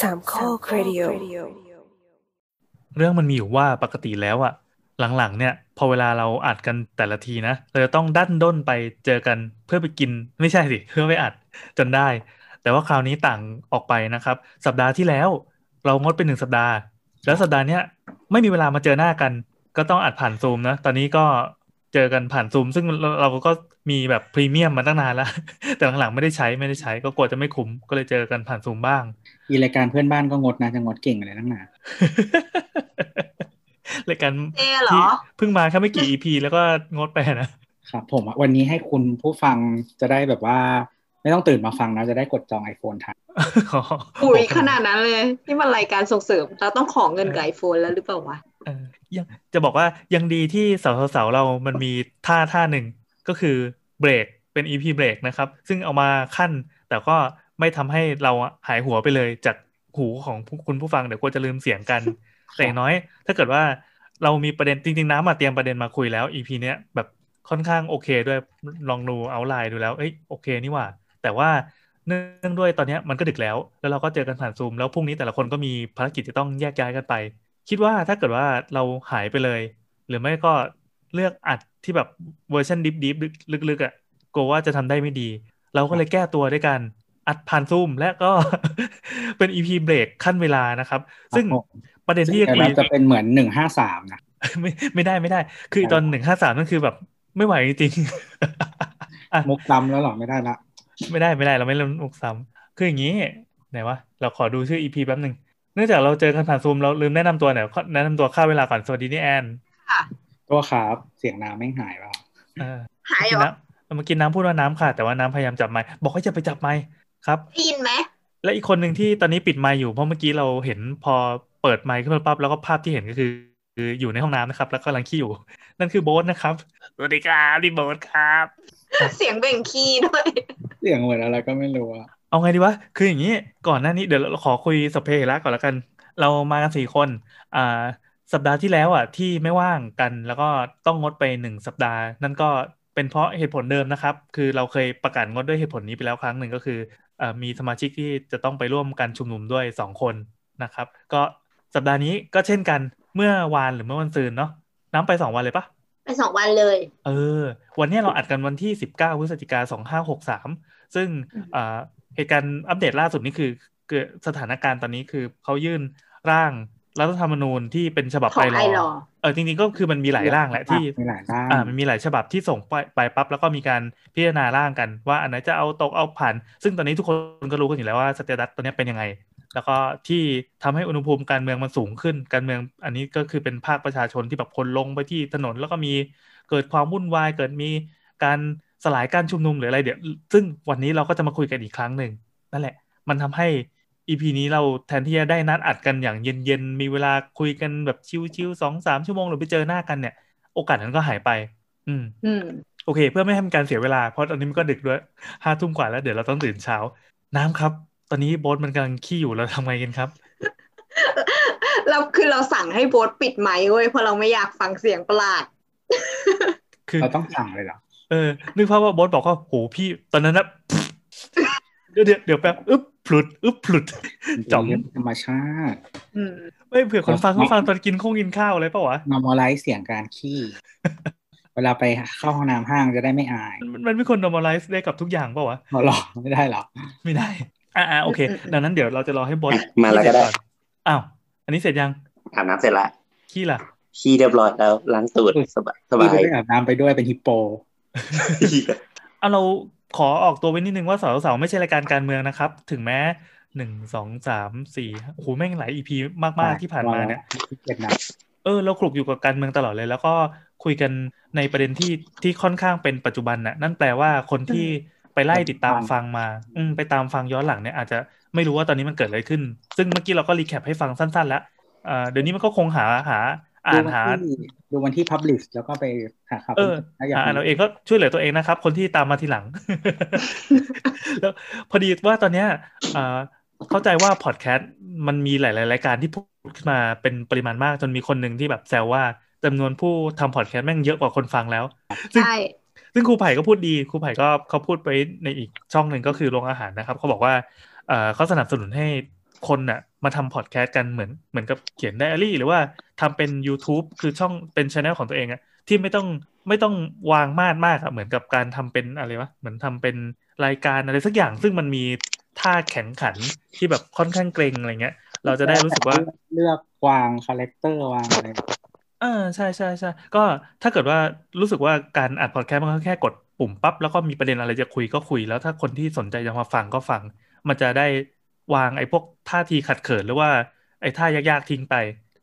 สามข้อครดิโอเรื่องมันมีอยู่ว่าปกติแล้วอะหลังๆ เนี่ย พอเวลาเราอัดกันแต่ละทีนะเราจะต้องดันด้นไปเจอกันเพื่อไปกินไม่ใช่สิเพื่อไปอัดจนได้ แต่ว่าคราวนี้ต่างออกไปนะครับ สัปดาห์ที่แล้ว เรางดไปหนึ่งสัปดาห์ แล้วสัปดาห์เนี้ยไม่มีเวลามาเจอหน้ากัน ก็ต้องอัดผ่านซูมนะตอนนี้ก็เจอกันผ่านซูม ซึ่งเราเราก็มีแบบพรีเมียมมาตั้งนานแล้ว แต่หลังๆไม่ได้ใช้ไม่ได้ใช้ ก็กลัวจะไม่คุ้มก็เลยเจอกันผ่านซูมบ้าง อีรายการเพื่อนบ้านก็งดนะจะงดเก่งอะไรตั้งนานรายการเอเหรอที่เพิ่งมาแค่ไม่กี่ EP แล้วก็งดไปนะครับผมอะวันนี้ให้คุณผู้ฟังจะได้แบบว่า ไม่ต้องตื่นมาฟังนะจะได้กดจอง iPhone ทันปุ๋ยขนาดนั้นเลยนี่มันรายการส่งเสริม เราต้องขอเงินกับไอโฟนแล้วหรือเปล่าวะเออยังจะบอกว่ายังดีที่เสาเสาๆเรามันมีท่าท่าหนึ่งก็คือเบรกเป็น EP เบรกนะครับ ซึ่งเอามาขั้นแต่ก็ ไม่ทำให้เราหายหัวไปเลยจากหูของผู้คุณผู้ฟังเดี๋ยวกลัวจะลืมเสียงกัน แต่อย่างน้อย ถ้าเกิดว่าเรามีประเด็นจริง ๆ น้ำมาเตรียมประเด็นมาคุยแล้ว EP เนี้ยแบบค่อนข้างโอเคด้วยลองดูเอาไลน์ดูแล้วเอ้ยโอเคนี่หว่า แต่ว่าเนื่องด้วยตอนเนี้ยมันก็ดึกแล้ว แล้วเราก็เจอกันผ่านซูม แล้วพรุ่งนี้แต่ละคนก็มีภารกิจจะต้องแยกย้ายกันไป คิดว่าถ้าเกิดว่าเราหายไปเลย หรือไม่ก็เลือกอัดที่แบบเวอร์ชัน deep deep ลึกๆอะกลัวว่าจะทำได้ไม่ดี เราก็เลยแก้ตัวด้วยการ อัดผ่านซูมและก็เป็น EP เบรกขั้นเวลานะครับ ซึ่งครับผมแต่ประเด็นที่จะคุยเราจะเป็นเหมือนหนึ่งห้าสามนะไม่ไม่ได้ไม่ได้ คือตอนหนึ่งห้าสามนั่นคือแบบไม่ไหวจริงๆอะมุกซ้ำแล้วเหรอไม่ได้ละไม่ได้ไม่ได้เราไม่เล่นมุกซ้ำคืออย่างนี้ไหนวะเราขอดูชื่อ EP แป๊บหนึ่งเนื่องจากเราเจอกันผ่านซูมเราลืมแนะนำตัวเนี่อยแนะนำตัวค่าเวลาก่อนสวัสดีนี่แอนค่ะตัวครับเสียงน้ำไม่งหายแล้วเออหายกิเหรนอน้ำเมื่อกี้น้ำพูดว่าน้ำค่ะ แต่ว่าน้ำพยายามจับไมค์บอกให้จะไปจับไม ค์ครับได้ยินไหมและอีกคนหนึ่งที่ตอนนี้ปิดไมค์อยู่เพราะเมื่อกี้เราเห็นพอเปิดไมค์ขึ้นมาปั๊บแล้วก็ภาพที่เห็นก็คือคืออยู่ในห้องน้ำนะครับ แล้วก็กำลังขี้อยู่ นั่นคือโบ๊ทนะครับสวัสดีครับพี่โบ๊ทครับ เสียงเบ่งขี้ด้วย เสียงเหมือนอะไรก็ไม่รู้อะเอาไงดีวะ คืออย่างนี้ ก่อนหน้านี้เดี๋ยวเราขอคุยสพเปเหระก่อนแล้วกัน เรามากันสี่คน อ่า สัปดาห์ที่แล้วอะ ที่ไม่ว่างกัน แล้วก็ต้องงดไปหนึ่งสัปดาห์ นั่นก็เป็นเพราะเหตุผลเดิมนะครับ คือเราเคยประกาศงดด้วยเหตุผลนี้ไปแล้วครั้งหนึ่งก็คืออ่า มีสมาชิกที่จะต้องไปร่วมการชุมนุมด้วยสองคนนะครับ ก็สัปดาห์นี้ก็เช่นกันเมื่อวานหรือเมื่อวันซืนเนาะน้ำไปสองวันเลยปะไปสองวันเลย เออ วันเนี้ยเราอัดกันวันที่ 19พฤศจิกา2563 ซึ่งอ่าเหตุการณ์อัปเดตล่าสุดนี่คือเกิดสถานการณ์ตอนนี้คือเขายื่นร่าง รัฐธรรมนูญที่เป็นฉบับของไปรไออรอเออจริงๆก็คือมันมีหลายร่างแหละที่มีหลายร่างอ่ามันมีหลายฉบับที่ส่งไปไปปั๊บแล้วก็มีการพิจารณาร่างกัน ว่าอันไหนจะเอาตกเอาผ่าน ซึ่งตอนนี้ทุกคนก็รู้กันอยู่แล้วว่าสเตตัสตัวเนี้ยเป็นยังไง แล้วก็ที่ทำให้อุณหภูมิการเมืองมันสูงขึ้นการเมือง อันนี้ก็คือเป็นภาคประชาชนที่แบบคนลงไปที่ถนน แล้วก็มีเกิดความวุ่นวายเกิดมีการสลายการชุมนุมหรืออะไรเดี๋ยวซึ่งวันนี้เราก็จะมาคุยกันอีกครั้งหนึ่งนั่นแหละ มันทำให้ EP นี้เราแทนที่จะได้นัดอัดกันอย่างเย็นๆ มีเวลาคุยกันแบบชิวๆสองสามชั่วโมงหรือไปเจอหน้ากันเนี่ย โอกาสนั้นก็หายไป อืม อืม โอเค เพื่อไม่ให้เป็นการเสียเวลา เพราะตอนนี้มันก็ดึกด้วยห้าทุ่มกว่าแล้วเดี๋ยวเราต้องตื่นเช้า น้ำครับ ตอนนี้โบ๊ทมันกำลังขี้อยู่เราทำไงกันครับ เราคือเราสั่งให้โบสปิดไมค์เว้ยเพราะเราไม่อยากฟังเสียงประหลาด คือเราต้องสั่งเลยเหรอ เออ นึกภาพว่าโบ๊ทบอกว่าโหพี่ ตอนนั้นนะเดี๋ยวเดี๋ยวเดี๋ยวแป๊บอึ๊บ พลุดอึ๊บพลุดจ๋อมเรื่องธรรมชาติอืมไม่เผื่อคนฟังเขาฟังตอนกินข้าวกินข้าวอะไรเปล่าวะ normalize เสียงการขี้เวลาไปเข้าห้องน้ำห้างจะได้ไม่อาย มันมันไม่ควร normalize ได้กับทุกอย่างเปล่าวะหรอหรอ ไม่ได้หรอ ไม่ได้ อ่าอ่าโอเคอืมอืมดังนั้นเดี๋ยวเราจะรอให้โบ๊ทอะมาแล้วก็ได้ขี้เสร็จอนอ้าว อันนี้เสร็จยัง อาบน้ำเสร็จละ ขี้ล่ะ ขี้เรียบร้อยแล้วล้างตูดอุ๊ยสบายสพี่บายไปอาบน้ำไปด้วยเป็นฮิปโปเอาเรา ขอออกตัวไว้นิดนึงว่าสาวสาวไม่ใช่รายการการเมืองนะครับ ถึงแม้หนึ่งสองสามสี่โอ้โหแม่งหลายอีพีมาก ๆ ที่ผ่านมาเนี่ยขี้เกียจนะเออเราคลุกอยู่กับการเมืองตลอดเลย แล้วก็คุยกันในประเด็นที่ที่ค่อนข้างเป็นปัจจุบันน่ะ นั่นแปลว่าคนที่ไปไล่ติดตามฟังมา อืมไปตามฟังย้อนหลังเนี่ยอาจจะไม่รู้ว่าตอนนี้มันเกิดอะไรขึ้น ซึ่งเมื่อกี้เราก็รีแคปให้ฟังสั้น ๆ แล้วเอ่อเดี๋ยวนี้มันก็คงหาหา อ่านหาดูวันที่ดูวันที่ publish แล้วก็ไปหาข่าวเออถ้าอยากอ่าเราเองก็ช่วยเหลือตัวเองนะครับ คนที่ตามมาทีหลัง แล้วพอดีว่าตอนเนี้ยอ่าเข้าใจว่าพอดแคสต์มันมีหลาย ๆ รายการที่พูดขึ้นมาเป็นปริมาณมากจนมีคนหนึ่งที่แบบแซวว่าจำนวนผู้ทำพอดแคสต์แม่งเยอะกว่าคนฟังแล้วซึ่งใช่ซึ่งครูไผ่ก็พูดดีครูไผ่ก็เขาพูดไปในอีกช่องหนึ่งก็คือโรงอาหารนะครับเขาบอกว่าเออเขาสนับสนุนให้ คนน่ะ มาทำพอดแคสต์กันเหมือนเหมือนกับเขียนไดอารี่ หรือว่าทำเป็น YouTube คือช่องเป็นช anel ของตัวเองอะที่ไม่ต้องไม่ต้องวางมาดมากอะเหมือนกับการทำเป็นอะไรวะเหมือนทำเป็นรายการอะไรสักอย่าง ซึ่งมันมีท่าแข็งขันที่แบบค่อนข้างเกร็งอะไรเงี้ย เราจะได้รู้สึกว่าเลือกวาง character วางอะไรอ่าใช่ใช่ใช่ก็ถ้าเกิดว่ารู้สึกว่าการอัดพอดแคสต์มันก็แค่กดปุ่มปั๊บแล้วก็มีประเด็นอะไรจะคุยก็คุยแล้วถ้าคนที่สนใจจะมาฟังก็ฟัง มันจะได้ วางไอ้พวกท่าทีขัดเขินหรือว่าไอ้ท่ายากๆทิ้งไป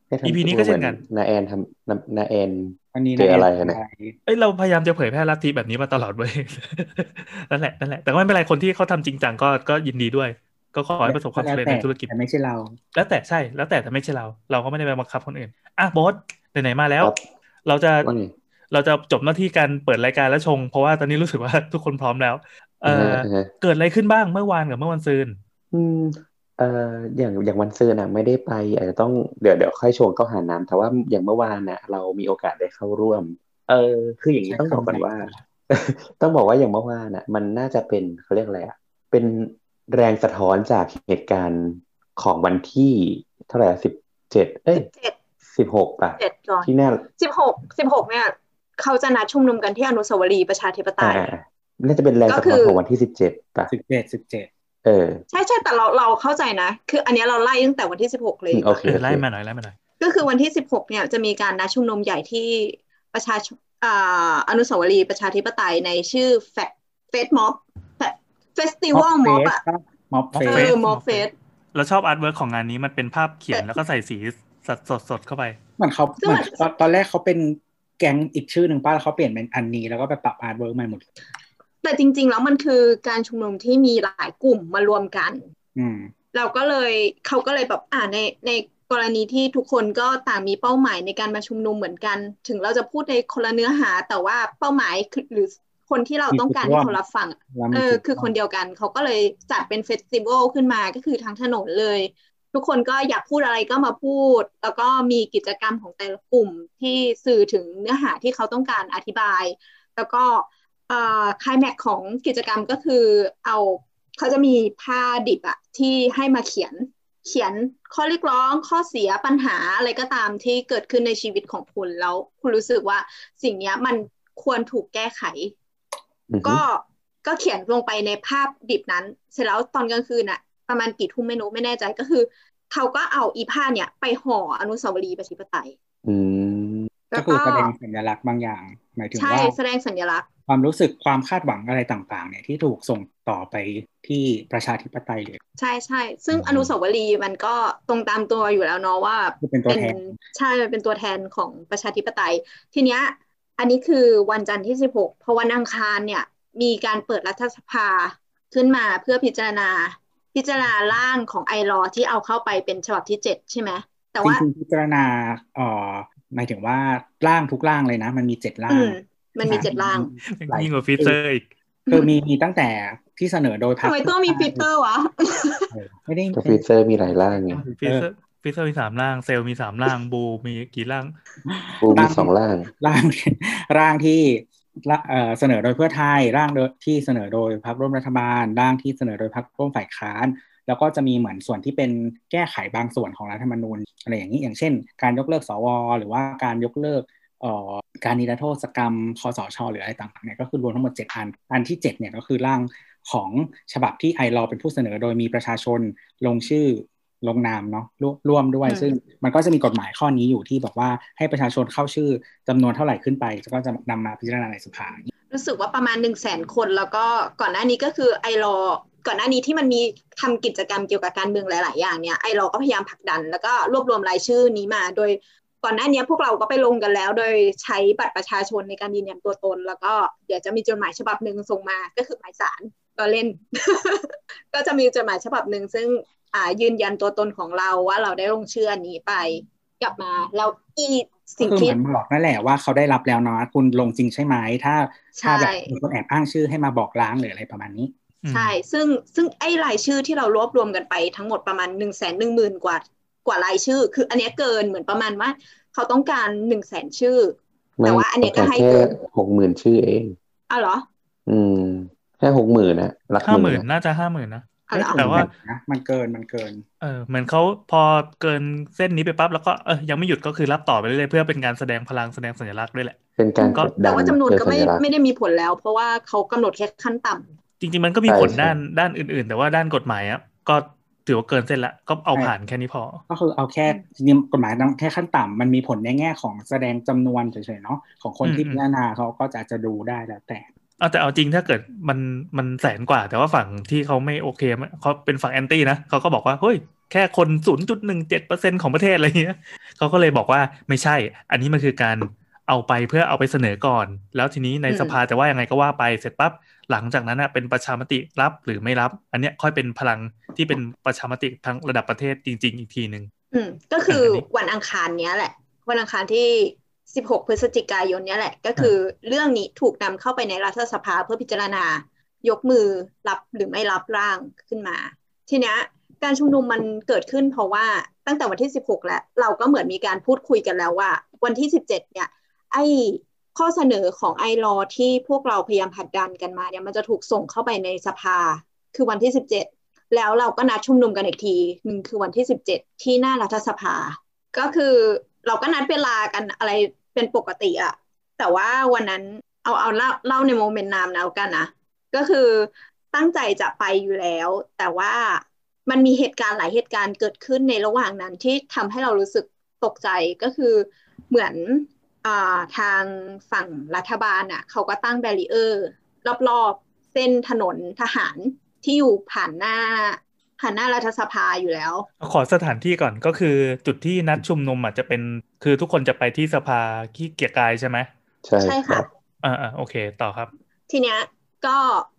ให้ทำ EP นี้ก็เช่นกันนาแอนทำนานาแอนอันนี้เจออะไรนะเอ้ยเราพยายามจะเผยแพร่ลัทธิแบบนี้มาตลอดเว้ยนั่นแหละนั่นแหละ แต่ก็ไม่เป็นไรคนที่เขาทำจริงจังก็ก็ยินดีด้วย ก็ขอให้ประสบความสำเร็จในธุรกิจแต่ไม่ใช่เรา แล้วแต่ใช่แล้วแต่แต่ไม่ใช่เรา เราก็ไม่ได้ไปบังคับคนอื่นอะโบอสไหนๆมาแล้วครับเราจะว่าไงเราจะจบหน้าที่การเปิดรายการแล้วชง เพราะว่าตอนนี้รู้สึกว่าทุกคนพร้อมแล้ว เอออ่าฮะเกิดอะไรขึ้นบ้างเมื่อวานกับเมื่อวันซืน อืม เอ่ออย่างอย่างวันซื้อน่ะไม่ได้ไป อาจจะต้องเดี๋ยวเดี๋ยวค่อยชวนเข้าหาน้ำแต่ว่าอย่างเมื่อวานน่ะเรามีโอกาสได้เข้าร่วม เออ คืออย่างนี้ต้องบอกก่อนว่า ต้องบอกว่าอย่างเมื่อวานน่ะมันน่าจะเป็นเขาเรียกอะไรอะเป็นแรงสะท้อนจากเหตุการณ์ของวันที่เท่าไหร่สิบเจ็ดเอ้ยเจ็ดสิบหกป่ะเจ็ดก่อนที่แน่สิบหกสิบหกเนี่ย เขาจะนัดชุมนุมกันที่อนุสาวรีย์ประชาธิปไตอ่ายน่าจะเป็นแรงสะท้อนก็คือของวันที่สิบเจ็ดป่ะสิบเจ็ดสิบเจ็ด เออใช่ใช่แต่เราเราเข้าใจนะ คืออันเนี้ยเราไล่ตั้งแต่วันที่สิบหกเลยโอเคเออไล่มาหน่อยไล่มาหน่อยก็คือวันที่สิบหกเนี่ยจะมีการนัดชุมนุมใหญ่ที่ประชาชนอ่าอนุสาวรีย์ประชาธิปไตยในชื่อแฟ fest ม็อบ festival ม็อบอะม็อบเฟเอสอม็อบเฟสเราชอบ artwork ของงานนี้มันเป็นภาพเขียนแล้วก็ใส่สีสดสดสดเข้าไปเหมือนเขาซึ่งเหมืมัอนนตอนตอนแรกเขาเป็นแก๊งอีกชื่อหนึ่งป้าแล้วเขาเปลี่ยนเป็นอันนี้แล้วก็ไปปรับ artwork ใหม่หมดเลย แต่จริง ๆ แล้วมันคือการชุมนุมที่มีหลายกลุ่มมารวมกัน อืมเราก็เลยเขาก็เลยแบบอ่าในในกรณีที่ทุกคนก็ต่างมีเป้าหมายในการมาชุมนุมเหมือนกัน ถึงเราจะพูดในคนละเนื้อหา แต่ว่าเป้าหมายคือหรือคนที่เราต้องการให้เขารับฟังอะแล้วเอมีอจุดคือคนเดียวกันเขาก็เลยจัดเป็นเฟสติวัลขึ้นมาก็คือทั้งถนนเลย ทุกคนก็อยากพูดอะไรก็มาพูด แล้วก็มีกิจกรรมของแต่ละกลุ่มที่สื่อถึงเนื้อหาที่เขาต้องการอธิบาย แล้วก็เอ่อ คลายแม็กของกิจกรรมก็คือเอาเขาจะมีผ้าดิบอะที่ให้มาเขียนเขียนข้อเรียกร้องข้อเสียปัญหาอะไรก็ตามที่เกิดขึ้นในชีวิตของคุณแล้วคุณรู้สึกว่าสิ่งเนี้ยมันควรถูกแก้ไขอือฮึก็ก็เขียนลงไปในภาพดิบนั้น เสร็จแล้วตอนกลางคืนอะประมาณกี่ทุ่มไม่รู้ไม่แน่ใจก็คือ เขาก็เอาอีผ้าเนี่ยไปห่ออนุสาวรีย์ประชาธิปไตยอืมแล้ก็วคือก็แสดงสัญลักษณ์บางอย่าง หมายถึงใช่ว่าแสดงสัญลักษณ์ ความรู้สึกความคาดหวังอะไรต่างๆ เนี่ยที่ถูกส่งต่อไปที่ประชาธิปไตยเลยใช่ใช่ซึ่งอืมอนุสาวรีย์มันก็ตรงตามตัวอยู่แล้วเนาะว่าคือเป็นตัวแทนใช่มันเป็นตัวแทนของประชาธิปไตย ทีเนี้ยอันนี้คือวันจันทร์ที่สิบหกพอวันอังคารเนี่ยมีการเปิดรัฐสภาขึ้นมาเพื่อพิจารณา พิจารณาร่างของ iLaw ที่เอาเข้าไปเป็นฉบับที่เจ็ดใช่ไหมแต่ว่าจริงๆพิจารณาเอ่อหมายถึงว่าร่างทุกร่างเลยนะ มันมีเจ็ดร่าอืง มมันมีเจ็ดร่างหลายยิ่งกว่าฟรีเซอร์อีกคือมีมีตั้งแต่ที่เสนอโดยพรรค ทำไมต้องมีฟรีเซอร์วะเออไม่ได้ก็ฟรีเซอร์มีหลายร่างไงฟรีเซอร์ฟรีเซอร์มีสามร่างเซลล์มีสามร่างบูมีกี่ร่างบูมีสองร่างร่างร่างที่ละเอ่อเสนอโดยเพื่อไทยร่างโดยที่เสนอโดยพรรคร่วมรัฐบาล ร่างที่เสนอโดยพรรคร่วมฝ่ายค้าน แล้วก็จะมีเหมือนส่วนที่เป็นแก้ไขบางส่วนของรัฐธรรมนูญอะไรอย่างนี้อย่างเช่น การยกเลิกสว หรือว่าการยกเลิกเอ่อ การนิรโทษกรรมคอสชหรืออะไรต่างๆเนี่ยก็คือรวมทั้งหมด 7 อัน อันที่ 7 เนี่ยก็คือร่างของฉบับที่ไอรอเป็นผู้เสนอ โดยมีประชาชนลงชื่อลงนามเนาะร่วมร่วมด้วยอืมซึ่งมันก็จะมีกฎหมายข้อนี้อยู่ที่บอกว่าให้ประชาชนเข้าชื่อจำนวนเท่าไหร่ขึ้นไปก็จะนำมาพิจารณาในสภา รู้สึกว่าประมาณหนึ่งแสนคนแล้วก็ก่อนหน้านี้ก็คือไอรอก่อนหน้านี้ที่มันมีทำกิจกรรมเกี่ยวกับการเมืองหลาย ๆ อย่างเนี่ยไอรอก็พยายามผลักดัน แล้วก็รวบรวมรายชื่อนี้มา โดย ก่อนหน้านี้พวกเราก็ไปลงกันแล้ว โดยใช้บัตรประชาชนในการยืนยันตัวตน แล้วก็เดี๋ยวจะมีจดหมายฉบับหนึ่งส่งมาก็คือหมายสารก็เล่น ก็จะมีจดหมายฉบับหนึ่งซึ่งอ่ายืนยันตัวตนของเราว่าเราได้ลงชื่ออันนี้ไป กลับมาแล้วอีสิ่งคือเหที่มือนบอกนั่นแหละว่าเขาได้รับแล้วเนาะคุณลงจริงใช่ไหมถ้าถ้าแบบใช่มีคนแอบอ้างชื่อให้มาบอกล้างหรืออะไรประมาณนี้ใช่ ซึ่งซึ่งไอ้รายชื่อที่เรารวบรวมกันไปทั้งหมดประมาณหนึ่งแสนหนึ่งหมื่นกว่า กว่ารายชื่อ คือ อันเนี้ยเกินเหมือนประมาณว่า เขาต้องการหนึ่งแสนชื่อ แต่ว่าอันเนี้ยก็ให้แค่เกินหกหมื่นชื่อเองอ้าวเหรอ อืมแค่หกหมื่นนะหลักหห้าหมื่มื่นนอะน่าจะห้าหมื่นนะเอาเหรอไม่ถึงแต่ว่านะมันเกินมันเกิน เออเหมือนเขาพอเกินเส้นนี้ไปปั๊บแล้วก็เออยังไม่หยุดก็คือรับต่อไปเรื่อยๆเพื่อเป็นการแสดงพลังแสดงสัญลักษณ์ด้วยแหละ เป็นการก็กดดัแต่นว่าจำนวนก็ไม่เชิงสัญลักษณ์ไม่ได้มีผลแล้ว เพราะว่าเขากำหนดแค่ขั้นต่ำจริง ๆ มันก็มีใช่ผลใช่ด้านด้านอื่น ๆ แต่ว่าด้านกฎหมายอะก็ ถือว่าเกินเส้นละก็เอาใช่ผ่านแค่นี้พอ ก็คือเอาแค่จริงๆกฎหมายต้องแค่ขั้นต่ำมันมีผลในแง่ของแสดงจำนวนเฉยๆเนาะของคนที่อืมพิจารณาเขาก็จะจะดูได้แล้วแต่เอาแต่เอาจริงถ้าเกิดมันมันแสนกว่า แต่ว่าฝั่งที่เขาไม่โอเคมันเขาเป็นฝั่งแอนตี้นะเขาก็บอกว่าเฮ้ยแค่คน 0.17%ของประเทศอะไรเงี้ยเขาก็เลยบอกว่าไม่ใช่ อันนี้มันคือการเอาไปเพื่อเอาไปเสนอก่อน แล้วทีนี้ในอืมสภาจะว่ายังไงก็ว่าไปเสร็จปั๊บ หลังจากนั้นนะเป็นประชามติรับหรือไม่รับ อันเนี้ยค่อยเป็นพลังที่เป็นประชามติทางระดับประเทศจริง ๆ อีกทีหนึ่งอืมก็คืออันนี้วันอังคารเนี้ยแหละ วันอังคารที่ 16 พฤศจิกายนเนี้ยแหละ ก็คือเรื่องนี้ถูกนำเข้าไปในรัฐสภาเพื่อพิจารณายกมือรับหรือไม่รับร่างขึ้นมา ทีเนี้ยการชุมนุมมันเกิดขึ้นเพราะว่าตั้งแต่วันที่ 16 แล้ว เราก็เหมือนมีการพูดคุยกันแล้วว่า วันที่ 17 เนี่ยไอ้ ข้อเสนอของไอรอที่พวกเราพยายามผลักดันกันมาเนี่ยมันจะถูกส่งเข้าไปในสภาคือวันที่17แล้วเราก็นัดชุมนุมกันอีกทีหนึ่งคือวันที่17ที่หน้ารัฐสภา ก็คือเราก็นัดเวลากันอะไรเป็นปกติอะแต่ว่าวันนั้นเอาเอาเล่าเล่าในโมเมนต์นามนะเอากันนะก็คือตั้งใจจะไปอยู่แล้ว แต่ว่ามันมีเหตุการณ์หลายเหตุการณ์เกิดขึ้นในระหว่างนั้นที่ทำให้เรารู้สึกตกใจก็คือเหมือน ทางฝั่งรัฐบาลอะเขาก็ตั้งแบรีเออร์รอบๆเส้นถนนทหารที่อยู่ผ่านหน้าผ่านหน้ารัฐสภาอยู่แล้ว ขอสถานที่ก่อนก็คือจุดที่นัดชุมนุมอาจจะเป็นคือทุกคนจะไปที่สภาที่เกียรติกายใช่ไหมใช่ใช่ครัค่ะ อ่าอ่าโอเคต่อครับ ทีเนี้ยก็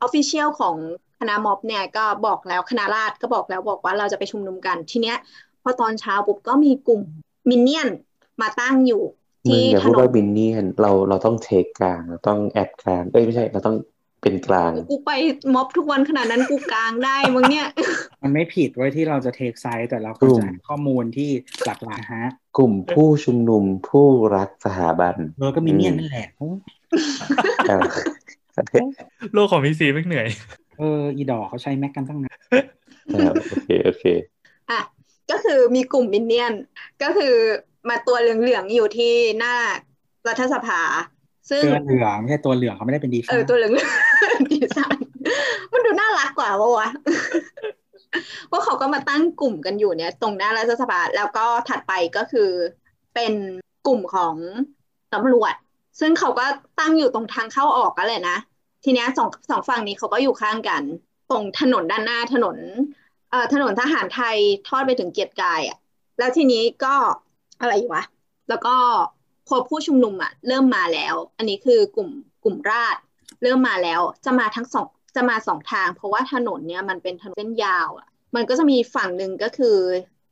official ของคณะม็อบเนี่ยก็บอกแล้วคณะราษฎรก็บอกแล้วบอกว่าเราจะไปชุมนุมกัน ทีเนี้ยพอตอนเช้าปุ๊บก็มีกลุ่ม minion มาตั้งอยู่มึง ที่ถนน อย่าพูดว่า minion เราเราต้อง take กลางเราต้อง act กลางเอ้ยไม่ใช่เราต้องเป็นกลาง กูไปม็อบทุกวันขนาดนั้นกูกลางได้มึงเนี่ย มันไม่ผิดเว้ยที่เราจะ take side แต่เราก็ควรจะให้ข้อมูลที่หลากหลายฮะ กลุ่มผู้ชุมนุมผู้รักสถาบันเออก็มีเนี่ยนั่นแหละโอ้เออโลกของ PC ไม่เหนื่อย เออ อีดอกเขาใช้ Mac กันตั้งนานเออโอเค โอเค อะ ก็คือมีกลุ่ม minion ก็คือ มาตัวเหลืองๆอยู่ที่หน้ารัฐสภา ซึ่งเสื้อเหลืองไม่ใช่ตัวเหลืองเขาไม่ได้เป็นดีเออตัวเหลืองๆดีไซน์มันดูน่ารักกว่าปะวะพวกเขาก็มาตั้งกลุ่มกันอยู่เนี่ย ตรงหน้ารัฐสภาแล้วก็ถัดไปก็คือเป็นกลุ่มของตำรวจ ซึ่งเขาก็ตั้งอยู่ตรงทางเข้าออกกันเลยนะทีเนี้ยสองสองฝั่งนี้เขาก็อยู่ข้างกัน ตรงถนนด้านหน้าถนนเอ่อถนนทหารไทยทอดไปถึงเกียรติกายอะแล้วทีนี้ก็ อะไรวะ แล้วก็พอผู้ชุมนุมอะเริ่มมาแล้ว อันนี้คือกลุ่มกลุ่มราษฎรเริ่มมาแล้ว จะมาทั้งสองจะมาสองทาง เพราะว่าถนนเนี่ยมันเป็นถนนเส้นยาวอะมันก็จะมีฝั่งหนึ่งก็คือ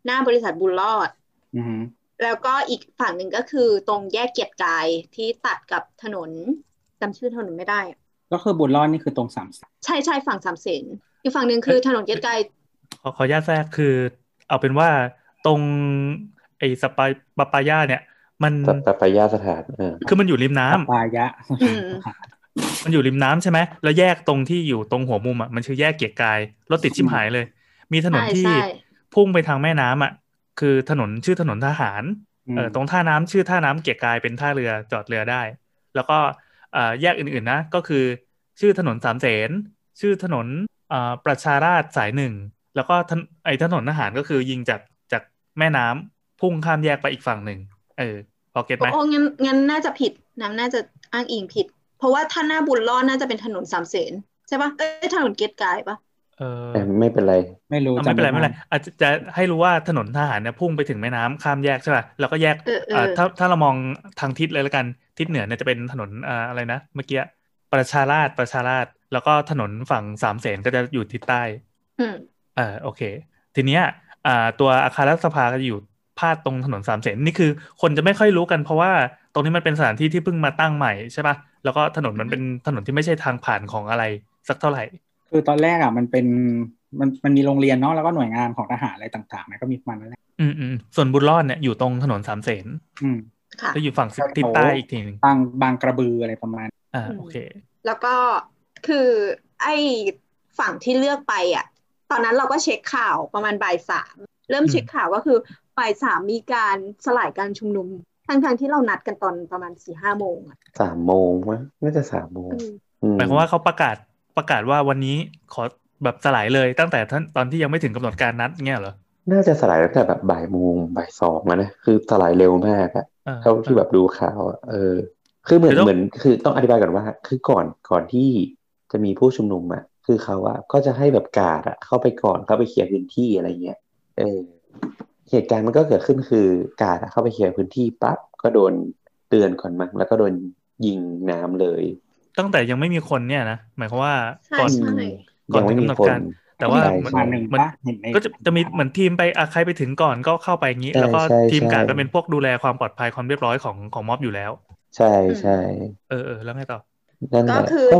หน้าบริษัทบุญรอดอือฮึแล้วก็อีกฝั่งหนึ่งก็คือตรงแยกเกียรติกายที่ตัดกับถนนจำชื่อถนนไม่ได้อะก็คือบุญรอดนี่คือตรงสามสามใช่ใช่ฝั่งสามเสนอีกฝั่งหนึ่งคือถนนเกียรติกายขอขออนุญาตแทรกคือ เอาเป็นว่าตรง ไอ้สปายปาปายาเนี่ย มันสัปปายาสถานเออคือมันอยู่ริมน้ำปายะอืมมันอยู่ริมน้ำใช่ไหมแล้วแยกตรงที่อยู่ตรงหัวมุมอะมันชื่อแยกเกียรติกายรถติดชิบหายเลย มีถนนใช่ที่ใช่พุ่งไปทางแม่น้ำอะ คือถนนชื่อถนนทหารเออตรงท่าน้ำชื่อท่าน้ำเกียรติกายเป็นท่าเรือจอดเรือได้ แล้วก็เอ่อแยกอื่นๆนะก็คือ ชื่อถนนสามเสนชื่อถนนเอ่อประชาราษฎร์สายหนึ่งแล้วก็ถนไอ้ถนนทหารก็คือยิงจากจากแม่น้ำ พุ่งข้ามแยกไปอีกฝั่งหนึ่งเออพอเก็ตไหมโอ้งั้นงั้นน่าจะผิดน้ำน่าจะอ้างอิงผิด เพราะว่าถ้าหน้าบุญรอดน่าจะเป็นถนนสามเสนใช่ปะเอ้ยถนนเกียรติกายปะเออแต่ไม่เป็นไรไม่รู้อะไม่เป็นไรจำไม่เป็นไรอาจจะจะให้รู้ว่าถนนทหารเนี่ยพุ่งไปถึงแม่น้ำข้ามแยกใช่ป่ะแล้วก็แยกเออเออ่าอถ้าถ้าเรามองทางทิศเลยแล้วกันทิศเหนือเนี่ยจะเป็นถนนอ่าอะไรนะเมื่อกี้ประชาราษฎร์ประชาราษฎร์แล้วก็ถนนฝั่งสามเสนก็จะอยู่ทิศใต้อืมเออโอเค ทีเนี้ยอ่าตัวอาคารรัฐสภาก็จะอยู่ พาดตรงถนนสามเสนนี่คือ คนจะไม่ค่อยรู้กันเพราะว่าตรงนี้มันเป็นสถานที่ที่เพิ่งมาตั้งใหม่ใช่ป่ะแล้วก็ถนนมันเป็นถนนที่ไม่ใช่ทางผ่านของอะไรสักเท่าไหร่ คือตอนแรกอะมันเป็นมันมันมีโรงเรียนเนาะแล้วก็หน่วยงานของทหารอะไรต่างๆนะก็มีประมาณนั้นแหละอืมอืมส่วนบุญรอดเนี่ยอยู่ตรงถนนสามเสนอืมค่ะก็อยู่ฝั่งทิศใต้อีกทีหนึ่งบางบางกระบืออะไรประมาณอ่าอืมโอเค แล้วก็คือไอ้ฝั่งที่เลือกไปอะ ตอนนั้นเราก็เช็คข่าวประมาณบ่ายสามเริ่มเช็คข่าวก็คือ บ่ายสามมีการสลายการชุมนุมทั้งทางๆที่เรานัดกันตอนประมาณสี่ห้าโมงอะสามโมงมั้งน่าจะสามโมงอืมอืหมายความว่าเขาประกาศประกาศว่าวันนี้ขอแบบสลายเลยตั้งแต่ท่านตอนที่ยังไม่ถึงกำหนดการนัดเงี้ยเหรอน่าจะสลายตั้งแต่แบบบ่ายโมงบ่ายสองอะนะ คือสลายเร็วมากอะเออเท่าที่แบบดูข่าวอะเออ คือเหมือนเดี๋ยวต้องเหมือนคือต้องอธิบายก่อนว่า คือก่อนก่อนที่จะมีผู้ชุมนุมอะคือเขาอะก็จะให้แบบกาดอะเข้าไปก่อนเข้าไปเคลียร์พื้นที่อะไรเงี้ยเออ เหตุการณ์มันก็เกิดขึ้นคือกาดอะเข้าไปเคลียร์พื้นที่ปั๊บก็โดนเตือนก่อนมั้งแล้วก็โดนยิงน้ำเลย ตั้งแต่ยังไม่มีคนเนี่ยนะหมายความว่าใช่ก่อนใช่ก่อนยังไม่ถึงมีกำหนดคนการแต่ว่าใช่มันมาหนึ่งมันปะเห็นในก็จะจะมีเหมือนทีมไปอะใครไปถึงก่อนก็เข้าไปอย่างนี้ใช่แล้วก็ใช่ทีมใช่การดก็เป็นพวกดูแลความปลอดภัยความเรียบร้อยของของม็อบอยู่แล้ว ใช่ใช่เออเออแล้วไงต่อนั่นแหก็ละคือก็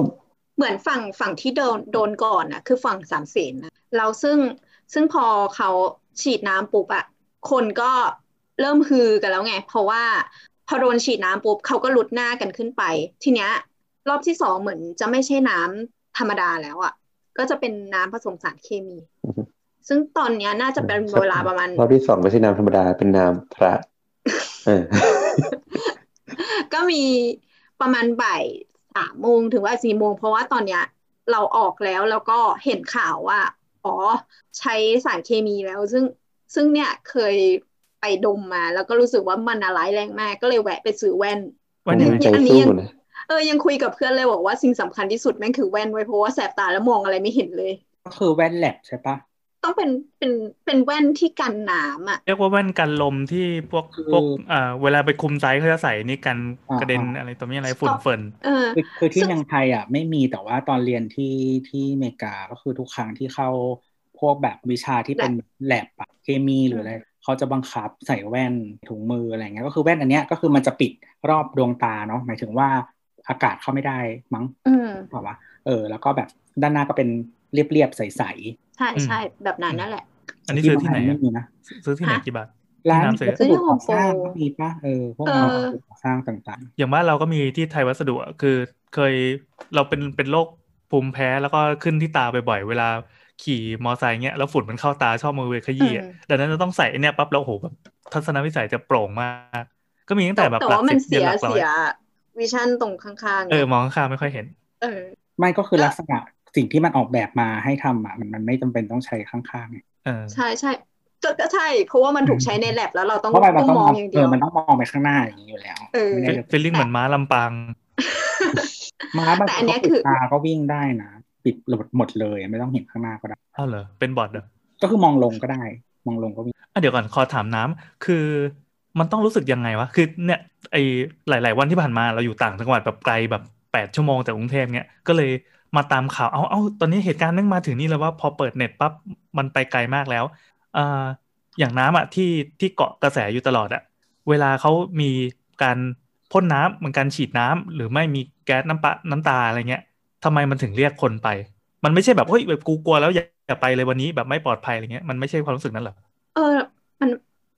เหมือนฝั่งฝั่งที่โดนโดนก่อนน่ะ คือฝั่งสามเสนนะเราซึ่งซึ่งพอเขาฉีดน้ำปุ๊บอะ คนก็เริ่มฮือกันแล้วไง เพราะว่าพอโดนฉีดน้ำปุ๊บเขาก็ลุดหน้ากันขึ้นไป ทีเนี้ย รอบที่สองเหมือนจะไม่ใช่น้ำธรรมดาแล้วอะก็จะเป็นน้ำผสมสารเคมี ซึ่งตอนเนี้ยน่าจะเป็นเวลาประมาณ รอบที่สองไม่ใช่น้ำธรรมดาเป็นน้ำพระเออก็มีประมาณบ่ายสามโมงถึงว่าสี่โมง เพราะว่าตอนเนี้ยเราออกแล้วแล้วก็เห็นข่าวว่า อ๋อ ใช้สารเคมีแล้ว ซึ่ง ซึ่งเนี่ยเคยไปดมมา แล้วก็รู้สึกว่ามันร้ายแรงมากก็เลยแวะไปซื้อแว่นวันยันี้งใจอันนี้สู้ยังนะเออยังคุยกับเพื่อนเลยบอกว่าสิ่งสำคัญที่สุดแม่งคือแว่นไว้ยเพราะว่าแสบตาแล้วมองอะไรไม่เห็นเลย ก็คือแว่นแลบใช่ปะต้องเป็นเป็นเป็นแว่นที่กันน้ำอะเรียกว่าแว่นกันลมที่พวกคือพวกอ่าเวลาไปคุมไซส์เขาจะใส่นี่กันอ่ากระเด็นอ่าอะไรตัวนี้อะไรฝุ่นเฟินเออคือคือที่ซึ่งเมืองไทยอะไม่มีแต่ว่าตอนเรียนที่ที่อเมริกาก็คือทุกครั้งที่เข้าพ วกแบบวิชาที่เป็นแลบอะเคมีหรืออะไรเขาจะบังคับใส่แว่นถุงมืออะไรเงี้ยก็คือแว่นอันเนี้ยก็คือมันจะปิดรอบดวงตาเนาะหมายถึงว่าอากาศเข้าไม่ได้มั้งอืมเปล่าวะเออ แล้วก็แบบด้านหน้าก็เป็นเรียบๆใสใช่ใช่แบบนั้นนั่นแหละๆอันนี้ซื้อที่ไหนเมืงทยอะไม่มีนะซื้อที่ไหนฮะกี่บาทร้านที่น้ำซื้อวัสดุก่อสร้างก็มีปะเออพวกเอร้านอวัสดุก่อสร้างต่างอย่างบ้านเราก็มีที่ไทยวัสดุอะคือเคยเราเป็นเป็นโรคภูมิแพ้แล้วก็ขึ้นที่ตาบ่อยๆเวลา ขี่มอไซค์เงี้ยแล้วฝุ่นมันเข้าตาชอบมือเวขยี้อะอืมดังนั้นเราต้องใส่ไอ้เนี่ยปั๊บแล้วโอ้โหแบบทัศนวิสัยจะโปร่งมาก ก็มีตั้งแต่แบบแต่หลักว่ามัสินบเสียันยหลักร้อเสียยวิชั่นตรงข้างๆ เออไงมองข้างๆไม่ค่อยเห็น เออๆไม่ก็คือก็ลักษณะสิ่งที่มันออกแบบมาให้ทำอะมันมันไม่จำเป็นต้องใช้ข้างๆไงเออใช่ใช่ก็ก็ใช่ เพราะว่ามันถูกใช้ในแลบแล้วเราต้องเพราะมันต้องต้องมมอองงอย่างเอเดียวอมันต้องมองไปข้างหน้าอย่างนี้อยู่แล้วเออไม่ได้ฟีลลิ่งเหมือนม้าลำปางม้าบางแต่อัทีนเนี้เขายปิคืดอตาก็วิ่งได้นะ ปิดหมดเลยไม่ต้องเห็นข้างหน้าก็ได้อ้าวเหรอเป็นบอทเหรอก็คือมองลงก็ได้ มองลงก็วิ่งอะเดี๋ยวก่อนขอถามน้ำคือมันต้องรู้สึกยังไงวะคือเนี่ยไอหลาย ๆ วันที่ผ่านมาเราอยู่ต่างจังหวัดแบบไกลแบบแปดชั่วโมงจากกรุงเทพเนี่ยก็เลยมาตามข่าวเอาเอาตอนนี้เหตุการณ์แม่งมาถึงนี่แล้วว่าพอเปิดเน็ตปั๊บมันไปไกลมากแล้วอ่าอย่างน้ำอะที่ที่เกาะกระแสอยู่ตลอดอะเวลาเขามีการพ่นน้ำเหมือนการฉีดน้ำหรือไม่มีแก๊สน้ำปะน้ำตาอะไรเงี้ย ทำไมมันถึงเรียกคนไป มันไม่ใช่แบบเฮ้ยแบบกูกลัวแล้วอย่าอย่าไปเลยวันนี้แบบไม่ปลอดภัยอะไรเงี้ยมันไม่ใช่ความรู้สึกนั้นเหรอเออ มัน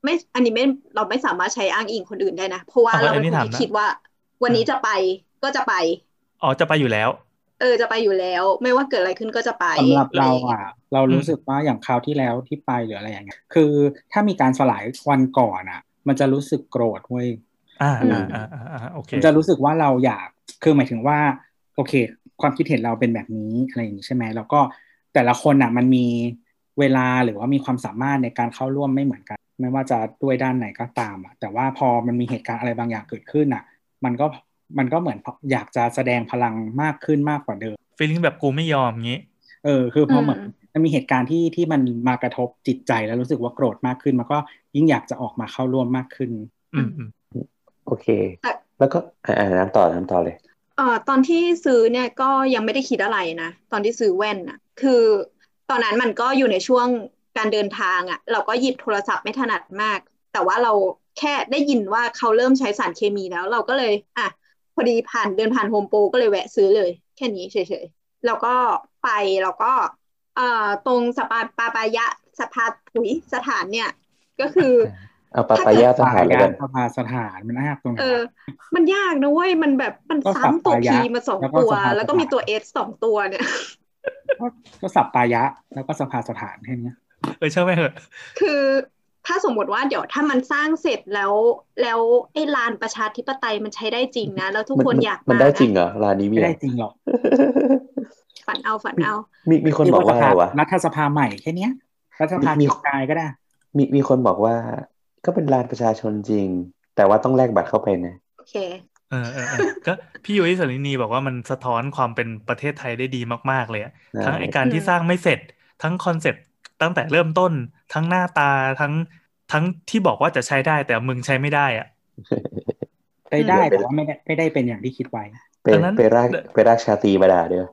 ไม่อันนี้ไม่เราไม่สามารถใช้อ้างอิงคนอื่นได้นะ เพราะว่าเอาเราอัเป็นนนี้คนถามที่นะคิดว่า วันนี้จะไปก็จะไปอ๋อจะไปอยู่แล้ว เออจะไปอยู่แล้ว ไม่ว่าเกิดอะไรขึ้นก็จะไปสำหรับเราะไย่งงี้ยอะ เรารู้สึกว่าอย่างคราวที่แล้วที่ไปหรืออะไรอย่างเงี้ยคือถ้ามีการสลายวันก่อนอะ มันจะรู้สึกโกรธเว้ยอ่าอืมอ่าอ่าอ่าโอเคมันจะรู้สึกว่าเราอยากคือหมายถึงว่า โอเค ความคิดเห็นเราเป็นแบบนี้อะไรอย่างนี้ใช่ไหมแล้วก็แต่ละคนอะมันมีเวลาหรือว่ามีความสามารถในการเข้าร่วมไม่เหมือนกัน ไม่ว่าจะด้วยด้านไหนก็ตามอะแต่ว่าพอมันมีเหตุการณ์อะไรบางอย่างเกิดขึ้นอะ มันก็มันก็เหมือนอยากจะแสดงพลังมากขึ้นมากกว่าเดิมฟีลลิ่งแบบกูไม่ยอมงี้เออคือพอเหมือนอืมมันมีเหตุการณ์ที่ที่มันมากระทบจิตใจแล้วรู้สึกว่าโกรธมากขึ้น มันก็ยิ่งอยากจะออกมาเข้าร่วมมากขึ้น อืมอืมโอเค แล้วก็อ่าอ่าน้ำต่อน้ำต่อเลย เอ่อตอนที่ซื้อเนี่ยก็ยังไม่ได้คิดอะไรนะตอนที่ซื้อแว่นนะคือตอนนั้นมันก็อยู่ในช่วงการเดินทางอะเราก็หยิบโทรศัพท์ไม่ถนัดมาก แต่ว่าเราแค่ได้ยินว่าเขาเริ่มใช้สารเคมีแล้ว เราก็เลยอะพอดีผ่านเดินผ่านโฮมโปรก็เลยแวะซื้อเลย แค่นี้เฉยๆแล้วก็ไปแล้วก็เอ่อตรงสปาปาปายะสภาถุยสถานเนี่ย ก็คือ เอาปาปายาสถานแล้วกันสภาสถานมันน่าตรงไหนเออวะมันยากนะเว้ยมันแบบมันก็ซ้ำตัวสัปปายะพีมาสองแล้วก็ตัวสภาแล้วก็มีสถานตัวเอสสองตัวเนี่ยก็สับปายะ แล้วก็สภาสถานแค่เนี้ยเออใช่ไหมเหอะคือถ้าสมมติว่าเดี๋ยวถ้ามันสร้างเสร็จแล้ว แล้วไอ้ลานประชาธิปไตยมันใช้ได้จริงนะ แล้วทุกมัคนอยากมันมาได้นะจริงเหรอร้านนี้มีไม่เหรได้อจริงหรอกฝันเอาฝันเอา มีมีคนบอกว่าอะไรวะรัฐสภาใหม่แค่เนี้ยรัฐสภามีเกียรติกายก็ได้ มีมีคนบอกว่า ก็เป็นลานประชาชนจริง แต่ว่าต้องแลกบัตรเข้าไปนะโอเคเออเออเออก็พี่ยุ้ยสรินีบอกว่ามันสะท้อนความเป็นประเทศไทยได้ดีมาก ๆ เลยอะใช่ทั้งไอการที่สร้างไม่เสร็จ ทั้ง concept ตั้งแต่เริ่มต้น ทั้งหน้าตาทั้งทั้งที่บอกว่าจะใช้ได้แต่มึงใช้ไม่ได้อะไปได้แต่ว่าไม่ได้ไม่ได้เป็นอย่างที่คิดไว้ไปดังนั้นไปรากไปรากชาตรีมาด่าเดียว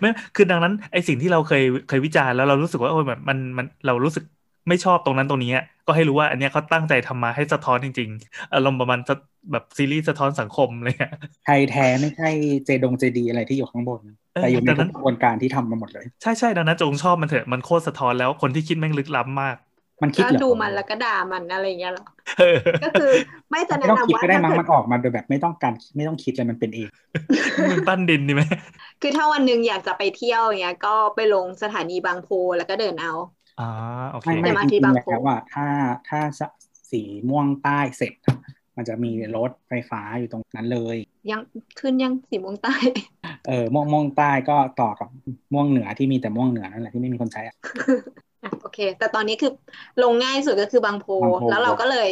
ไม่คือดังนั้นไอสิ่งที่เราเคยเคยวิจารณ์แล้วเรารู้สึกว่าโอ้ยแบบมันมันเรารู้สึก ไม่ชอบตรงนั้นตรงนี้อะก็ให้รู้ว่า อันเนี้ยเขาตั้งใจทำมาให้สะท้อนจริงๆอารมณ์ประมาณสะแบบซีรีส์สะท้อนสังคมอะไรเลยไทยแท้ไม่ใช่เจดงเจดีอะไรที่อยู่ข้างบนเออแต่อยู่ในดังนั้ทุกนกระบวนการที่ทำมาหมดเลย ใช่ใช่ดังนั้นจงชอบมันเถอะมันโคตรสะท้อนแล้วคนที่คิดแม่งลึกล้ำมาก มันคิดก็เหรอดูมันแล้วก็ด่ามันอะไรอย่างเงี้ยหรอเออก็คือไม่จะไม่แนะต้องคิดนำว่าก็ได้ถ้ามั้งเกิมันดออกมาโดยแบบไม่ต้องการไม่ต้องคิดเลยมันเป็นเองมึงปั้นดินดีไหมคือถ้าวันหนึ่งอยากจะไปเที่ยวอย่างเงี้ยก็ไปลงสถานีบางโพแล้วก็เดินเอา อ่าโอเคไม่ไม่แต่มาจที่ริงบางๆแล้โพวว่าถ้าถ้าสีม่วงใต้เสร็จ มันจะมีรถไฟฟ้าอยู่ตรงนั้นเลย ยังขึ้นยังสีม่วงใต้ เออม่วงม่วงใต้ก็ต่อกับม่วงเหนือที่มีแต่ม่วงเหนือนั่นแหละที่ไม่มีคนใช้อะอะโอเค แต่ตอนนี้คือลงง่ายสุดก็คือบางโพบางโพ แล้วเราก็เลย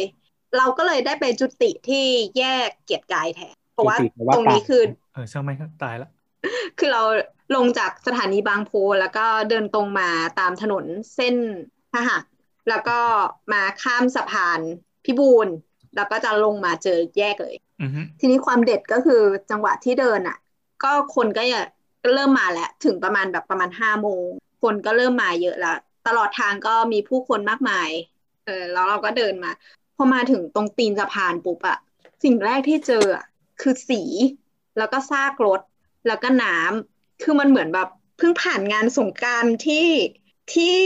เราก็เลยได้ไปจุติที่แยกเกียรติกายแทน เพราะว่าจุติแปลว่าตรงนี้คือ เออช่างไม่งก็ตายละ คือเรา ลงจากสถานีบางโพแล้วก็เดินตรงมาตามถนนเส้นพหะแล้วก็มาข้ามสะพานพิบูลแล้วก็จะลงมาเจอแยกเลยอือฮึทีนี้ความเด็ดก็คือจังหวะที่เดินอะ ก็คนก็อย่าก็เริ่มมาแล้ว ถึงประมาณแบบประมาณห้าโมง คนก็เริ่มมาเยอะแล้ว ตลอดทางก็มีผู้คนมากมาย เออแล้วเราก็เดินมาพอมาถึงตรงตีนสะพานปุ๊บอะสิ่งแรกที่เจออะคือสี แล้วก็ซากรถ แล้วก็น้ำ คือมันเหมือนแบบเพิ่งผ่านงานสงกรานต์ที่ที่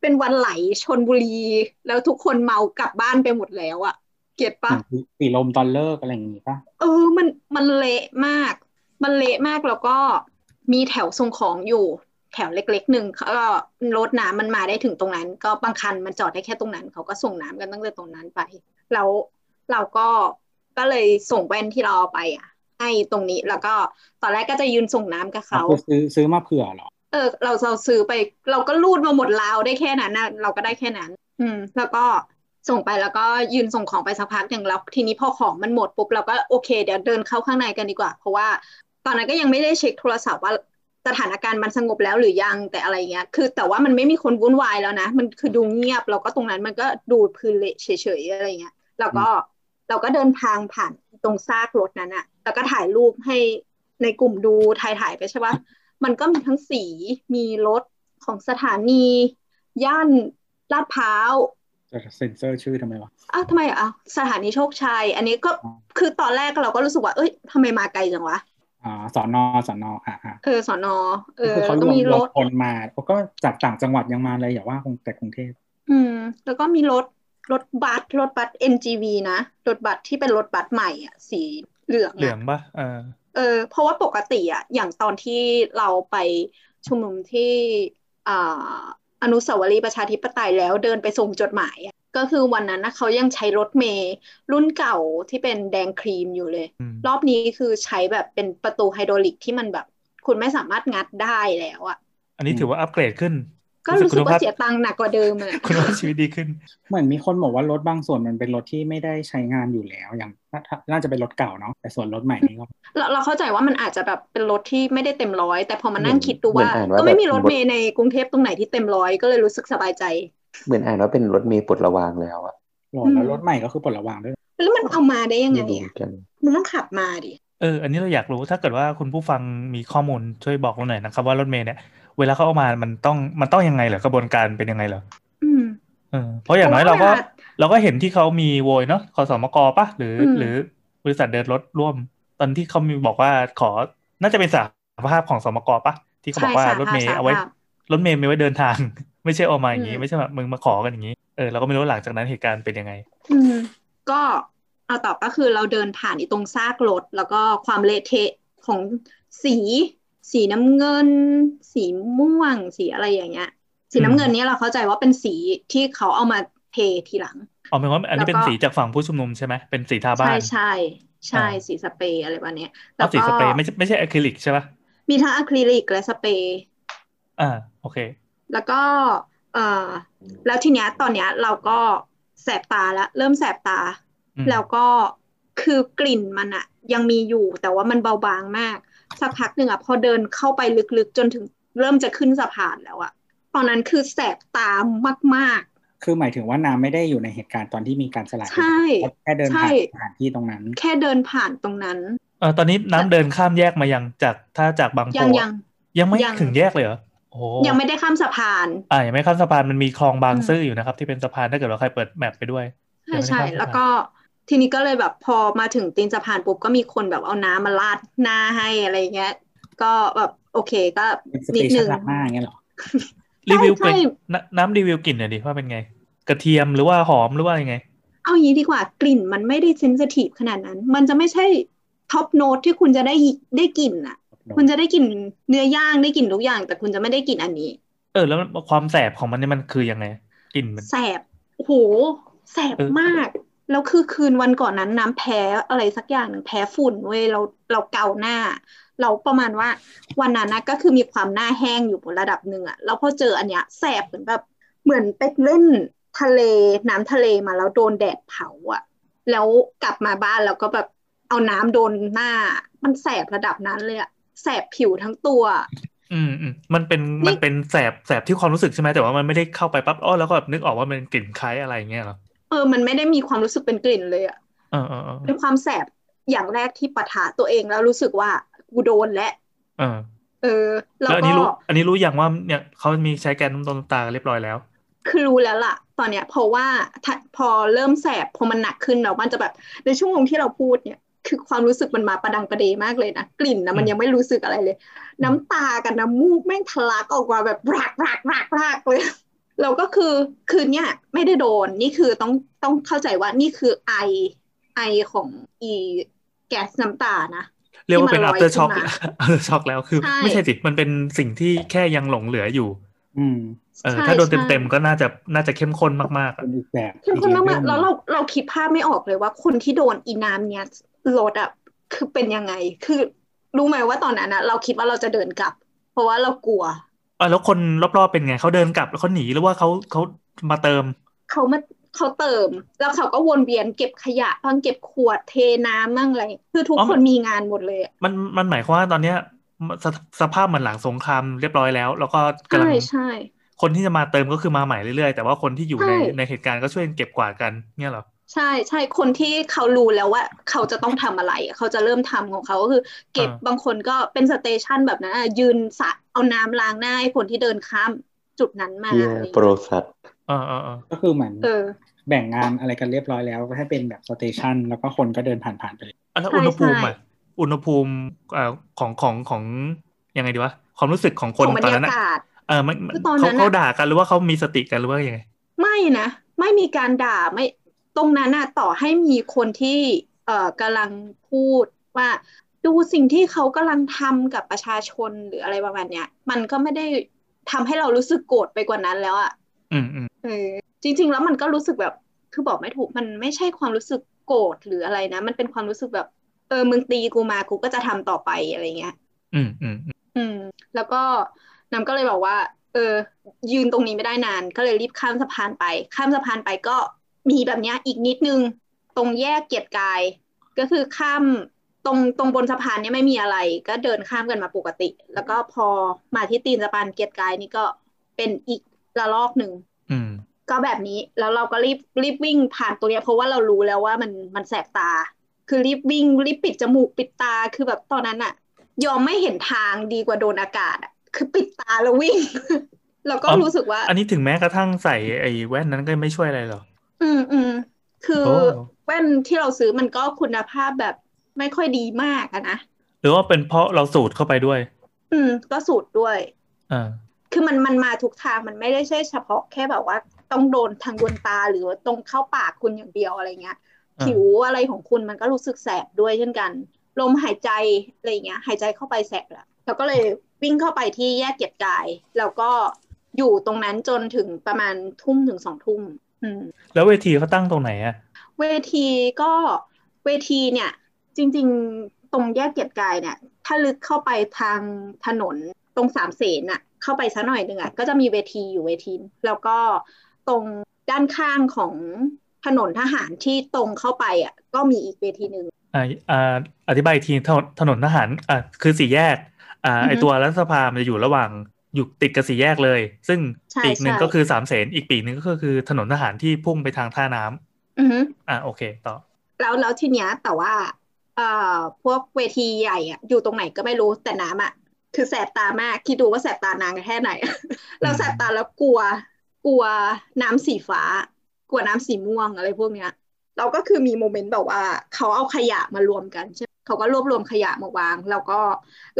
เป็นวันไหลชนบุรี แล้วทุกคนเมากลับบ้านไปหมดแล้วอะเก็ตเหปะมือนสีลมตอนเลิกอะไรอย่างงี้ป่ะเออมันมันเละมาก มันเละมากแล้วก็มีแถวส่งของอยู่ แถวเล็กๆหนึ่งเขาก็รถน้ำมันมาได้ถึงตรงนั้น ก็บางคันมันจอดได้แค่ตรงนั้น เขาก็ส่งน้ำกันตั้งแต่ตรงนั้นไป แล้วเราก็ก็เลยส่งแว่นที่เราเอาไปอะ ให้ตรงนี้ แล้วก็ตอนแรกก็จะยืนส่งน้ำกับเขาคือซื้อซื้อมาเผื่อเหรอเออ เราเราซื้อไป เราก็รูดมาหมดราวได้แค่นั้นนะเราก็ได้แค่นั้น อืม แล้วก็ส่งไปแล้วก็ยืนส่งของไปสักพักหนึ่งแล้วทีนี้พอของมันหมดปุ๊บเราก็โอเคเดี๋ยวเดินเข้าข้างในกันดีกว่า เพราะว่าตอนนั้นก็ยังไม่ได้เช็คโทรศัพท์ว่าสถานการณ์มันสงบแล้วหรือยังแต่อะไรเงี้ย คือแต่ว่ามันไม่มีคนวุ่นวายแล้วนะ มันคือดูเงียบแล้วก็ตรงนั้นมันก็ดูพื้นเละเฉยๆอะไรเงี้ย แล้วก็เราก็เดินทางผ่าน ตรงซากรถนั้นอะแล้วก็ถ่ายรูปให้ในกลุ่มดูถ่ายถ่ายๆไปใช่ปะมันก็มีทั้งสีมีรถของสถานี ย่านลาดพร้าวจะเซ็นเซอร์ชื่อทำไมวะอ้าวทำไมอะสถานีโชคชัย อันนี้ก็อ๋อคือตอนแรกเราก็รู้สึกว่า เอ้ยทำไมมาไกลจังวะอ่าสอนอสอนออ่าอ่าเออสอนอเออคือเขาแล้วรก็วมมีรรวมถคนมาก็จากต่างจังหวัดยังมาเลยอย่าว่าแต่คงกรุงเทพอืม แล้วก็มีรถ รถบัสรถบัส NGV นะรถบัสที่เป็นรถบัสใหม่อะสีเหลืองเหลืออะปะเออเออ เพราะว่าปกติอะอย่างตอนที่เราไปชุมนุมที่อ่าอนุสาวรีย์ประชาธิปไตยแล้วเดินไปส่งจดหมายอะก็คือวันนั้นนะเขายังใช้รถเมล์รุ่นเก่าที่เป็นแดงครีมอยู่เลยอืมรอบนี้คือใช้แบบเป็นประตูไฮดรอลิกที่มันแบบ คุณไม่สามารถงัดได้แล้วอะอันนี้ถือว่าอัปเกรดขึ้น ก็รู้สึกคุณว่าภาพเสียตังค์หนักกว่าเดิมอะคุณภาพชีวิตดีขึ้น เหมือนมีคนบอกว่ารถบางส่วนมันเป็นรถที่ไม่ได้ใช้งานอยู่แล้ว อย่างน่าน่าจะเป็นรถเก่าเนาะแต่ส่วนรถใหม่นี่ก็เราเราเข้าใจว่ามันอาจจะแบบเป็นรถที่ไม่ได้เต็มร้อย แต่พอมานั่งเหมือนคิดดูเหมือว่านอ่านว่า ก็ไม่แบบมีรถเมล์ในกรุงเทพตรงไหนที่เต็มร้อยก็เลยรู้สึกสบายใจ เหมือนอ่านว่าเป็นรถเมล์ปลดระวางแล้วอะหรออืมแล้วรถใหม่ก็คือปลดระวางด้วยแล้วมันเอามาได้ยังไงไม่รู้อะกันมันต้องขับมาดิเออ อันนี้เราอยากรู้ถ้าเกิดว่าคุณผู้ฟังมีข้อมูลช่วยบอกเราหน่อยนะครับว่ารถเมล์เนี่ย เวลาเขาเอามามันต้องมันต้องยังไงเหรอกระบวนการเป็นยังไงเหรออืมเออเพราะอย่างน้อยเราก็เพราะว่าเราก็เห็นที่เขามีโวยเนาะขอสมกปะหรืออืมหรือบริษัทเดินรถร่วม ตอนที่เขามีบอกว่าขอน่าจะเป็นสาภาพของสมกปะที่เขาบอกว่าใช่รถเมล์สาภาพเอาไว้สาภาพรถเมล์มีไว้เดินทาง ไม่ใช่เอามาอย่างนี้อืมไม่ใช่แบบมึงมาขอกันอย่างนี้เออเราก็ไม่รู้หลังจากนั้นเหตุการณ์เป็นยังไง อืมก็เอาต่อก็คือเราเดินผ่านอีตรงซากรถแล้วก็ความเละเทะของสี สีน้ำเงิน สีม่วง สีอะไรอย่างเงี้ย สีน้ำเงินเนี้ยเราเข้าใจว่าเป็นสีที่เขาเอามาเททีหลังเอาเป็นว่าอันนี้เป็นแล้วก็สีจากฝั่งผู้ชุมนุมใช่ไหมเป็นสีทาบ้าใช่นใช่ใช่อ่าสีสเปรย์อะไรแบบเนี้ยเอาสีสเปรย์ไม่ใช่ไม่ใช่อะคริลิกใช่ปะมีทั้งอะคริลิกและสเปรย์อ่าโอเค แล้วก็เอ่อแล้วทีเนี้ยตอนเนี้ยเราก็แสบตาแล้วเริ่มแสบตาอืมแล้วก็คือกลิ่นมันอะยังมีอยู่แต่ว่ามันเบาบางมาก สักพักหนึ่งอะพอเดินเข้าไปลึกๆ จนถึงเริ่มจะขึ้นสะพานแล้วอะตอนนั้นคือแสบตามากคือหมายถึงว่าน้ำไม่ได้อยู่ในเหตุการณ์ตอนที่มีการสลายใช่แค่เดินใช่ผ่านสถานที่ตรงนั้นๆแค่เดินผ่านตรงนั้นเออตอนนี้น้ำเดินข้ามแยกมายังจากถ้าจากบางโพยังอะยังยังไม่ยังถึงแยกเลยเหรอโอ้โหยังไม่ได้ข้ามสะพานอ่ายังไม่ข้ามสะพานมันมีคลองบางอืมซื่ออยู่นะครับ ที่เป็นสะพานถ้าเกิดว่าใครเปิด map ไปด้วยใช่ยังไม่ได้ใช่ข้ามสะพานแล้วก็ ทีนี้ก็เลยแบบพอมาถึงตีนสะพานปุ๊บก็มีคนแบบเอาน้ำมาราดหน้าให้อะไรเงี้ย ก็แบบโอเคก็เป็นสนิเตดชันึงล้างหน้าอย่างเงี้ยเหรอรีวิวกลิ่นใช่น้ำน้ำรีวิวกลิ่นหน่อยดิว่าเป็นไง กระเทียมหรือว่าหอมหรือว่ายังไง เอาอย่างนี้ดีกว่ากลิ่นมันไม่ได้ sensitive ขนาดนั้น มันจะไม่ใช่ท็อปโน้ตที่คุณจะได้ได้กลิ่นอะ คุณจะได้กลิ่นเนื้อย่างได้กลิ่นทุกอย่าง แต่คุณจะไม่ได้กลิ่นอันนี้ เออ แล้วความแสบของมันเนี่ยมันคือยังไงกลิ่นมันแสบโอ้โหแสบเออมาก แล้วคือคืนวันก่อนนั้นน้ำแพ้อะไรสักอย่างหนึ่งแพ้ฝุ่นเว้ยเราเราเกาหน้า เราประมาณว่าวันนั้นนะก็คือมีความหน้าแห้งอยู่บนระดับหนึ่งอะแล้วพอเจออันเนี้ยแสบเหมือนแบบเหมือนไปเล่นทะเลน้ำทะเลมาแล้วโดนแดดเผาอะแล้วกลับมาบ้านแล้วก็แบบเอาน้ำโดนหน้า มันแสบระดับนั้นเลยอะแสบผิวทั้งตัว อืมอืมมันเป็นนี่มันเป็นแสบแสบที่ความรู้สึกใช่ไหมแต่ว่ามันไม่ได้เข้าไปปั๊บอ้อแล้วก็แบบนึกออกว่ามันกลิ่นคล้ายอะไรอย่างเงี้ยเหรอ เออ มันไม่ได้มีความรู้สึกเป็นกลิ่นเลยอะเออเออเออเป็นความแสบอย่างแรกที่ปะทะตัวเองแล้วรู้สึกว่ากูโดนและเออเออแล้แล้ววอันนี้ก็รู้อันนี้รู้อย่างว่าเนี่ยเขามีใช้แกนน้ำตาลน้ำตาลเรียบร้อยแล้ว คือรู้แล้วล่ะ ตอนเนี้ย เพราะว่าถ้าพอเริ่มแสบพอมันหนักขึ้นแล้วมันจะแบบในช่วโมงที่เราพูดเนี่ยคือความรู้สึกมันมาประดังประเดมากเลยนะกลิ่นนะมันอืมยังไม่รู้สึกอะไรเลย น้ำตากับน้ำมูกแม่งทะลักออกมาแบบรากรากรากรากเลย เราก็คือคือเนี่ยไม่ได้โดนนี่คือต้องต้องเข้าใจว่านี่คือไอไอของอีแก๊สน้ำตานะเรียกว่าเป็นที่มันลอย after shock ขึ้นมา after shock แล้วคือใช่ไม่ใช่สิมันเป็นสิ่งที่แค่ยังหลงเหลืออยู่ อืมเออใช่ถ้าโดนใช่เต็มๆก็น่าจะน่าจะเข้มข้นมากๆอะเป็นอีกแบบเข้มข้นอีมากๆลแล้วหเรานึ่งเราคิดภาพไม่ออกเลยว่าคนที่โดนอีน้ำเนี้ยรถอะคือเป็นยังไง คือรู้ไหมว่าตอนนั้นอะเราคิดว่าเราจะเดินกลับ เพราะว่าเรากลัว อะแล้วคนรอบๆเป็นไงเขาเดินกลับแล้วเขาหนีหรือว่าเขาเขามาเติมเขามาเขาเติม แล้วเขาก็วนเวียนเก็บขยะบ้างเก็บขวดเทน้ำบ้างอะไรคือทุกอ๋อคนมีงานหมดเลยอะมันมันหมายความว่าตอนเนี้ยสสภาพเหมือนหลังสงครามเรียบร้อยแล้ว แล้วก็กำลัใช่งใช่คนที่จะมาเติมก็คือมาใหม่เรื่อยๆ แต่ว่าคนที่อยู่ในใช่ในเหตุการณ์ก็ช่วยเก็บกวาดกันเนี่ยเหรอ ใช่ใช่คนที่เขารู้แล้วว่า เขาจะต้องทำอะไรอะเขาจะเริ่มทำของเขาก็คือ เก็บอ่าบางคนก็เป็นสเตชันแบบนั้นอะยืนสระเอาน้ำล้างหน้าให้คนที่เดินข้ามจุดนั้นมาเฮียอะไรอย่างโปรเงี้ยสัตว์เออเออเออก็คือเหมือนเออแบ่งงานอะไรกันเรียบร้อยแล้วให้เป็นแบบสเตชันแล้วก็คนก็เดินผ่านๆไปเลยอะแล้วใช่อุณหภูมิใช่อะอุณหภูมิเอ่อของของของยังไงดีวะความรู้สึกของคนของบรตอนรนั้นยาอะกาศเออมันมันคือตอนเขานั้นเขาอะด่ากันหรือว่าเขามีสติกันหรือว่ายังไง ไม่นะไม่มีการด่าไม่ ตรงนั้นน่ะต่อให้มีคนที่เอ่อกำลังพูดว่าดูสิ่งที่เขากำลังทำกับประชาชนหรืออะไรประมาณเนี้ย มันก็ไม่ได้ทำให้เรารู้สึกโกรธไปกว่านั้นแล้วอะอืมอืมเออจริง ๆ แล้วมันก็รู้สึกแบบคือบอกไม่ถูกมันไม่ใช่ความรู้สึกโกรธหรืออะไรนะ มันเป็นความรู้สึกแบบ เออมึงตีกูมากูก็จะทำต่อไปอะไรเงี้ย อืมอืมอืมอืมแล้วก็น้ำก็เลยบอกว่า เออ ยืนตรงนี้ไม่ได้นาน ก็เลยรีบข้ามสะพานไป ข้ามสะพานไปก็ มีแบบเนี้ยอีกนิดนึง ตรงแยกเกียรติกาย ก็คือข้ามตรงตรงบนสะพานเนี่ยไม่มีอะไร ก็เดินข้ามกันมาปกติ แล้วก็พอมาที่ตีนสะพานเกียรติกายนี่ก็เป็นอีกระลอกหนึ่งอืมก็แบบนี้แล้วเราก็รีบรีบวิ่งผ่านตัวเนี้ยเพราะว่าเรารู้แล้วว่ามันมันแสบตา คือรีบวิ่งรีบปิดจมูกปิดตาคือแบบตอนนั้นอะยอมไม่เห็นทางดีกว่าโดนอากาศอะคือปิดตาแล้ววิ่ง แล้วก็อ๋อรู้สึกว่า อันนี้ถึงแม้กระทั่งใส่ไอ้แว่นนั้นก็ไม่ช่วยอะไรหรอ อืมอืมคือโอ้แว่นที่เราซื้อมันก็คุณภาพแบบไม่ค่อยดีมากอะนะหรือว่าเป็นเพราะเราสูดเข้าไปด้วย อืม ก็สูตรด้วย อ่า คือมันมันมาทุกทางมันไม่ได้ใช่เฉพาะแค่แบบว่าต้องโดนทางดวงตาหรือว่าตรงเข้าปากคุณอย่างเดียวอะไรเงี้ยอ่าผิวอะไรของคุณมันก็รู้สึกแสบด้วยเช่นกัน ลมหายใจอะไรเงี้ย หายใจเข้าไปแสบแหละเราก็เลยวิ่งเข้าไปที่แยกเกียรติกาย แล้วก็อยู่ตรงนั้นจนถึงประมาณทุ่มถึงสองทุ่มอืม แล้วเวทีเขาตั้งตรงไหนอะเวทีก็เวทีเนี่ย จริง ๆ ตรงแยกเกียรติกายเนี่ย ถ้าลึกเข้าไปทางถนนตรงสามเสนน่ะเข้าไปสักหน่อยหนึ่งอะก็จะมีเวทีอยู่เวที แล้วก็ตรงด้านข้างของถนนทหารที่ตรงเข้าไปอะ ก็มีอีกเวทีหนึ่งอ่าอ่าอธิบายอีกทีถนนถนนทหารอ่าคือสี่แยกอ่าอือฮึไอตัวรัฐสภามันจะอยู่ระหว่าง อยู่ติดกับสี่แยกเลย ซึ่งใช่ปีกหนึ่งใช่ก็คือสามเสนอีกปีกหนึ่งก็คือถนนทหารที่พุ่งไปทางท่าน้ำอือฮึอ่าโอเค ต่อ แล้วแล้วทีเนี้ยแต่ว่า เอ่อพวกเวทีใหญ่อะอยู่ตรงไหนก็ไม่รู้แต่น้ำอะคือแสบตามากคิดดูว่าแสบตานางแค่ไหน เราแสบตาแล้วกลัว กลัวน้ำสีฟ้า กลัวน้ำสีม่วงอะไรพวกเนี้ย เราก็คือมีโมเมนต์แบบว่า เขาเอาขยะมารวมกันใช่ไหม เขาก็รวบรวมขยะมาวาง แล้วก็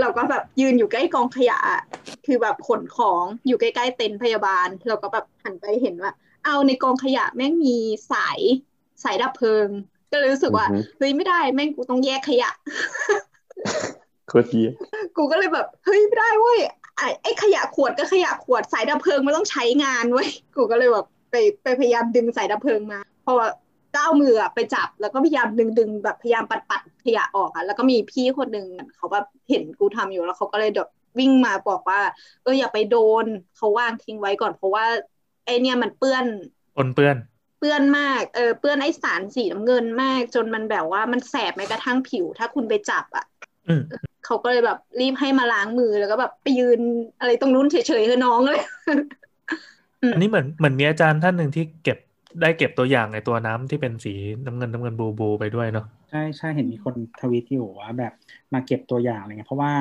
เราก็แบบยืนอยู่ใกล้กองขยะอะคือแบบขนของอยู่ใกล้ๆเต็นท์พยาบาล เราก็แบบหันไปเห็นว่า เอาในกองขยะแม่งมีสายสายดับเพลิง ก็เลยรู้สึกว่าอือฮึเฮ้ยไม่ได้แม่งกูต้องแยกขยะโคตรเหี้ยกูก็เลยแบบเฮ้ยไม่ได้เว้ยไอ้ไอ้ขยะขวดก็ขยะขวดสายดับเพลิงมันต้องใช้งานเว้ยกูก็เลยแบบไปไปพยายามดึงสายดับเพลิงมาเพราะว่า ก้าวมืออะไปจับ แล้วก็พยายามดึงดึงแบบพยายามปัดปัดขยะออกอะแล้วก็มีพี่คนหนึ่งเขาแบบเห็นกูทำอยู่แล้วเขาก็เลยแบบวิ่งมาบอกว่าเอออย่าไปโดนเขาวางทิ้งไว้ก่อน เพราะว่าไอเนี่ยมันเปื้อนปนเปื้อน เปื้อนมากเออเปื้อนไอสารสีน้ำเงินมาก จนมันแบบว่ามันแสบแม้กระทั่งผิว ถ้าคุณไปจับอะอืมเขาก็เลยแบบรีบให้มาล้างมือแล้วก็แบบไปยืนอะไรตรงนู้นเฉยๆคือน้องเลยอันนี้เหมือนเหมือนมีอาจารย์ท่านหนึ่งที่เก็บ ได้เก็บตัวอย่างในตัวน้ำที่เป็นสีน้ำเงินน้ำเงินบูบูไปด้วยเนาะใช่ใช่เห็นมีคนทวีตอยู่ว่าแบบมาเก็บตัวอย่างอะไรเงี้ยเพราะว่า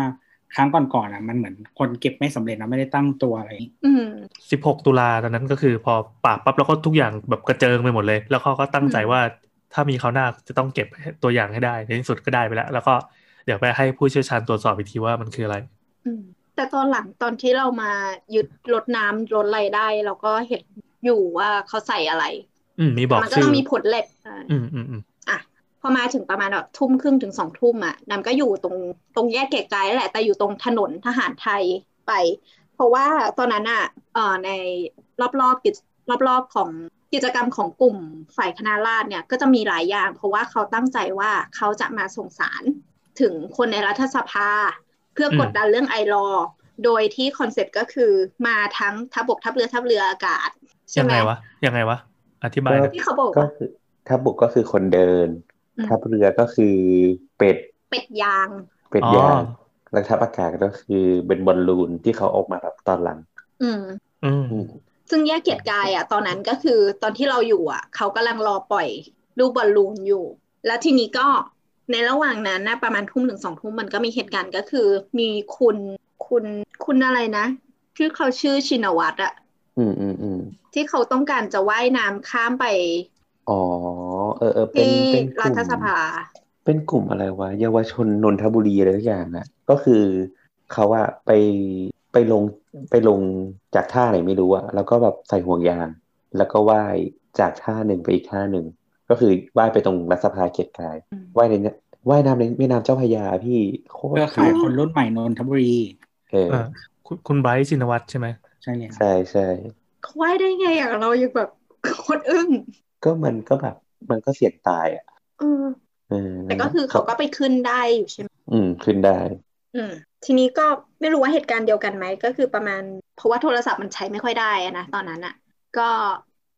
ครั้งก่อนๆอะมันเหมือนคนเก็บไม่สำเร็จนะไม่ได้ตั้งตัวอะไรอืมสิบหกตุลาตอนนั้นก็คือพอปราบปั๊บแล้วก็ทุกอย่างแบบกระเจิงไปหมดเลย แล้วเขาก็ตั้งใจอืมว่าถ้ามีเขาวหน้าจะต้องเก็บตัวอย่างให้ได้ในที่สุดก็ได้ไปแล้ว แล้วก็เดี๋ยวไปให้ผู้เชี่ยวชาญตรวจสอบอีกทีว่ามันคืออะไรอืมแต่ตอนหลังตอนที่เรามายึดรถน้ำรถอะไรได้ เราก็เห็น อยู่ว่าเขาใส่อะไร อืมมีบอกมันก็ชื่ต้อองมีผลเหล็กอ่าอืมอืมอืมอะพอมาถึงประมาณแบบทุ่มครึ่งถึงสองทุ่มอะนำก็อยู่ตรงตรงแยกเกียรติกายนั่นแหละ แต่อยู่ตรงถนนทหารไทยไป เพราะว่าตอนนั้นอะเอ่อในรอบๆกิจรอบๆของกิจกรรมของกลุ่มฝ่ายคณะราษฎรเนี่ยก็จะมีหลายอย่าง เพราะว่าเขาตั้งใจว่าเขาจะมาส่งสารถึงคนในรัฐสภา เพื่อกดดันเรื่องไอรอโดยที่ concept ก็คือมาทั้งทัพบกทัพเรือทัพเรืออากาศใช่ ยังไหมไงวะยังไงวะ อธิบายหน่อยที่เขาบอกก็ว่าคือทัพบกก็คือคนเดินอืมทัพเรือก็คือเป็ด เป็ดยาง เป็ดอ๋อยางแล้วทัพอากาศก็คือเป็นบอลลูนที่เขาออกมาแบบตอนหลังอืมอืม อืม ซึ่งแยกเกียรติกายอะ ตอนนั้นก็คือตอนที่เราอยู่อะ เขากำลังรอปล่อยลูกบอลลูนอยู่ แล้วทีนี้ก็ในระหว่างนั้นนะประมาณทุ่มหนึ่งสองทุ่มมันก็มีเหตุการณ์ก็คือ มีคุณคุณคุณอะไรนะที่เขาชื่อชินวัตรอะอืมอืมอืม ที่เขาต้องการจะว่ายน้ำข้ามไป อ๋อ เออเออเป็นที่เป็นกรัลุ่มฐสภา เป็นกลุ่มอะไรวะ เยาวชนนนทบุรีอะไรทุกอย่างนะก็คือเขาอะไปไปลงไปลงจากท่าไหนไม่รู้อะแล้วก็แบบใส่ห่วงยาง แล้วก็ว่ายจากท่าหนึ่งไปอีกท่าหนึ่ง ก็คือว่ายไปตรงรัฐสภาเกียรติกายอืมว่ายในเนี่ยว่ายน้ำในแม่น้ำเจ้าพระยาพี่โคตเพื่รอขายคนรุ่นใหม่นนทบุรี เอออ่าคุณคุณไบรท์ชินวัตรใช่ไหมใช่เลยครับใช่ใช่ เขาว่ายได้ไงอะเรายังแบบโคตรอึ้งก็มันก็แบบ มันก็เสี่ยงตายอะเออเออแต่ก็คือเขาก็ไปขึ้นได้อยู่ใช่ไหมอืม ขึ้นได้ อืม ทีนี้ก็ไม่รู้ว่าเหตุการณ์เดียวกันไหมก็คือประมาณ เพราะว่าโทรศัพท์มันใช้ไม่ค่อยได้อะนะตอนนั้นอะ ก็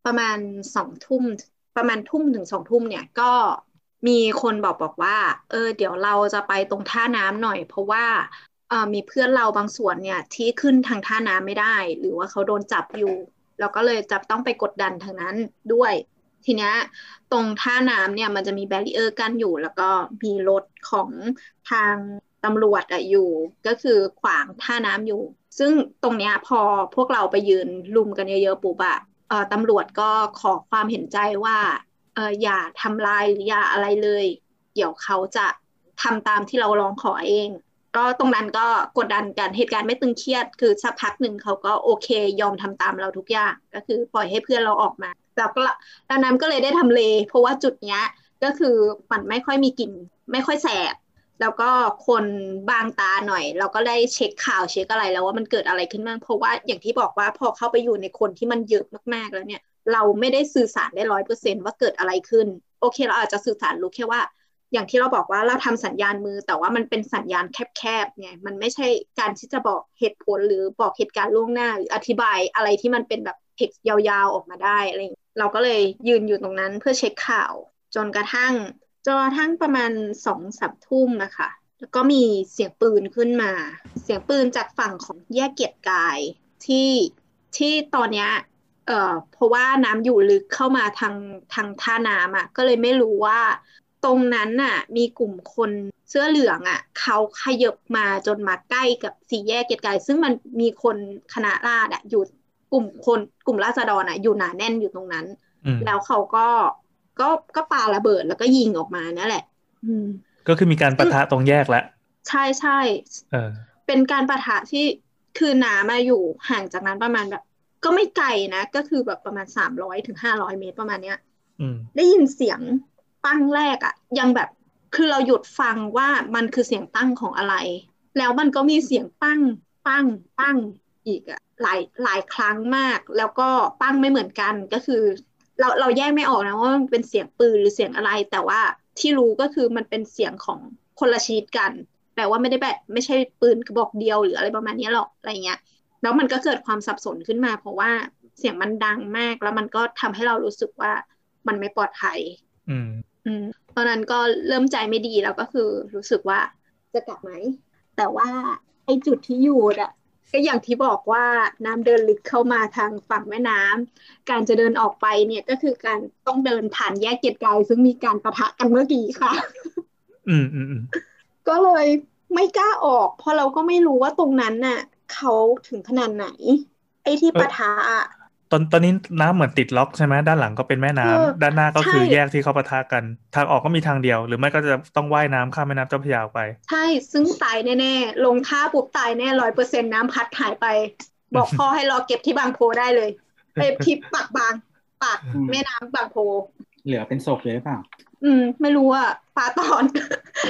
ประมาณสองทุ่มประมาณทุ่มถึงสองทุ่มเนี่ยก็มีคนบอกบอกว่า เออ เดี๋ยวเราจะไปตรงท่าน้ำหน่อย เพราะว่าเออมีเพื่อนเราบางส่วนเนี่ย ที่ขึ้นทางท่าน้ำไม่ได้ หรือว่าเขาโดนจับอยู่ แล้วก็เลยจะต้องไปกดดันทางนั้นด้วย ทีนี้ตรงท่าน้ำเนี่ยมันจะมีแบรีเออร์กั้นอยู่ แล้วก็มีรถของทางตำรวจอะอยู่ ก็คือขวางท่าน้ำอยู่ ซึ่งตรงเนี้ยพอพวกเราไปยืนลุมกันเยอะๆปุ๊บอะตำรวจก็ขอความเห็นใจว่าเอออย่าทำลายหรืออย่าอะไรเลย เดี๋ยวเขาจะทำตามที่เราร้องขอเอง ก็ตรงนั้นก็กดดันกันเหตุการณ์ไม่ตึงเครียด คือสักพักหนึ่งเขาก็โอเค ยอมทำตามเราทุกอย่าง ก็คือปล่อยให้เพื่อนเราออกมาแล้วก็ดังนั้นก็เลยได้ทำเล เพราะว่าจุดเนี้ยก็คือมันไม่ค่อยมีกลิ่นไม่ค่อยแสบแล้วก็คนบางตาหน่อย เราก็ได้เช็คข่าวเช็คอะไรแล้วว่ามันเกิดอะไรขึ้นบ้างเพราะว่าอย่างที่บอกว่าพอเข้าไปอยู่ในคนที่มันเยอะมากๆแล้วเนี่ย เราไม่ได้สื่อสารได้ร้อยเปอร์เซ็นต์ว่าเกิดอะไรขึ้น โอเคเราอาจจะสื่อสารรู้แค่ว่า อย่างที่เราบอกว่าเราทำสัญญาณมือ แต่ว่ามันเป็นสัญญาณแคบๆไงมันไม่ใช่การที่จะบอกเหตุผลหรือบอกเหตุการณ์ล่วงหน้า หรืออธิบายอะไรที่มันเป็นแบบเท็กซ์ยาวๆออกมาได้อะไรเราก็เลยยืนอยู่ตรงนั้นเพื่อเช็คข่าว จนกระทั่งจนกระทั่งประมาณสองสามทุ่มนะคะแล้วก็มีเสียงปืนขึ้นมา เสียงปืนจากฝั่งของแยกเกียรติกายที่ที่ตอนเนี้ยเอ่อเพราะว่าน้ำอยู่ลึกเข้ามาทางทางท่าน้ำอะก็เลยไม่รู้ว่า ตรงนั้นน่ะ มีกลุ่มคนเสื้อเหลืองอะเขาขยับมาจนมาใกล้กับสี่แยกเกียรติกาย ซึ่งมันมีคนคณะราษฎรอะอยู่กลุ่มคนกลุ่มราษฎรอะอยู่หนาแน่นอยู่ตรงนั้นอืมแล้วเขาก็ก็ก็ปาระเบิดแล้วก็ยิงออกมานั่นแหละ อืม ก็คือมีการปะทะตรงแยกแล้วใช่ใช่เออเป็นการปะทะที่คือน้ำมาอยู่ห่างจากนั้นประมาณแบบ ก็ไม่ไกลนะ ก็คือแบบประมาณสามร้อยถึงห้าร้อยเมตรประมาณเนี้ยอืมได้ยินเสียง ปั้งแรกอะยังแบบคือเราหยุดฟังว่ามันคือเสียงปั้งของอะไร แล้วมันก็มีเสียงปั้งปั้งปั้งอีกอะหลายหลายครั้งมาก แล้วก็ปั้งไม่เหมือนกันก็คือ เราเราแยกไม่ออกนะว่ามันเป็นเสียงปืนหรือเสียงอะไร แต่ว่าที่รู้ก็คือมันเป็นเสียงของคนละชนิดกันแปลว่าไม่ได้แบบไม่ใช่ปืนกระบอกเดียวหรืออะไรประมาณนี้หรอกอะไรเงี้ยแล้วมันก็เกิดความสับสนขึ้นมา เพราะว่าเสียงมันดังมาก แล้วมันก็ทำให้เรารู้สึกว่ามันไม่ปลอดภัย อืม ตอนนั้นก็เริ่มใจไม่ดีแล้วก็คือ รู้สึกว่าจะกลับไหม แต่ว่าไอ้จุดที่อยู่อะก็อย่างที่บอกว่าน้ำเดินลึกเข้ามาทางฝั่งแม่น้ำการจะเดินออกไปเนี่ยก็คือการต้องเดินผ่านแยกเกียรติกายซึ่งมีการปะทะกันเมื่อกี้ค่ะอืมอืมอืมก็เลยไม่กล้าออก เพราะเราก็ไม่รู้ว่าตรงนั้นน่ะเขาถึงขนาดไหน ไอ้ที่ปะทะอะ ตอนตอนนี้น้ำเหมือนติดล็อกใช่ไหมด้านหลังก็เป็นแม่น้ำเออด้านหน้าก็คือใช่แยกที่เขาปะทะกัน ทางออกก็มีทางเดียว หรือไม่ก็จะต้องว่ายน้ำข้ามแม่น้ำเจ้าพระยาออกไป ใช่ซึ่งตายแน่ๆลงท่าปุ๊บตายแน่ร้อยเปอร์เซ็นต์น้ำพัดหายไป บอกพ่อให้รอเก็บที่บางโพได้เลยไปที่ปากบางปากแม่น้ำบางโพ เหลือเป็นศพเลยหรือเปล่าอืม ไม่รู้อะปาตอน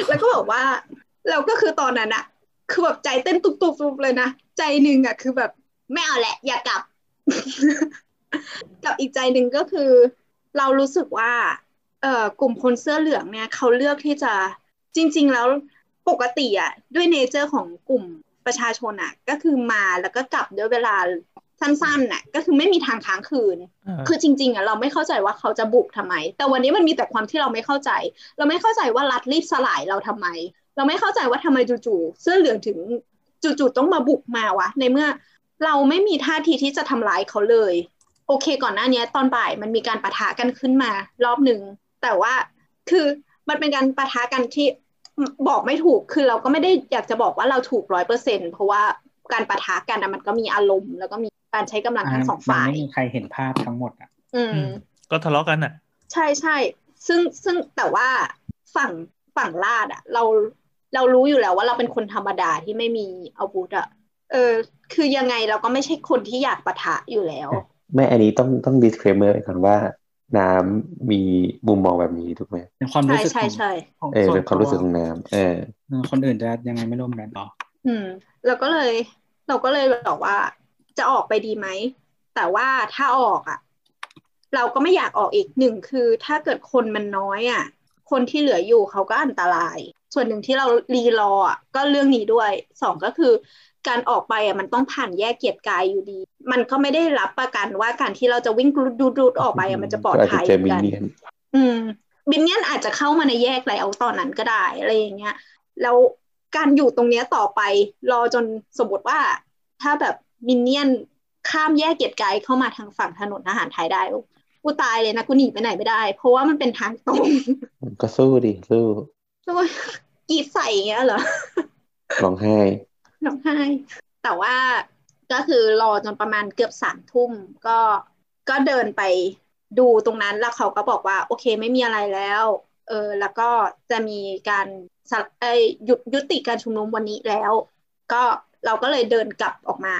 แล้วก็บอกว่าเราก็คือตอนนั้นอะคือแบบใจเต้นตุบๆเลยนะใจหนึ่งอะคือแบบไม่เอาแหละ อย่ากลับ กับอีกใจหนึ่งก็คือ เรารู้สึกว่าเอ่อกลุ่มคนเสื้อเหลืองเนี่ยเขาเลือกที่จะจริง ๆ แล้วปกติอะด้วยเนเจอร์ของกลุ่มประชาชนอะก็คือมาแล้วก็กลับด้วยเวลาสั้นๆน่ะก็คือไม่มีทางค้างคืนอ่าคือจริง ๆอะเราไม่เข้าใจว่าเขาจะบุกทำไม แต่วันนี้มันมีแต่ความที่เราไม่เข้าใจ เราไม่เข้าใจว่ารัฐรีบสลายเราทำไม เราไม่เข้าใจว่าทำไมจู่ๆเสื้อเหลืองถึงจู่ๆต้องมาบุกมาวะ ในเมื่อ เราไม่มีท่าทีที่จะทำร้ายเขาเลย โอเค ก่อนหน้านี้ตอนบ่ายมันมีการปะทะกันขึ้นมา รอบหนึ่งแต่ว่าคือมันเป็นการปะทะกันที่บอกไม่ถูกคือเราก็ไม่ได้อยากจะบอกว่าเราถูกร้อยเปอร์เซ็นเพราะว่าการปะทะกันอะมันก็มีอารมณ์ แล้วก็มีการใช้กำลังทั้งสองมันฝ่ายไม่มีใครเห็นภาพทั้งหมดอะ อือืมมก็ทะเลาะกันอะ ใช่ใช่ซึ่งซึ่งแต่ว่าฝั่งฝั่งลาดอะเราเรารู้อยู่แล้วว่าเราเป็นคนธรรมดาที่ไม่มีอาวุธอะ เออคือยังไงเราก็ไม่ใช่คนที่อยากปะทะอยู่แล้วแม่อันนี้ต้องต้อง disclaimer ไว้ก่อนว่า น้ำมีมุมมองแบบนี้ถูกไหมเป็นความใช่รู้สึกใช่ของใช่ของเออส่เป็นความรู้สึกของน้ำเออเออคนอื่นจะยังไงไม่ร่วมกันต่ออืมเราก็เลย เราก็เลยบอกว่า จะออกไปดีไหม แต่ว่าถ้าออกอะเราก็ไม่อยากออกอีกหนึ่งคือ ถ้าเกิดคนมันน้อยอะคนที่เหลืออยู่เขาก็อันตราย ส่วนหนึ่งที่เรารีรออะก็เรื่องนี้ด้วยสองก็คือ การออกไปอะมันต้องผ่านแยกเกียรติกายอยู่ดี มันก็ไม่ได้รับประกันว่าการที่เราจะวิ่งดูดๆออกไปอะมันจะปลอดก็อาจจะภัยเจอเหมืมิอนนกันเนียนอืมบินเนียนอาจจะเข้ามาในแยกแล้วตอนนั้นก็ได้อะไรอย่างเงี้ยแล้วการอยู่ตรงเนี้ยต่อไป รอจนสมมติว่า ถ้าแบบมินเนี่ยนข้ามแยกเกียรติกายเข้ามาทางฝั่งถนนทหารไทยได้โอ้กูตายเลยนะกูหนีไปไหนไม่ได้ เพราะว่ามันเป็นทางตรงก็สู้ดิสู้แล้วก็กรีดใส่อย่างเงี้ยเหรอร้องไห้ ร้องไห้ แต่ว่าก็คือรอจนประมาณเกือบสามทุ่มก็ก็เดินไปดูตรงนั้นแล้วเขาก็บอกว่า โอเคไม่มีอะไรแล้ว เออแล้วก็จะมีการสะเอยหยุดยุติการชุมนุมวันนี้แล้ว ก็เราก็เลยเดินกลับออกมา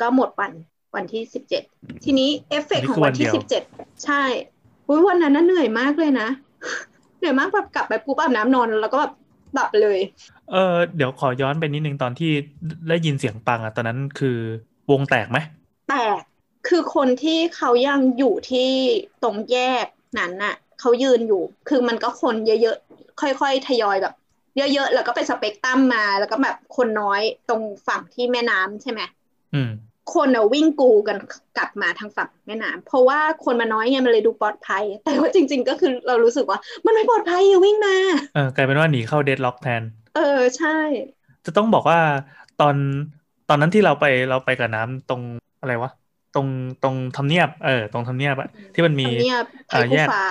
ก็หมดวันวันที่สิบเจ็ดทีนี้เอฟเฟกต์ของวันที่อันนี้คือวันเดียวสิบเจ็ดใช่อุ๊ยวันนั้นน่ะเหนื่อยมากเลยนะ เหนื่อยมากแบบกลับไปปุ๊บอาบน้ำนอนแล้วก็แบบ ดับเลย เออเดี๋ยวขอย้อนไปนิดนึงตอนที่ได้ยินเสียงปังอะตอนนั้นคือวงแตกไหมแต่คือคนที่เขายังอยู่ที่ตรงแยกนั้นน่ะเขายืนอยู่ คือมันก็คนเยอะๆ ค่อยๆ ทยอยแบบ เยอะๆ แล้วก็เป็นสเปกตรัมมา แล้วก็แบบคนน้อยตรงฝั่งที่แม่น้ำใช่ไหมอืม คนอะวิ่งกูกันกลับมาทางฝั่งแม่น้ำเพราะว่าคนมาน้อยไงมันเลยดูปลอดภัย แต่ว่าจริง ๆ ก็คือเรารู้สึกว่า มันไม่ปลอดภัยอย่าวิ่งมาเออกลายเป็นว่าหนีเข้าเดดล็อกแทน เออใช่ จะต้องบอกว่าตอนตอนนั้นที่เราไปเราไปกับน้ำตรงอะไรวะตรงตรงทำเนียบเออตรงทำเนียบอะที่มันมีทำเนียบไทเอ่ยอคู่แยกฟ้า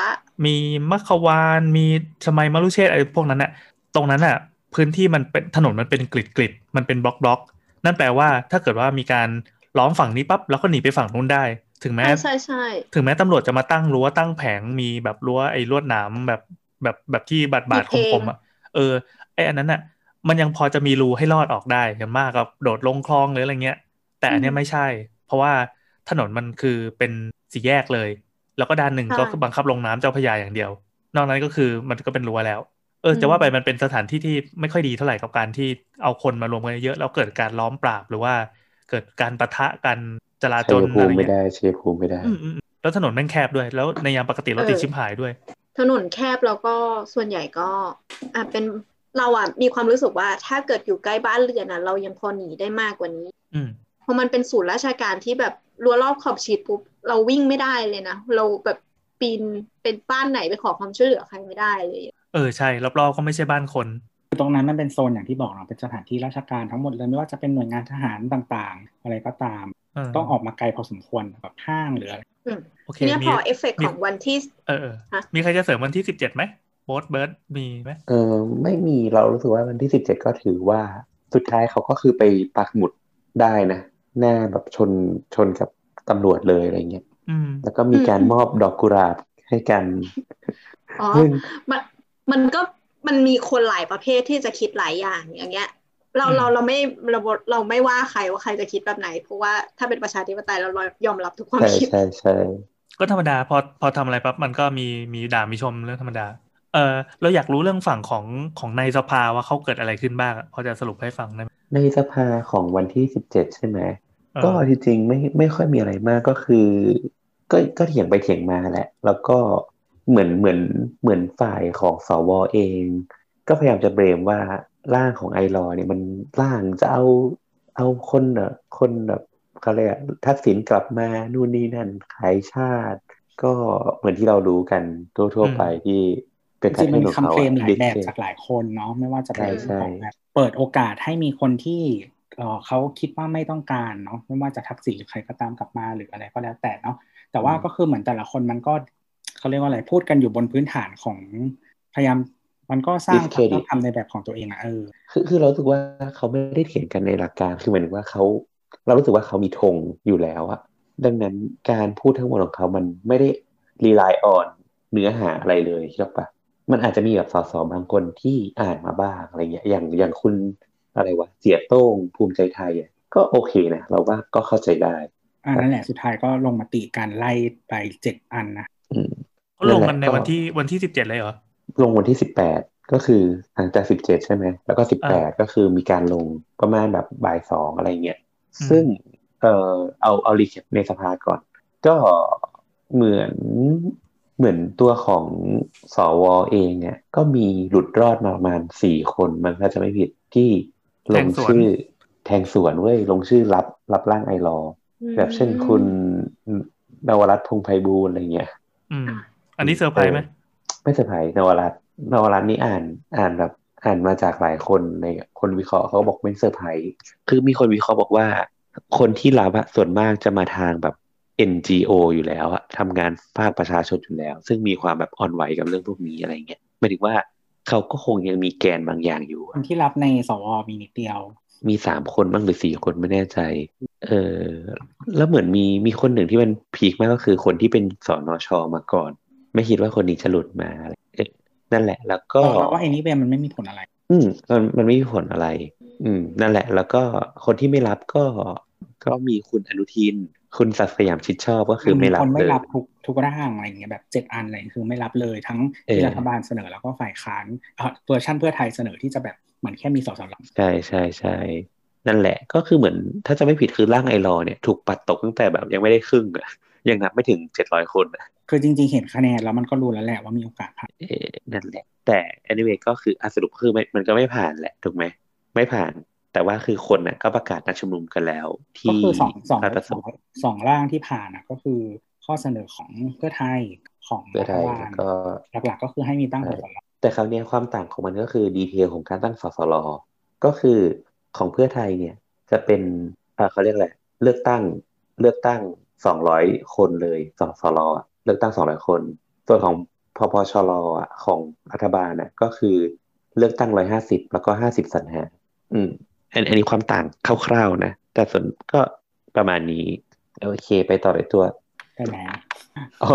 มีมัคควานมีชมัยมรุเชษฐ์อะไรพวกนั้นอะตรงนั้นอะพื้นที่มันเป็นถนนมันเป็นกริดกริดมันเป็นบล็อกบล็อกนั่นแปลว่าถ้าเกิดว่ามีการ ล้อมฝั่งนี้ปั๊บแล้วก็หนีไปฝั่งนู้นได้ ถึงแม้ใช่ใช่ใช่ถึงแม้ตำรวจจะมาตั้งรั้วตั้งแผงมีแบบรั้วไอ้ลวดหนามแบบแบบแบบที่บาดบาดคมๆอะเออไอ้อันนั้นอะ มันยังพอจะมีรูให้รอดออกได้อย่างมากกับโดดลงคลองหรืออะไรเงี้ย แต่อันเนี้ยไม่ใช่ เพราะว่าถนนมันคือเป็นสี่แยกเลย แล้วก็ด้านหนึ่งก็คือบังคับลงน้ำเจ้าพระยาอย่างเดียว นอกนั้นก็คือมันก็เป็นรั้วแล้ว เออจะว่าไปมันเป็นสถานที่ที่ไม่ค่อยดีเท่าไหร่กับการที่เอาคนมารวมกันเยอะแล้วเกิดการล้อมปราบหรือว่า เกิดการปะทะกันจราจชัรยภูอะไรมิไม่เงี้ยได้ชัยภูมิไม่ได้อืมอืมอืมแล้วถนนแม่งแคบด้วย แล้วในยามปกติรถติดชิบหายด้วย ถนนแคบแล้วก็ส่วนใหญ่ก็อะเป็นเราอะมีความรู้สึกว่าถ้าเกิดอยู่ใกล้บ้านเรือนอะเรายังพอหนีได้มากกว่านี้ อืมเพราะมันเป็นศูนย์ราชการที่แบบรั้วรอบขอบชิดปุ๊บเราวิ่งไม่ได้เลยนะเราแบบปีนเป็นบ้านไหนไปขอความช่วยเหลือใครไม่ได้เลย เออใช่รอบๆก็ไม่ใช่บ้านคนคือ ตรงนั้นมันเป็นโซนอย่างที่บอกเนาะเป็นสถานที่ราชการทั้งหมดเลยไม่ว่าจะเป็นหน่วยงานทหารต่างๆ อะไรก็ตามเออต้องออกมาไกลพอสมควรแบบห้างหรืออะไรอืมโอเคทีเนี้ยมีพอเอฟเฟกต์มีของวันที่เออเออฮะมีใครจะเสริมวันที่สิบเจ็ดไหมโบสเบิร์ดมีไหมเออไม่มีเรารู้สึกว่าวันที่สิบเจ็ดก็ถือว่าสุดท้ายเขาก็คือไปปักหมุดได้นะหน้าแบบชนชนกับตำรวจเลยอะไรเงี้ยอืมแล้วก็มีการมอบดอกกุหลาบให้กันอ๋อซึ่งมันมันก็ มันมีคนหลายประเภทที่จะคิดหลายอย่างอย่างเงี้ย เราอืมเราเราไม่เราเราไม่ว่าใครว่าใครจะคิดแบบไหน เพราะว่าถ้าเป็นประชาธิปไตยเรายอมรับทุกความใช่คิดใช่ใช่ก็ธรรมดาพอพอทำอะไรปั๊บมันก็มีมีด่ามีชมเรื่องธรรมดาเออเราอยากรู้เรื่องฝั่งของของในสภาว่าเขาเกิดอะไรขึ้นบ้างอะพอจะสรุปให้ฟังได้ไหมในสภาของวันที่สิบเจ็ดใช่ไหมเออก็จริงๆไม่ไม่ค่อยมีอะไรมากก็คือ ก็ก็เถียงไปเถียงมาแหละ แล้วก็ เหมือนเหมือนเหมือนฝ่ายของสวเอง ก็พยายามจะเบรมว่าร่างของไอรอว์เนี่ยมันร่างจะเอาเอาคนเนอะคนแบบเขาเรียกอะทักษิณกลับมานู่นนี่นั่นขายชาติ ก็เหมือนที่เรารู้กันทั่วๆไปที่เป็นจริงๆมันมีของคำเคลมหลายแบบ dictate จากหลายคนเนาะไม่ว่าจะเป็นใช่ใช่ของแบบเปิดโอกาสให้มีคนที่เอ่อเขาคิดว่าไม่ต้องการเนาะไม่ว่าจะทักษิณหรือใครก็ตามกลับมาหรืออะไรก็แล้วแต่เนาะแต่ว่าก็คือเหมือนแต่ละคนมันก็ เขาเรียกว่าอะไรพูดกันอยู่บนพื้นฐานของพยายามมันก็สร้างความ Discredit ต้องทำในแบบของตัวเองอะเออคือคือเรารู้สึกว่าเขาไม่ได้เถียงกันในหลักการคือหมายถึงว่าเขาเรารู้สึกว่าเขามีธงอยู่แล้วอะดังนั้นการพูดทั้งหมดของเขามันไม่ได้รีไลน์ออนเนื้อหาอะไรเลยใช่ปะมันอาจจะมีแบบสสบางคนที่อ่านมาบ้างอะไรเงี้ยอย่างอย่างคุณอะไรวะเสียโต้งภูมิใจไทยอะก็โอเคนะเราว่าก็เข้าใจได้อันนั้นแหละสุดท้ายก็ลงมติการไล่ไปเจ็ดอันนะอืม เขาลงกันในนั่นแหละก็วันที่วันที่สิบเจ็ดเลยเหรอ ลงวันที่สิบแปดก็คือหลังจากสิบเจ็ดใช่ไหม แล้วก็สิบแปดก็คือมีการลงประมาณแบบบ่ายสองอะไรเงี้ยอืมซึ่งเออเอาเอารีแคปในสภาก่อน ก็เหมือนเหมือนตัวของสวเองเนี่ยก็มีหลุดรอดมาประมาณสี่คนมันถ้าจะไม่ผิดที่ลงชื่อแทงสวนเว้ยลงชื่อรับรับร่าง iLaw แบบเช่นคุณเนาวรัตน์พงษ์ไพบูลย์อะไรเงี้ย อืมอันนี้เซอร์ไพรส์ไหมไม่ เนาวรัตน์เนาวรัตน์นี่อ่านอ่านแบบอ่านมาจากหลายคนในคนวิเคราะห์เขาบอกไม่เซอร์ไพรส์คือมีคนวิเคราะห์บอกว่า คนที่รับอะส่วนมากจะมาทางแบบ NGO อยู่แล้วอะทำงานภาคประชาชนอยู่แล้ว ซึ่งมีความแบบอ่อนไหวกับเรื่องพวกนี้อะไรเงี้ยหมายถึงว่าเขาก็คงยังมีแกนบางอย่างอยู่คนที่รับในสวมีนิดเดียว มีสามคนบ้างหรือสี่คนไม่แน่ใจ เออแล้วเหมือนมีมีคนหนึ่งที่มันพีคมากก็คือคนที่เป็นสอนอชอมาก่อน ไม่คิดว่าคนนี้จะหลุดมาอะไรเออนั่นแหละ แล้วก็เพราะว่าไอ้นี่เบมันไม่มีผลอะไร อืมมันมันไม่มีผลอะไร อืม นั่นแหละ แล้วก็คนที่ไม่รับก็ก็มีคุณอนุทิน คุณศักดิ์สยามชิดชอบก็คือไม่รับคนไม่เลยรับทุกทุกร่างอะไรอย่างเงี้ยแบบเจ็ดอันอะไรคือไม่รับเลยทั้งเออที่รัฐบาลเสนอแล้วก็ฝ่ายค้านเอ่อเวอร์ชันเพื่อไทยเสนอที่จะแบบเหมือนแค่มีสสรใช่ใช่ใช่นั่นแหละก็คือเหมือนถ้าจะไม่ผิดคือร่างไอรอว์เนี่ยถูกปัดตกตั้งแต่แบบยังไม่ได้ครึ่งอะยังนับไม่ถึงเจ็ดร้อยคนอะ คือจริง ๆ เห็นคะแนนแล้วมันก็รู้แล้วแหละว่ามีโอกาสผ่านเออนั่นแหละ แต่ anyway ก็คืออะสรุปคือไม่มันก็ไม่ผ่านแหละถูกไหมไม่ผ่าน แต่ว่าคือคนน่ะก็ประกาศนัดชุมนุมกันแล้วก็ที่คือสองสองราชประสสองงค์สองร่างที่ผ่านอะก็คือข้อเสนอของเพื่อไทยของเพื่อไทยรัฐบาแล้วลก็หลักๆก็คือให้มีตั้งสสรแต่คราวเนี้ยความต่างของมันก็คือดีเทลของการตั้งสสรก็คือของเพื่อไทยเนี่ยจะเป็นอ่าเขาเรียกอะไรเลือกตั้งเลือกตั้งสองร้อยคนเลยสสรอะ เลือกตั้งสองร้อยคน ส่วนของพพชรอะของรัฐบาลน่ะก็คือเลือกตั้งร้อยห้าสิบแล้วก็ห้าสิบสรรหาอืมอันอันนี้ความต่างคร่าวๆนะ แต่ส่วนก็ประมาณนี้ โอเค ไปต่อเลยตัวได้ไหมอ๋อ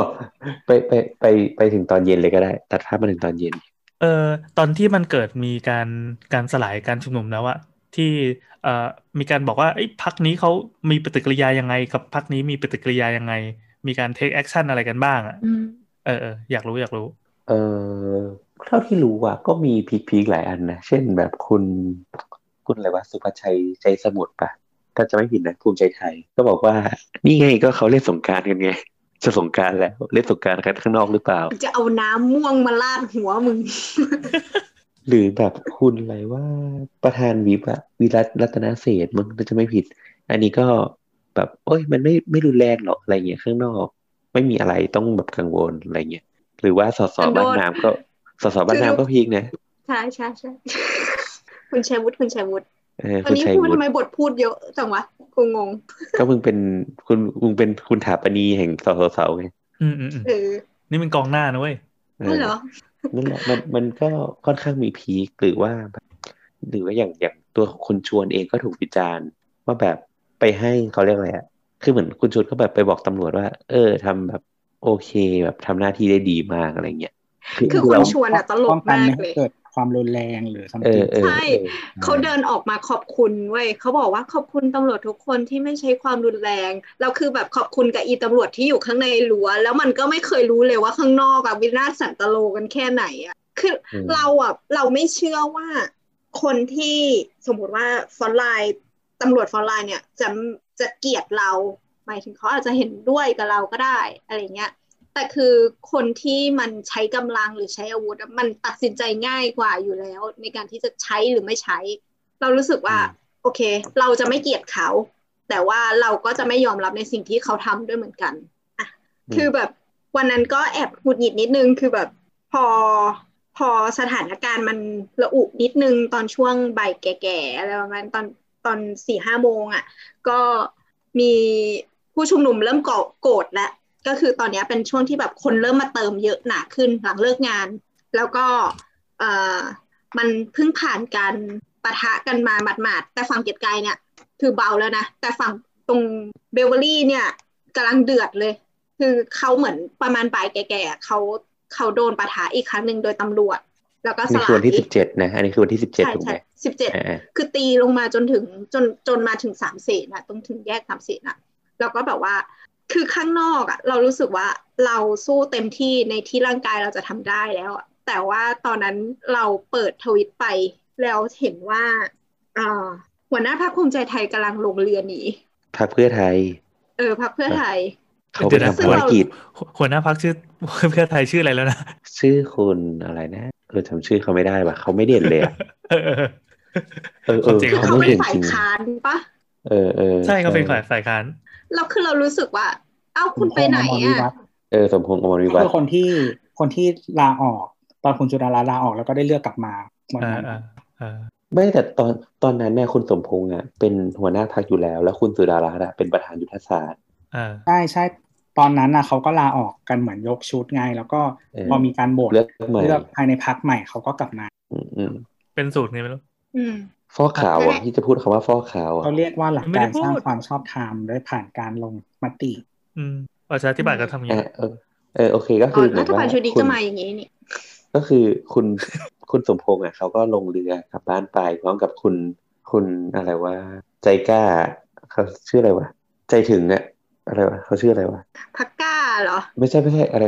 ไปไปไปไปถึงตอนเย็นเลยก็ได้ ตัดภาพมาถึงตอนเย็น เออตอนที่มันเกิดมีการการสลายการชุมนุมแล้วอะที่เอ่อมีการบอกว่าไอ้ยพรรคนี้เขามีปฏิกิริยายังไง กับพรรคนี้มีปฏิกิริยายังไง มีการ take action อะไรกันบ้างอะอืมเออเอออยากรู้อยากรู้ เออเท่าที่รู้อะก็มีพีคพีคหลายอันนะ เช่นแบบคุณคุณอะไรวะสุภชัยใจสมุทรปะถ้าจะไม่ผิดนะภูมิใจไทย ก็บอกว่า นี่ไงก็เขาเล่นสงกรารกันไงจะสงกรารแล้วเล่นสงกรารกันข้างนอกหรือเปล่า จะเอาน้ำม่วงมาลาดหัวมึง หรือแบบคุณอะไรว่าประธานวิปอะวิรัตรัตนเศรษฐ์มึงถ้าจะไม่ผิด อันนี้ก็ แบบโอ้ยมันไม่ไม่รุนแรงหรอกอะไรเงี้ยข้างนอก ไม่มีอะไรต้องแบบกังวลอะไรเงี้ยหรือว่าสสมันโดนบ้านน้ำก็สสบ้านน้ำก็พีคนะใช่ใช่ใช่คุณชัยวุฒิคุณชัยวุฒิเออวันคุณนี้ชัยพูดวุทำฒิไมบทพูดเยอะจังวะกูงง ก็มึงเป็นคุณมึงเป็นคุณถาปนีแห่งสสสไงอืมอืมอืมเออนี่มันกองหน้านะเว้ยเอนั่นอเหรอนั่นแหละมันมันก็ค่อนข้างมีพีคหรือว่าแบบหรือว่าอย่างอย่างตัวคนชวนเองก็ถูกวิจารณ์ว่าแบบ ไปให้เขาเรียกอะไรอะคือเหมือนคุณชวนก็แบบไปบอกตำรวจว่า เออทำแบบโอเคแบบทำหน้าที่ได้ดีมากอะไรเงี้ยคือคือคนเราชวนอะตลป้กองกันมาไม่กให้เลยเกิดความรุนแรงหรือสัมเอติอเออใช่ออเขาเดินออกมาขอบคุณเว้ยเขาบอกว่าขอบคุณตำรวจทุกคนที่ไม่ใช้ความรุนแรงแล้วคือแบบขอบคุณกับอีตำรวจที่อยู่ข้างในรั้วแล้วมันก็ไม่เคยรู้เลยว่าข้างนอกอะวินาศสันตโลกันแค่ไหนอะคืออืมเราอะเราไม่เชื่อว่าคนที่สมมติว่า frontline ตำรวจ frontline เนี่ยจะจะเกลียดเรา หมายถึงเขาอาจจะเห็นด้วยกับเราก็ได้อะไรเงี้ยแต่คือคนที่มันใช้กำลังหรือใช้อาวุธอะมันตัดสินใจง่ายกว่าอยู่แล้ว ในการที่จะใช้หรือไม่ใช้ เรารู้สึกว่า โอเค เราจะไม่เกลียดเขา แต่ว่าเราก็จะไม่ยอมรับในสิ่งที่เขาทำด้วยเหมือนกันอะอืมคือแบบวันนั้นก็แอบหงุดหงิดนิดนึงคือแบบพอพอสถานการณ์มันระอุนิดนึงตอนช่วงบ่ายแก่ๆอะไรประมาณตอน ตอนสี่ห้าโมงอะ ก็มีผู้ชุมนุมเริ่มกโกรธแล้วก็คือตอนนี้เป็นช่วงที่แบบคนเริ่มมาเติมเยอะหนาขึ้นหลังเลิกงาน แล้วก็เออมันเพิ่งผ่านการปะทะกันมาหมาดๆแต่ฝั่งเกียรติกายเนี่ยคือเบาแล้วนะ แต่ฝั่งตรงเบลเวอรี่เนี่ยกำลังเดือดเลย คือเขาเหมือนประมาณบ่ายแก่ๆเขาเขาโดนปะทะอีกครั้งหนึ่งโดยตำรวจ แล้วก็อันสนี้ลาคือวันที่ยสิบเจ็ดนะ อันนี้คือวันที่สิบเจ็ดใช่ถูกไหมใช่สิบเจ็ดอ่าคือตีลงมาจนถึงจนจนมาถึงสามเสนอะตรงถึงแยกสามเสนอะแล้วก็แบบว่าคือข้างนอกอะเรารู้สึกว่าเราสู้เต็มที่ในที่ร่างกายเราจะทำได้แล้วอะแต่ว่าตอนนั้นเราเปิดทวิตไปแล้วเห็นว่าอ่าหัวหน้าพรรคภูมิใจไทยกำลังลงเรือหนีพรรคเพื่อไทย เออพรรคเพื่อไทยเขาไปเดี๋ยวนะทำภารกิจหัวหน้าพักชื่อเพื่อไทยชื่ออะไรแล้วนะ ชื่อคุณอะไรนะเออจำชื่อเขาไม่ได้ว่ะเขาไม่เด่นเลยอะเออเออเออเอความอจริงคือเขาเขาไม่เป็นเด่นฝ่าจยริงค้านปะเออเออใช่เขาเป็นฝ่ายฝ่ายค้านแล้วคือเรารู้สึกว่า เอ้าคุณไปไหนสมพงษ์อมรวิวัอะฒน์เออสมพงษ์อมรวิก็วัฒคือน์คนที่คนที่ลาออก ตอนคุณจุฬาลาออกแล้วก็ได้เลือกกลับมาวันอ่านั้นอ่าอ่าไม่แต่ตอนตอนนั้นเนี่ยคุณสมพงษ์อะเป็นหัวหน้าพรรคอยู่แล้ว แล้วคุณสุดารัตน์อะเป็นประธานยุทธศาสตร์อ่าใช่ใช่ ตอนนั้นนะเขาก็ลาออกกันเหมือนยกชุดไง แล้วก็เออพอมีการโหวตเลือกใหม่เลือกภายในพักใหม่เขาก็กลับมาอืมอืมเป็นสูตรไงไม่รู้อืมฟอกขาวอะที่จะพูดคำว่าฟอกขาวอะเขาเรียกว่าหลักไม่กาได้รพูดสร้างความชอบธรรมโดยผ่านการลงมติ อืมประชาธิปัตย์ก็ทำอย่างอะนี้เออเออโอเคก็อ๋คืออเหมืรัอนฐบาว่าลชุดนี้คุก็ณมาอย่างนี้นี่ก็คือคุณคุณสมพงษ์อะเขาก็ลงเรือกลับบ้านไปพร้อมกับคุณคุณอะไรว่าใจกล้าเขาชื่ออะไรวะใจถึงอะ อะไรวะเขาชื่ออะไรวะพักก้าเหรอ ไม่ใช่ไม่ใช่อะไร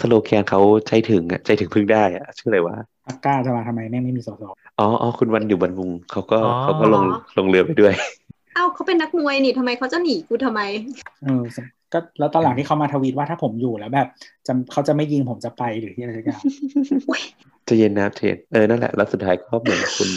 สโลแกนเขาใจถึงอะใจถึงพึ่งได้อะชื่ออะไรวะพักกล้าจะมาทำไมแม่งไม่มีสสอ๋ออ๋อคุณวันอยู่บนมุงเขาก็อ๋อเขาก็ลงลงเรือไปด้วย เอ้าเขาเป็นนักมวยนี่ทำไมเขาจะหนีกูทำไมเออก็แล้วตอนหลังที่เขามาทวีตว่าถ้าผมอยู่แล้วแบบจะเขาจะไม่ยิงผมจะไปหรือที่อะไรสักอย่างจะเย็นนะเทนเออนั่นแหละแล้วสุดท้ายก็เหมือนคุณ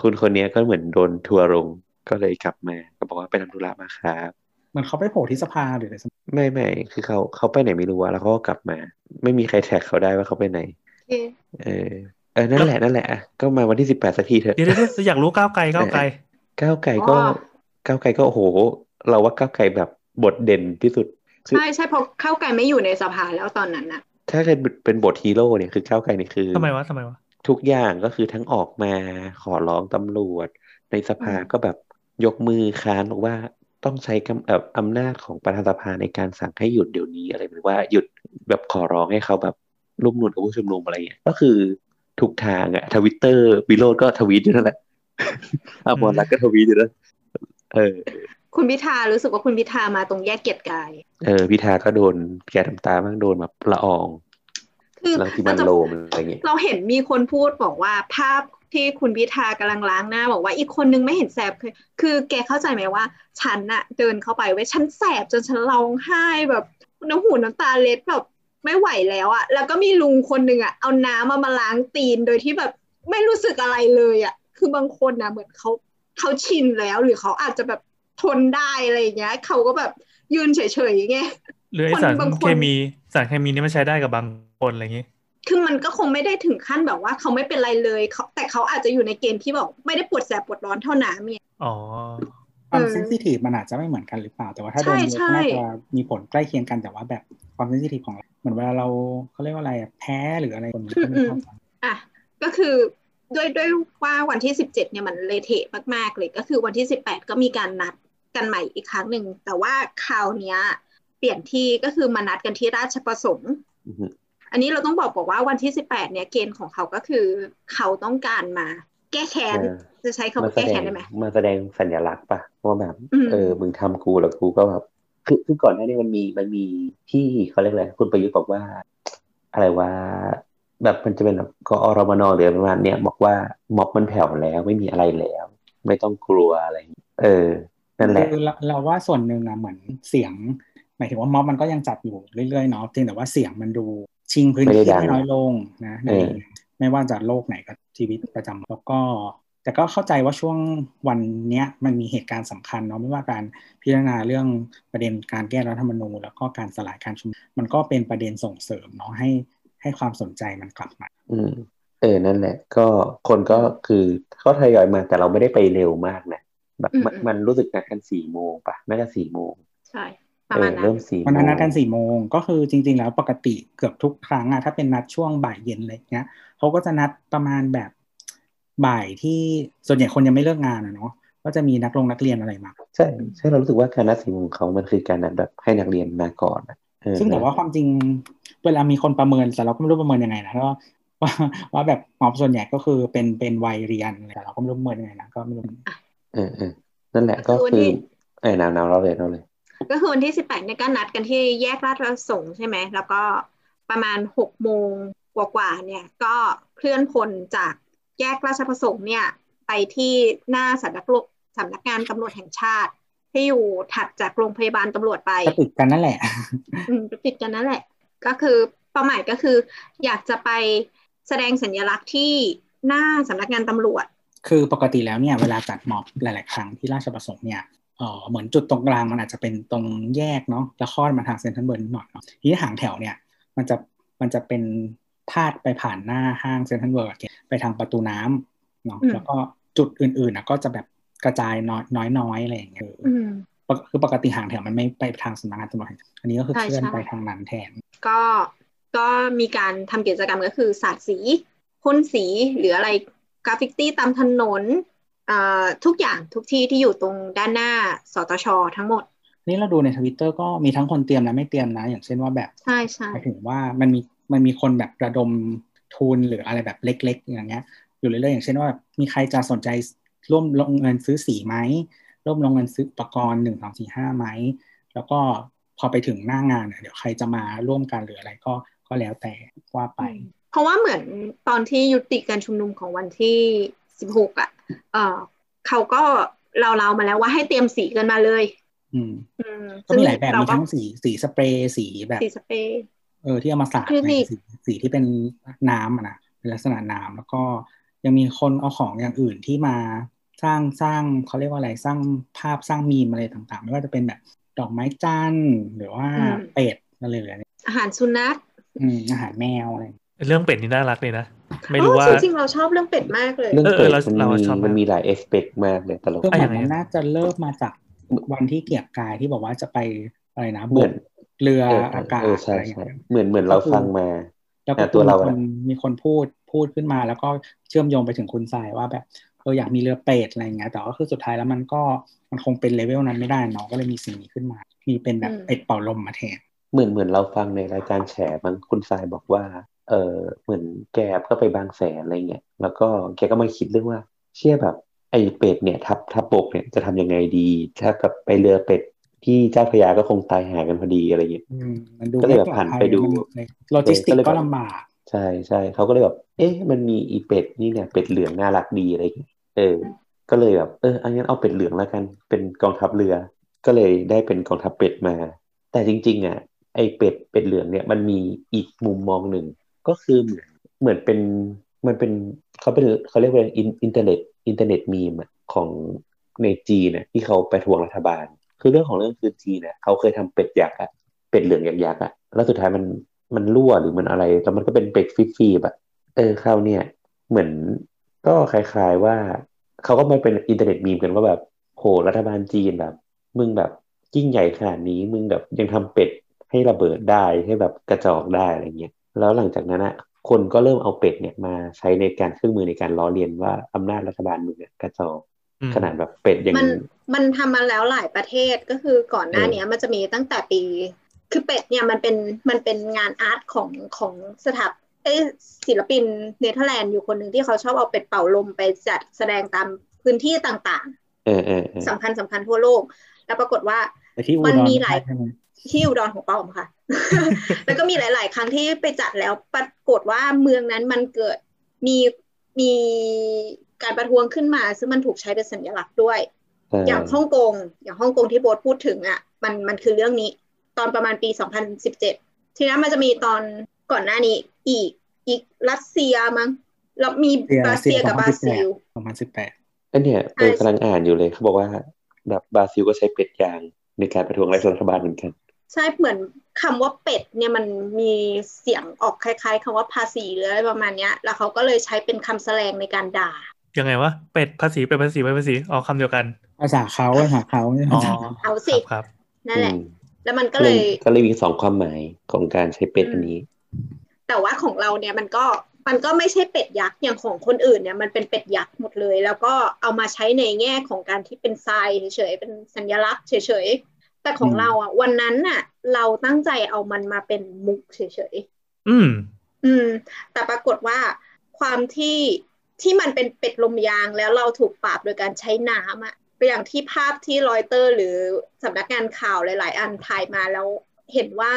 คุณคนเนี้ยก็เหมือนโดนทัวร์ลงก็เลยกลับมา ก็บอกว่าไปทำธุระมาครับ เหมือนเขาไปโผล่ที่สภาหรืออะไรสักไม่ไม่คือเขาเขาไปไหนไม่รู้อะแล้วเขาก็กลับมา ไม่มีใครแท็กเขาได้ว่าเขาไปไหนโอเคเออเออนั่นแหละนั่นแหละอะก็มาวันที่สิบแปดสักทีเถอะเดี๋ยวเดี๋ยวเดี๋ยวอยากรู้ก้าวไกลก้าวไกลก้าวไก่ก็ก้าวไก่ก็โอ้โห เราว่าก้าวไก่แบบบทเด่นที่สุดคือใช่ใช่เพราะเข้าไกลไม่อยู่ในสภาแล้วตอนนั้นน่ะถ้าเกิดเป็นบทฮีโร่เนี่ยคือก้าวไก่เนี่ยคือทำไมวะทำไมวะทุกอย่างก็คือทั้งออกมาขอร้องตำรวจ ในสภาอืมก็แบบยกมือค้านบอกว่า ต้องใช้กำเอ่ออำนาจของประธานสภาในการสั่งให้หยุดเดี๋ยวนี้อะไรหรือว่าหยุดแบบขอร้องให้เขาแบบร่วมนุนกับผู้ชุมนุมอะไรอย่างเงี้ยก็คือทุกทางอะทวิตเตอร์วิโรดก็ทวีตอยู่นั่นแหละอมรรัตน์ก็ทวีตอยู่นั่นเออ คุณพิธารู้สึกว่าคุณพิธามาตรงแยกเกียรติกาย เออพิธาก็โดนแกน้ำตาบ้างโดนแบบละอองคือลังสิมันเราจะโรมอะไรอย่างเงี้ยเราเห็นมีคนพูดบอกว่าภาพ ที่คุณพิธากำลังล้างหน้าบอกว่าอีกคนนึงไม่เห็นแสบคือคือแกเข้าใจไหมว่า ฉันน่ะเดินเข้าไปไว้ยฉันแสบจนฉันร้องไห้แบบน้ำหูน้ำตาเล็ดแบบไม่ไหวแล้วอะแล้วก็มีลุงคนหนึ่งอะเอาน้ำมามาล้างตีนโดยที่แบบไม่รู้สึกอะไรเลยอะคือบางคนนะเหมือนเขาเขาชินแล้ว หรือเขาอาจจะแบบทนได้อะไรอย่างเงี้ยเขาก็แบบยืนเฉยๆไงหรือไอคนสารบางคนเคมีสารเคมีนี่มันใช้ได้กับบางคนอะไรอย่างงี้ คือมันก็คงไม่ได้ถึงขั้นแบบว่าเขาไม่เป็นไรเลยเขาแต่เขาอาจจะอยู่ในเกณฑ์ที่แบบไม่ได้ปวดแสบปวดร้อนเท่าน้ำเนี่ยอ๋อความเออเซนซิทีฟมันอาจจะไม่เหมือนกันหรือเปล่า แต่ว่าถ้าโดใช่นเยอะใช่ก็น่าจะมีผลใกล้เคียงกันแต่ว่าแบบความเซนซิทีฟของเราเหมือนเวลาเราเขาเรียกว่าอะไรอะแพ้หรืออะไรคนมันก็ไม่เท่ากันอะก็คือด้วยด้วยว่าวันที่สิบเจ็ดเนี่ยมันเละเทะมาก ๆ เลยก็คือวันที่สิบแปดก็มีการนัดกันใหม่อีกครั้งหนึ่ง แต่ว่าคราวเนี้ย เปลี่ยนที่ก็คือมานัดกันที่ราชประสงค์ อือฮึอันนี้เราต้องบอกบอกว่าวันที่สิบแปดเนี่ยเกณฑ์ของเขาก็คือเขาต้องการมา แก้แค้นเออจะใช้คำมาว่าแสแก้ดแค้งนได้ไหมมาแสดงสัญลักษณ์ป่ะว่าแบบอืมเออมึงทำกูแล้วกูก็แบบคือคือก่อนหน้านี้มันมีมันมีที่เขาเรียกอะไรคุณประยุทธ์บอกว่า อะไรว่าแบบมันจะเป็นแบบกอรมนหรือประมาณเนี้ยบอกว่าม็อบมันแผ่วแล้วไม่มีอะไรแล้ว ไม่ต้องกลัวอะไรอย่างเงี้ยเออนั่นแหละคือเราเราว่าส่วนหนึ่งอะเหมือนเสียง หมายถึงว่าม็อบมันก็ยังจัดอยู่เรื่อยๆเนาะเพียงแต่ว่าเสียงมันดู ชิงพื้นไม่ที่ได้ดังให้น้อยลงนะในเออไม่ว่าจะโลกไหนกับชีวิตประจำแล้วก็ แต่ก็เข้าใจว่าช่วงวันเนี้ยมันมีเหตุการณ์สำคัญเนาะไม่ว่าการพิจารณาเรื่องประเด็นการแก้รัฐธรรมนูญแล้วก็การสลายการชุมนุมมันก็เป็นประเด็นส่งเสริมเนาะให้ให้ความสนใจมันกลับมา อืมเออนั่นแหละ ก็คนก็คือเขาทยอยมาแต่เราไม่ได้ไปเร็วมากนะแบบมันอืมอืมมันรู้สึกนัดกันสี่โมงป่ะน่าจะสี่โมงใช่ ประเอมาอณนั้นเริ่มสี่โมวันนั้นนัดกันงสี่โมงก็คือจริง ๆ แล้วปกติเกือบทุกครั้งอะถ้าเป็นนัดช่วงบ่ายเย็นอะไรเงี้ยเขาก็จะนัดประมาณแบบบ่ายที่ส่วนใหญ่คนยังไม่เลิกงานอะเนาะก็จะมีนักลงนักเรียนอะไรมาใช่ใช่เรารู้สึกว่าการนัดสี่โมงเขามันคือการนัดแบบให้นักเรียนมาก่อนอะเออซึ่งแต่ว่าความจริงเวลามีคนประเมินแต่เราก็ไม่รู้ประเมินยังไงนะว่าว่าว่าแบบมอบส่วนใหญ่ก็คือเป็นเป็นวัยเรียนแต่เราก็ไม่รู้ประเมินยังไงนะก็ไม่รู้เออเออนั่นแหละก็คือวันคือที่เออหนาวหนาวเราเลยเราเลย ก็คือวันที่สิบแปดเนี่ยก็นัดกันที่แยกราชประสงค์ใช่ไหม แล้วก็ประมาณหกโมงกว่าๆเนี่ย ก็เคลื่อนพลจากแยกราชประสงค์เนี่ย ไปที่หน้าสำนักโลสำนักงานตำรวจแห่งชาติ ที่อยู่ถัดจากโรงพยาบาลตำรวจไปก็ติดกันนั่นแหละอืมติดกันนั่นแหละ ก็คือเป้าหมายก็คือ อยากจะไปแสดงสัญลักษณ์ที่หน้าสำนักงานตำรวจ คือปกติแล้วเนี่ยเวลาจัดม็อบหลาย ๆ ครั้งที่ราชประสงค์เนี่ย เออเหมือนจุดตรงกลางมันอาจจะเป็นตรงแยกเนาะแล้วคลอดมาทางเซ็นทรัลเบิร์นหน่อยเนาะทีนี้หางแถวเนี่ยมันจะมันจะเป็นพาดไปผ่านหน้าห้างเซ็นทรัลเบิร์นไปทางประตูน้ำเนาะอืมแล้วก็จุดอื่นๆนะก็จะแบบกระจายน้อยน้อยๆอะไรอย่างเงี้ยอืมปกคือปกติหางแถวมันไม่ไปทางสำนักงานตำรวจแห่งชาติอันนี้ก็คือใช่เคลื่อนใช่ไปทางนั้นแทน ก็ก็มีการทำกิจกรรมก็คือสาดสีพ่นสีหรืออะไรกราฟฟิตี้ตามถนนเอ่อ ทุกอย่างทุกที่ที่อยู่ตรงด้านหน้าสตชทั้งหมด นี่เราดูในทวิตเตอร์ก็มีทั้งคนเตรียมและไม่เตรียมนะ อย่างเช่นว่าแบบใช่ใช่หมายถึงว่ามันมีมันมีคนแบบระดมทุนหรืออะไรแบบเล็ก ๆ อย่างเงี้ย อยู่เรื่อยๆอย่างเช่นว่าแบบมีใครจะสนใจร่วมลงเงินซื้อสีไหมร่วมลงเงินซื้ออุปกรณ์หนึ่งสองสี่ห้าไหมแล้วก็พอไปถึงหน้างานเดี๋ยวใครจะมาร่วมกันหรืออะไรก็ก็แล้วแต่ว่าไป เพราะว่าเหมือนตอนที่ยุติการชุมนุมของวันที่ สิบหกอะเออเขาก็เราเรามาแล้วว่าให้เตรียมสีกันมาเลยอืมอืมก็มีหลายแบบมีทั้งสีสีสเปรย์สีแบบสีสเปรย์เออที่เอามาสาดคือนี่สีสีที่เป็นน้ำอะนะเป็นลักษณะน้ำแล้วก็ยังมีคนเอาของอย่างอื่นที่มาสร้างสร้างเขาเรียกว่าอะไรสร้างภาพสร้างมีมอะไรต่างๆ ไม่ว่าจะเป็นแบบดอกไม้จันทร์หรือว่าเป็ดอะไรเหลือเนี่ยอาหารสุนัขอืมอาหารแมวอะไรเรื่องเป็ดนี่น่ารักเลยนะ ไม่รู้ว่าอ๋อจริงๆเราชอบเรื่องเป็ดมากเลยเรื่องเออเป็ดเรามันเรามีชอบมากมันมีหลายเอสเปกมากเลยแต่เราคืออะเหมืยัอนงไงมันน่าจะเริ่มมาจากวันที่เกียรติกายที่บอกว่าจะไปอะไรนะเหมือนเรือเออเอออากาศเออใช่อะไรอย่างใช่เงี้ยเหมือนเหมือนเราฟังมาแล้วก็อะตัวเรามีคอะนมีคนพูดพูดขึ้นมา แล้วก็เชื่อมโยงไปถึงคุณทรายว่าแบบเอออยากมีเรือเป็ดอะไรอย่างเงี้ยแต่ก็คือสุดท้ายแล้วมันก็มันคงเป็นเลเวลนั้นไม่ได้เนาะก็เลยมีสิ่งนี้ขึ้นมา มีเป็นแบบอืมเป็ดเป่าลมมาแทนเหมือนเหมือนเราฟังในรายการแฉบางคุณทรายบอกว่า เออเหมือนแกก็ไปบางแสนอะไรเงี้ยแล้วก็แกก็มาคิดเรื่องว่า เชื่อแบบไอ้เป็ดเนี่ย ทับทับบกเนี่ยจะทำยังไงดี ถ้ากับไปเรือเป็ดที่เจ้าพระยาก็คงตายหากันพอดีอะไรเงี้ยอืมมันดูก็เลยไม่แบบปลอดภัยไปดูโลจิสติกเออก็เลยแบบก็ลำบากใช่ใช่เขาก็เลยแบบเอ๊ะมันมีอีเป็ดนี่เนี่ยเป็ดเหลืองน่ารักดีอะไรอย่างเงี้ยเออ ก็เลยแบบเอออันงั้นเอาเป็ดเหลืองแล้วกัน เป็นกองทัพเรือ ก็เลยได้เป็นกองทัพเป็ดมา แต่จริง ๆ อะ ไอเป็ดเป็ดเหลืองเนี่ยมันมีอีกมุมมองหนึ่ง ก็คือเหมือนเหมือนเป็นมันเป็นเขาเป็นเขาเรียกว่าอินอินเทอร์เน็ตอินเทอร์เน็ตมีมของในจีนนะที่เขาไปทวงรัฐบาล คือเรื่องของเรื่องคือจีนนะเขาเคยทำเป็ดยักษ์อะเป็ดเหลืองยักษ์อะแล้วสุดท้ายมันมันรั่วหรือมันอะไรแล้วมันก็เป็นเป็ดฟีบๆอะเออคราวเนี้ยเหมือนก็คล้ายๆว่าเขาก็มาเป็นอินเทอร์เน็ตมีมกันว่าแบบโหรัฐบาลจีนแบบ มึงแบบยิ่งใหญ่ขนาดนี้มึงแบบยังทำเป็ดให้ระเบิดได้ให้แบบกระจอกได้อะไรเงี้ย แล้วหลังจากนั้นอะคนก็เริ่มเอาเป็ดเนี่ยมาใช้ในการเครื่องมือในการล้อเลียนว่าอำนาจรัฐบาลมึงอะกระจอกอืมขนาดแบบเป็ดยังมันมันทำมาแล้วหลายประเทศก็คือก่อนหน้าเออเนี้ยมันจะมีตั้งแต่ปี คือเป็ดเนี่ยมันเป็นมันเป็นงานอาร์ตของของสถาปเอ้ยศิลปินเนเธอร์แลนด์อยู่คนหนึ่งที่เขาชอบเอาเป็ดเป่าลมไปจัดแสดงตามพื้นที่ต่างเออเออเออๆสำคัญสำคัญทั่วโลก แล้วปรากฏว่าแต่ที่อุมัดนรมีหลายใช่ไหม ที่อุดรของป้อมค่ะ แล้วก็มีหลาย ๆ ครั้งที่ไปจัดแล้วปรากฏว่าเมืองนั้นมันเกิดมีมีการประท้วงขึ้นมา ซึ่งมันถูกใช้เป็นสัญลักษณ์ด้วยเอออย่างฮ่องกงอย่างฮ่องกงที่โบทพูดถึงอะมันมันคือเรื่องนี้ ตอนประมาณปี 2017 ทีนั้นมันจะมีตอนก่อนหน้านี้อีกอีกรัสเซียมั้งแล้วมีบราซิลกับบราซิลสองพันสิบแปดอันเนี้ยเออใช่กำลังอ่านอยู่เลยเขาบอกว่าแบบบราซิลก็ใช้เป็ดยางในการประท้วงรัฐบาลเหมือนกัน ใช่เหมือนคำว่าเป็ดเนี่ยมันมีเสียงออกคล้าย ๆคำว่าภาษีหรืออะไรประมาณเนี้ย แล้วเขาก็เลยใช้เป็นคำแสลงในการด่า ยังไงวะเป็ดภาษีเป็ดภาษีเป็ดภาษีอ๋อคำเดียวกันภาษาเขาภาษาเขาเนี่ยอ๋อเอาสิครับนั่นแหละอืมแล้วมันก็ก็เลเลยยก็เลยมีสองความหมายของการใช้เป็ดอันนี้ แต่ว่าของเราเนี่ยมันก็มันก็ไม่ใช่เป็ดยักษ์อย่างของคนอื่นเนี่ยมันเป็นเป็ดยักษ์หมดเลย แล้วก็เอามาใช้ในแง่ของการที่เป็นทรายเฉยๆเป็นสัญลักษณ์เฉยๆ แต่ของเราอะ วันนั้นน่ะ เราตั้งใจเอามันมาเป็นมุกเฉยๆอืม อืม แต่ปรากฏว่าความที่ที่มันเป็นเป็ดลมยางแล้วเราถูกปราบโดยการใช้น้ำอะอย่างที่ภาพที่รอยเตอร์ หรือสำนักงานข่าวหลาย ๆ อันถ่ายมาแล้วเห็นว่า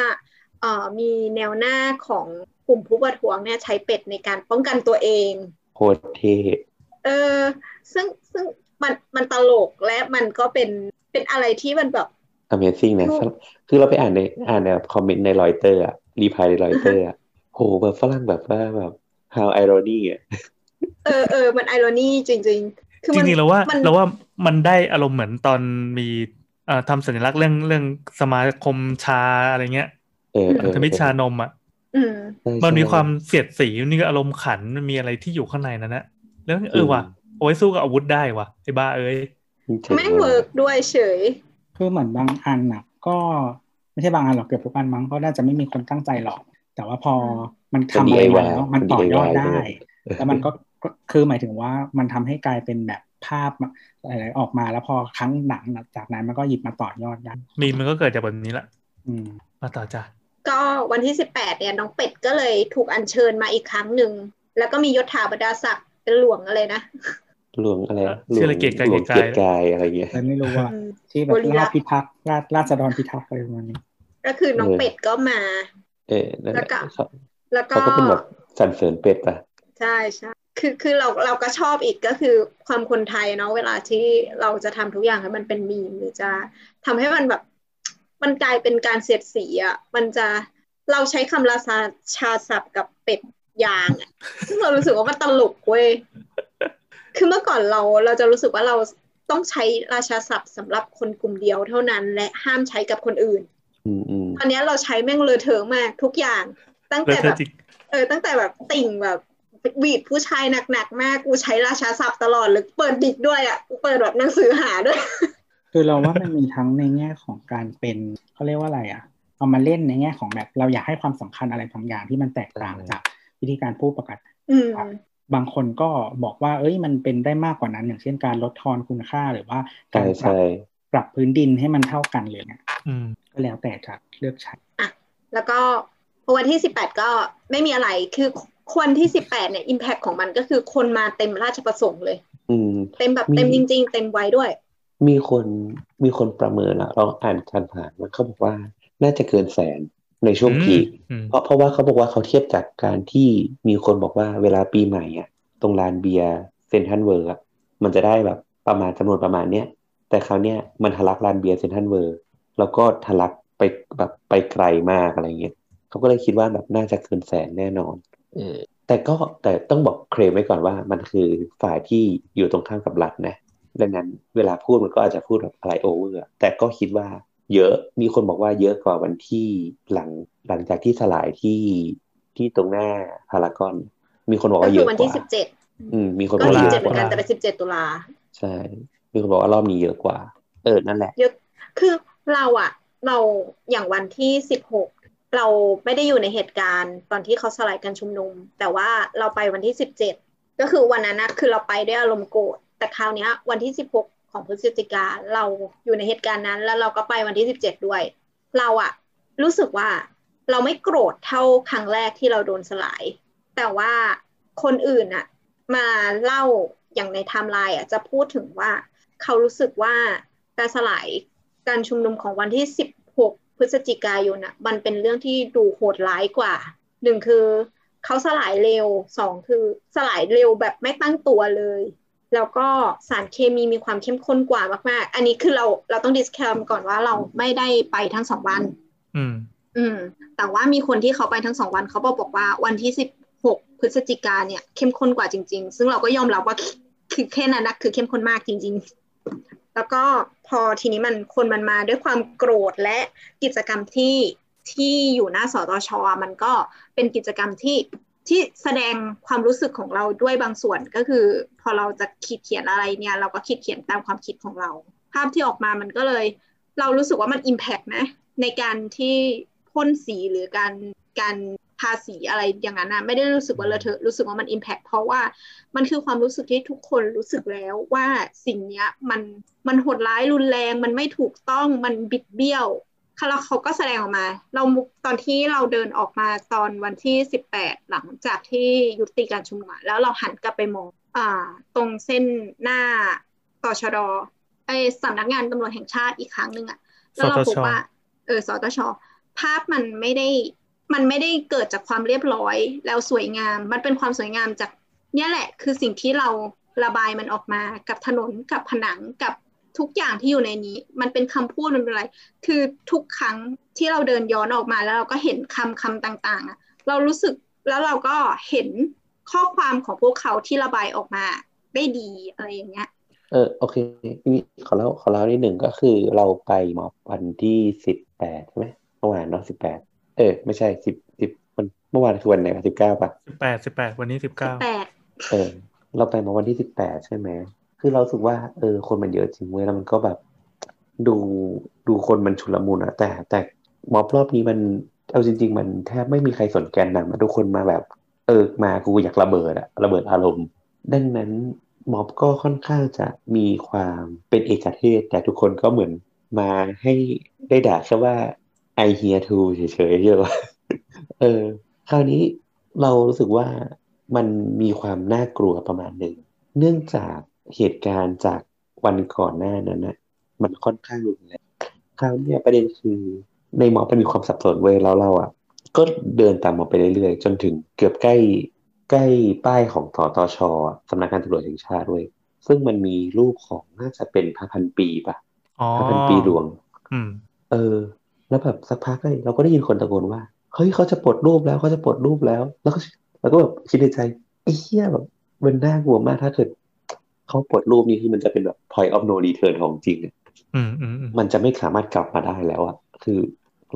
เอ่อมีแนวหน้าของกลุ่มผู้ประท้วงเนี่ยใช้เป็ดในการป้องกันตัวเองโคตรเท่เออซึ่งซึ่งมันมันตลกและมันก็เป็นเป็นอะไรที่มันแบบ Amazing นะถูกคือเราไปอ่านในอ่านในคอมเมนต์ในรอยเตอร์อะ reply ในรอยเตอร์อะโหแบบฝรั่งแบบว่าแบบ how irony อะเออเออมัน irony จริงๆคือจมันริงๆเราว่ามันเราว่ามันได้อารมณ์เหมือนตอนมีเอ่อทำสัญลักษณ์เรื่องเรื่องสมาคมชาอะไรเงี้ยเออเออทมิตชานมอะอืมใช่มันมีใช่ความเสียดสีมันมีอารมณ์ขันมันมีอะไรที่อยู่ข้างในนั้นนะแล้วเอจริองว่ะเอาไว้สู้กับอาวุธได้ว่ะไอ้บ้าเอ้ยจ๋งแม่งเวิร์กด้วยเฉย คือเหมือนบางอันน่ะ ก็ไม่ใช่บางอันหรอกเกือบทุกอันมั้งก็น่าจะไม่มีคนตั้งใจหรอก แต่ว่าพอมันทำอะไรมาแล้วมันต่อยอดได้แล้วมันก็ก็คือหมายถึงว่ามันทำให้กลายเป็นแบบภาพอะไรออกมาแล้วพอครั้งหนังจากนั้นมันก็หยิบมาต่อยอดได้มีมันก็เกิดจากแบบนี้แหละอืมมาต่อจ้ะก็วันที่สิบแปดเนี่ยน้องเป็ดก็เลยถูกอัญเชิญมาอีกครั้งหนึ่ง แล้วก็มียศถาบรรดาศักดิ์เป็นหลวงอะไรนะ หลวงอะไรนะหลชื่วองอะไรเกียรติกายหลวงเกีเกียยรรติติกายกายอะไรเงี้ยแต่ไม่รู้ว่าอืมที่แบบโกริลลาราชพิทักษ์ราชราษฎรพิทักษ์อะไรประมาณนี้ ก็คือน้องเออเป็ดก็มา เออนั่นแหละแล้วก็เขาแล้วก็เขาก็เป็นแบบสรรเสริญเป็ดป่ะใช่ใช่คือคือเราเราก็ชอบอีกก็คือความคนไทยเนาะเวลาที่เราจะทำทุกอย่างให้มันเป็นมีมหรือจะทำให้มันแบบมันกลายเป็นการเสียดสีอะมันจะเราใช้คำราชาชาศัพท์กับเป็ดยางอะซึ่งเรารู้สึกว่ามันตลกเว้ย คือเมื่อก่อนเราเราจะรู้สึกว่าเราต้องใช้ราชาศัพท์สำหรับคนกลุ่มเดียวเท่านั้น และห้ามใช้กับคนอื่นอืมอืมตอนเนี้ยเราใช้แม่งเลอะเทอะมากทุกอย่าง ตั้งแล้วแต่เธแบอบจริงเออตั้งแต่แบบติ่งแบบวีดผู้ชายหนักๆมากกูใช้ราชาศัพท์ตลอดเลยเปิดดิกด้วยอะกูเปิดแบบหนังสือหาด้วย คือเราว่ามันมีทั้งในแง่ของการเป็นเขาเรียกว่าอะไรอะเอามาเล่นในแง่ของแบบ เราอยากให้ความสำคัญอะไรบางอย่างที่มันแตกต่างจากวิธีการพูดปกติอืม บางคนก็บอกว่า เอ้ยมันเป็นได้มากกว่านั้น อย่างเช่นการลดทอนคุณค่าหรือว่าใช่การปรับใช่ปรับพื้นดินให้มันเท่ากันเลยเนี่ยอืมก็แล้วแต่จะเลือกใช้แล้วก็พอวันที่สิบแปดก็ไม่มีอะไรคือคนที่สิบแปดเนี่ย impact ของมันก็คือคนมาเต็มราชประสงค์เลย อืม เต็มแบบมีเต็มจริง ๆ เต็มไว้ด้วย มีคนมีคนประเมินอะเราอ่านผ่านผ่านๆมันเขาบอกว่าน่าจะเกินแสน ในช่วงอืม peak อืมเพราะเพราะว่าเขาบอกว่าเขาเทียบจากการที่มีคนบอกว่าเวลาปีใหม่อะตรงลานเบียร์เซ็นทรัลเวิลด์อะมันจะได้แบบประมาณจำนวนประมาณเนี้ยแต่คราวเนี้ยมันทะลักลานเบียร์เซ็นทรัลเวิลด์แล้วก็ทะลักไปแบบไปไกลมากอะไรเงี้ยเขาก็เลยคิดว่าแบบน่าจะเกินแสนแน่นอนเออแต่ก็แต่ต้องบอกเคลมไว้ก่อนว่ามันคือฝ่ายที่อยู่ตรงข้ามกับรัฐนะดังนั้นเวลาพูดมันก็อาจจะพูดแบบอะไร over อะแต่ก็คิดว่า เยอะมีคนบอกว่าเยอะกว่าวันที่หลังหลังจากที่สลายที่ที่ตรงหน้าพารากอน มีคนบอกก็ว่าเยคืออะวันกที่ว่าสิบเจ็ดอืม มีคนบก็อกว่าสิบเยเจ็ดอะเหมืกอนกันว่าแต่เป็นสิบเจ็ดตุลาใช่ มีคนบอกว่ารอบนี้เยอะกว่า เออนั่นแหละเยอะคือเราอะเราอย่างวันที่สิบหกเราไม่ได้อยู่ในเหตุการณ์ ตอนที่เขาสลายการชุมนุม แต่ว่าเราไปวันที่สิบเจ็ดก็คือวันนั้นนะคือเราไปด้วยอารมณ์โกรธแต่คราวเนี้ยวันที่สิบหก ของพฤศจิกาเราอยู่ในเหตุการณ์นั้น แล้วเราก็ไปวันที่สิบเจ็ดด้วย เราอะรู้สึกว่าเราไม่โกรธเท่าครั้งแรกที่เราโดนสลาย แต่ว่าคนอื่นอะมาเล่าอย่างในไทม์ไลน์อะจะพูดถึงว่าเขารู้สึกว่าการสลายการชุมนุมของวันที่16พฤศจิกายนน่ะมันเป็นเรื่องที่ดูโหดร้ายกว่าหนึ่งคือเขาสลายเร็วสองคือสลายเร็วแบบไม่ตั้งตัวเลย แล้วก็สารเคมีมีความเข้มข้นกว่ามาก ๆ อันนี้คือเราเราต้องดิสแคมก่อนว่าเราไม่ได้ไปทั้งสองวัน อืม อืม แต่ว่ามีคนที่เขาไปทั้งสองวันเขาบอกบอกว่าวันที่สิบหกพฤศจิกาเนี่ยเข้มข้นกว่าจริง ๆ ซึ่งเราก็ยอมรับว่าคือแค่นั้นนะคือเข้มข้นมากจริง ๆ แล้วก็พอทีนี้มันคนมันมาด้วยความโกรธและกิจกรรมที่ที่อยู่หน้าสตชอะมันก็เป็นกิจกรรมที่ ที่แสดงความรู้สึกของเราด้วยบางส่วนก็คือ พอเราจะขีดเขียนอะไรเนี่ย เราก็ขีดเขียนตามความคิดของเรา ภาพที่ออกมามันก็เลย เรารู้สึกว่ามันอิมแพกนะ ในการที่พ่นสีหรือการการทาสีอะไรอย่างนั้นนะไม่ได้รู้สึกว่าเลอะเทอะรู้สึกว่ามันอิมแพกเพราะว่ามันคือความรู้สึกที่ทุกคนรู้สึกแล้วว่าสิ่งเนี้ยมันมันโหดร้ายรุนแรง มันไม่ถูกต้องมันบิดเบี้ยว แล้วเขาก็แสดงออกมา เราตอนที่เราเดินออกมาตอนวันที่สิบแปดหลังจากที่ยุติการชุมนุมอะแล้วเราหันกลับไปมองอ่าตรงเส้นหน้าตชดไอสำนักงานตำรวจแห่งชาติอีกครั้งหนึ่งอะแล้วเราพบว่าเออสตชภาพมันไม่ได้มันไม่ได้เกิดจากความเรียบร้อยแล้วสวยงาม มันเป็นความสวยงามจากเนี่ยแหละ คือสิ่งที่เราระบายมันออกมากับถนนกับผนังกับ ทุกอย่างที่อยู่ในนี้ มันเป็นคำพูดมันเป็นอะไร คือทุกครั้งที่เราเดินย้อนออกมาแล้วเราก็เห็นคำคำต่างๆอะเรารู้สึกแล้วเราก็เห็นข้อความของพวกเขาที่ระบายออกมาได้ดีอะไรอย่างเงี้ย เออโอเคนี่ขอเล่าขอเล่านิดหนึ่งก็คือเราไปม็อบวันที่สิบแปดใช่ไหมเมื่อวานเนาะสิบแปดเออ ไม่ใช่สิบสิบมันเมื่อวานคือวันไหนสิบเก้าป่ะสิบแปดสิบแปดวันนี้สิบเก้าแปดเออ เราไปมาวันที่สิบแปดใช่ไหม คือเราสึกว่าเออคนมันเยอะจริงเว้ยแล้วมันก็แบบดูดูคนมันชุลมุนอะแต่แต่ม็อบรอบนี้มันเอาจริง ๆ มันแทบไม่มีใครสนแกนนำทุกคนมาแบบ เออมากูอยากระเบิดอะระเบิดอารมณ์ ดังนั้นม็อบก็ค่อนข้างจะมีความเป็นเอกเทศ แต่ทุกคนก็เหมือนมาให้ได้ด่าแค่ว่า I hear to เฉยๆใช่ปะเออ คราวนี้เรารู้สึกว่ามันมีความน่ากลัวประมาณหนึ่ง เนื่องจาก เหตุการณ์จากวันก่อนหน้านั้นนะมันค่อนข้างรุนแรงคราวเนี้ยประเด็นคือในม็อบมันมีความสับสนเว้ยแล้วเราอะ ก็เดินตามม็อบไปเรื่อยๆ จนถึงเกือบใกล้ใกล้ป้ายของสตชอะสำนักงานตำรวจแห่งชาติเว้ยซึ่งมันมีรูปของน่าจะเป็นพระพันปีปะอ๋อพระพันปีหลวงอืมเออ แล้วแบบสักพักเลยเราก็ได้ยินคนตะโกนว่า เฮ้ยเขาจะปลดรูปแล้วเขาจะปลดรูปแล้ว แล้วก็แล้วก็แบบคิดในใจไอ้เหี้ยแบบมันน่ากลัวมากถ้าเกิด เขาปลดรูปนี้คือมันจะเป็นแบบ point of no return ของจริงอะอืมอืมอืมมันจะไม่สามารถกลับมาได้แล้วอะคือ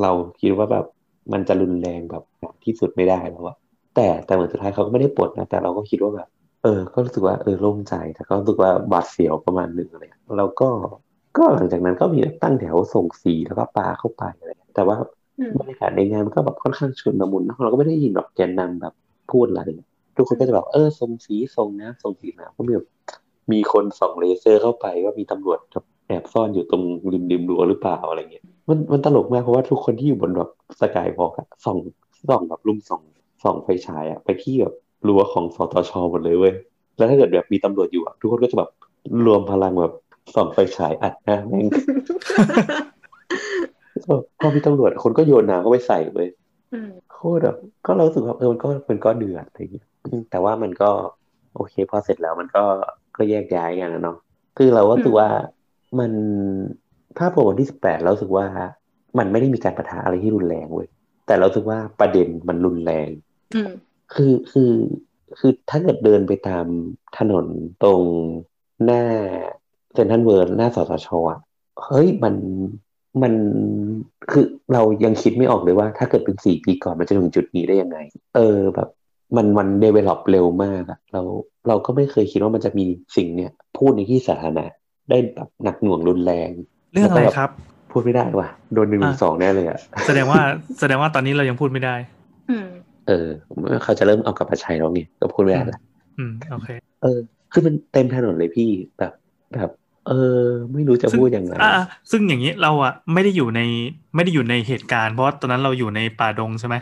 เราคิดว่าแบบมันจะรุนแรงแบบที่สุดไม่ได้แล้วอะแต่แต่เหมือนสุดท้ายเขาก็ไม่ได้ปลดนะแต่เราก็คิดว่าแบบเออ ก็รู้สึกว่าเออโล่งใจแต่ก็รู้สึกว่าบาดเสียวประมาณหนึ่งอะไรแล้วก็ก็หลังจากนั้นก็มีตั้งแถวส่งสีแล้วก็ปาเข้าไปอะไรแต่ว่าอืมบรรยากาศในงานมันก็แบบค่อนข้างชุนมุนนะเราก็ไม่ได้ยินแบบแกนนำแบบพูดอะไรทุกคนก็จะแบบเออส่งสีส่งน้ำส่งสีน้ำก็มีแบบ มีคนส่องเลเซอร์เข้าไปว่ามีตำรวจแอบซ่อนอยู่ตรงริมริมรั้วหรือเปล่าอะไรเงี้ยมันมันตลกมากเพราะว่าทุกคนที่อยู่บนแบบสกายวอล์กส่องส่องแบบลุ่มส่องส่องไฟฉายอะไปที่แบบรั้วของสตชหมดเลยเว้ยแล้วถ้าเกิดแบบมีตำรวจอยู่อะทุกคนก็จะแบบรวมพลังแบบส่องไฟฉายอัดน้าแม่งพอมีตำรวจคนก็โยนน้ำเข้าไปใส่เลยโคตรแบบก็เรารู้สึกว่าเออมันก็มันก็เดือดอะไรอย่างเงี้ยแต่ว่ามันก็ โอเคพอเสร็จแล้วมันก็ ก็แยกย้ายกันนะเนาะคือเราก็รู้สึกว่ามันภาพรวมวันที่สิบแปดเรารู้สึกว่า มันไม่ได้มีการปะทะอะไรที่รุนแรงเว้ยแต่เรารู้สึกว่าประเด็นมันรุนแรงอืมคือคือคือถ้าเกิดเดินไปตามถนนตรงหน้าเซ็นทรัลเวิลด์หน้าสตชอะเฮ้ยมันมันคือเรายังคิดไม่ออกเลยว่า ถ้าเกิดเป็นสี่ปีก่อนมันจะถึงจุดนี้ได้ยังไง เออแบบ มันมัน develop เร็วมากอะเรา เราก็ไม่เคยคิดว่ามันจะมีสิ่งเนี้ยพูดในที่สาธารณะได้แบบหนักหน่วงรุนแรง เรื่องอะไรครับ พูดไม่ได้ว่ะโดนหนึ่งหนึ่งสองแน่เลยอะแสดงว่าแสดงว่าตอนนี้เรายังพูดไม่ได้อืมเออเขาจะเริ่มเอากลับมาใช้แล้วไงก็พูดไม่ได้ละอืมโอเค เออ คือมันเต็มถนนเลยพี่แบบแบบ เออ ไม่รู้จะพูดยังไงอ่าซึ่งอย่างนี้เราอะไม่ได้อยู่ในไม่ได้อยู่ในเหตุการณ์เพราะว่าตอนนั้นเราอยู่ในป่าดงใช่ไหม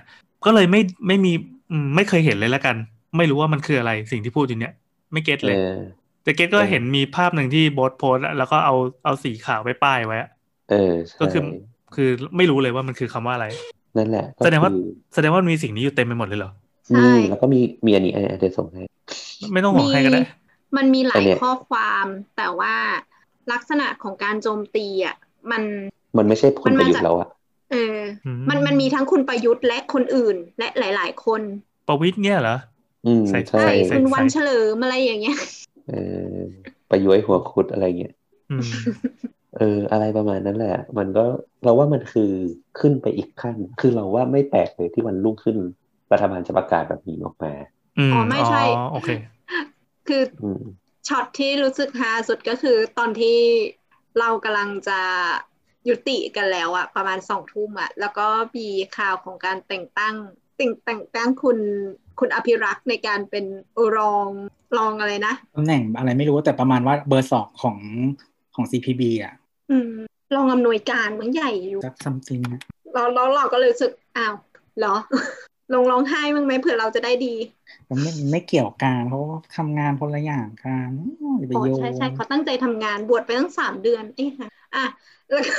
ก็เลยไม่ไม่มีอืมไม่เคยเห็นเลยละกัน ไม่รู้ว่ามันคืออะไรสิ่งที่พูดอยู่เนี่ย ไม่เก็ตเอเลยอแต่เก็ตก็เห็นมีภาพหนึ่งที่โบสโพสต์อะแล้วก็เอาเอาสีขาวไปป้ายไว้อะเออใช่ก็คือคือไม่รู้เลยว่ามันคือคำว่าอะไร นั่นแหละก็แสดงว่าคือแสดงว่ามันมีสิ่งนี้อยู่เต็มไปหมดเลยเหรอใช่มีแล้วก็มีมีอันนี้อันนี้เดี๋ยวส่งให้ ไม่ต้องห่วงใครก็ได้ มันมีหอัลานยเนี้ยข้อความแต่ว่าลักษณะของการโจมตีอะมันมันไม่ใช่คนมันปมาระยุทจากธ์แล้วอะเอออืมมันมันมีทั้งคุณประยุทธ์และคนอื่นและหลาย ๆ คน ประวิตรเนี่ยเหรออืม ใส่ใช่ใช่ใส่คุณวันเฉลิมอะไรอย่างเงี้ยเออประยุทธ์หัวคุดอะไรเงี้ยอืมเออ อะไรประมาณนั้นแหละ มันก็เราว่ามันคือขึ้นไปอีกขั้น คือเราว่าไม่แปลกเลยที่วันรุ่งขึ้นรัฐบาลจะประกาศแบบนี้ออกมาอืมอ๋อไม่ใช่อ๋อโอเค คืออืมช็อตที่รู้สึกฮาสุดก็คือตอนที่เรากำลังจะยุติกันแล้วอะประมาณสองทุ่มอะแล้วก็มีข่าวของการแต่งตั้งแต่งแต่งตั้งคุณคุณอภิรักษ์ในการเป็นรองรองอะไรนะตำแหน่งอะไรไม่รู้แต่ประมาณว่าเบอร์สองของของ CPB อะอืมรองอำนวยการมันใหญ่อยู่สักซัมติงเราเราเราก็เลยรู้สึกอ้าวเหรอลงร้องไห้บ้างไหมเผื่อเราจะได้ดีมันไม่ไม่เกี่ยวกันเพราะว่าทำงานคนละอย่างกันอย่าไปโอ้โยงใช่ใช่เขาตั้งใจทำงานบวชไปตั้งสามเดือนเอ๊ะอะแล้วก็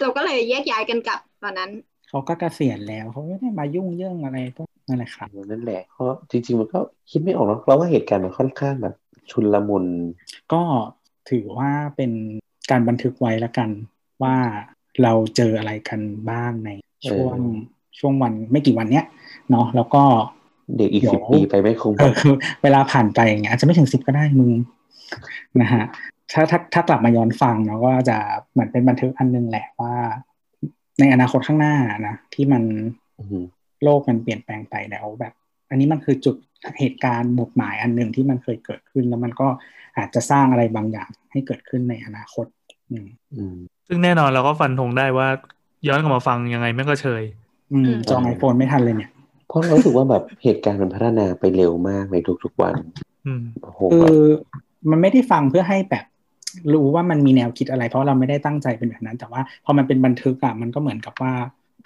เราก็เลยแยกย้ายกันกลับตอนนั้น เขาก็เกษียณแล้วเขาไม่ได้มายุ่งเรื่องอะไรพวกนั่นแหละครับนั่นแหละเพราะจริง ๆ มันก็คิดไม่ออกเนอะเราว่าเหตุการณ์มันค่อนข้างแบบชุลมุนก็ถือว่าเป็นการบันทึกไว้แล้วกันว่าเราเจออะไรกันบ้างในช่วงช่วงวันไม่กี่วันเนี้ยเนาะแล้วก็เด็กอีกเดี๋ยวสิบปีไปไม่คงเออคือเวลาผ่านไปอย่างเงี้ยอาจจะไม่ถึงสิบก็ได้มึงนะฮะถ้าถ้าถ้ากลับมาย้อนฟังเนาะก็จะเหมือนเป็นบันทึกอันนึงแหละว่า ในอนาคตข้างหน้านะที่มันอือหือโลกมันเปลี่ยนแปลงไปแล้วแบบ อันนี้มันคือจุดเหตุการณ์หมุดหมายอันหนึ่งที่มันเคยเกิดขึ้น แล้วมันก็อาจจะสร้างอะไรบางอย่างให้เกิดขึ้นในอนาคตอืมอืมซึ่งแน่นอนเราก็ฟันธงได้ว่า ย้อนกลับมาฟังยังไงแม่งก็เชยอืมอืมจองไอโฟนไม่ทันเลยเนี่ย เพราะเรารู้สึกว่าแบบเหตุการณ์มันพัฒนาไปเร็วมากในทุกๆวันอืมโอ้โหคืแบบอมันไม่ได้ฟังเพื่อให้แบบ รู้ว่ามันมีแนวคิดอะไร เพราะเราไม่ได้ตั้งใจเป็นแบบนั้น แต่ว่าพอมันเป็นบันทึกอะมันก็เหมือนกับว่า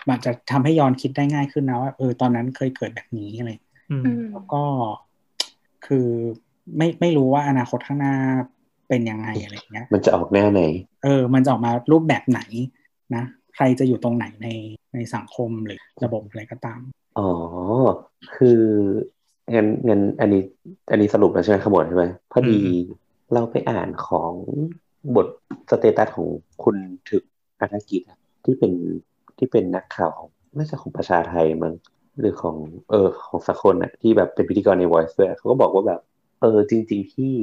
มันจะทำให้ย้อนคิดได้ง่ายขึ้นนะว่าเออตอนนั้นเคยเกิดแบบนี้อะไรอืมอืมแล้วก็คือไม่ไม่รู้ว่าอนาคตข้างหน้าเป็นยังไงอะไรอย่างเงี้ย มันจะออกแนวไหน เออ มันจะออกมารูปแบบไหนนะ ใครจะอยู่ตรงไหนในในสังคมหรือระบบอะไรก็ตาม อ๋อ คืองั้นงั้นอันนี้ อันนี้สรุปแล้วใช่ไหมขบวนใช่ไหมพอดี เราไปอ่านของบท status ของคุณถึกอัธกิจที่เป็นที่เป็นนักข่าวของน่าจะของประชาไทยมั้งหรือของเออของสักคนอะที่แบบเป็นพิธีกรใน Voice ด้วยเขาก็บอกว่าแบบ เออจริง ๆ ที่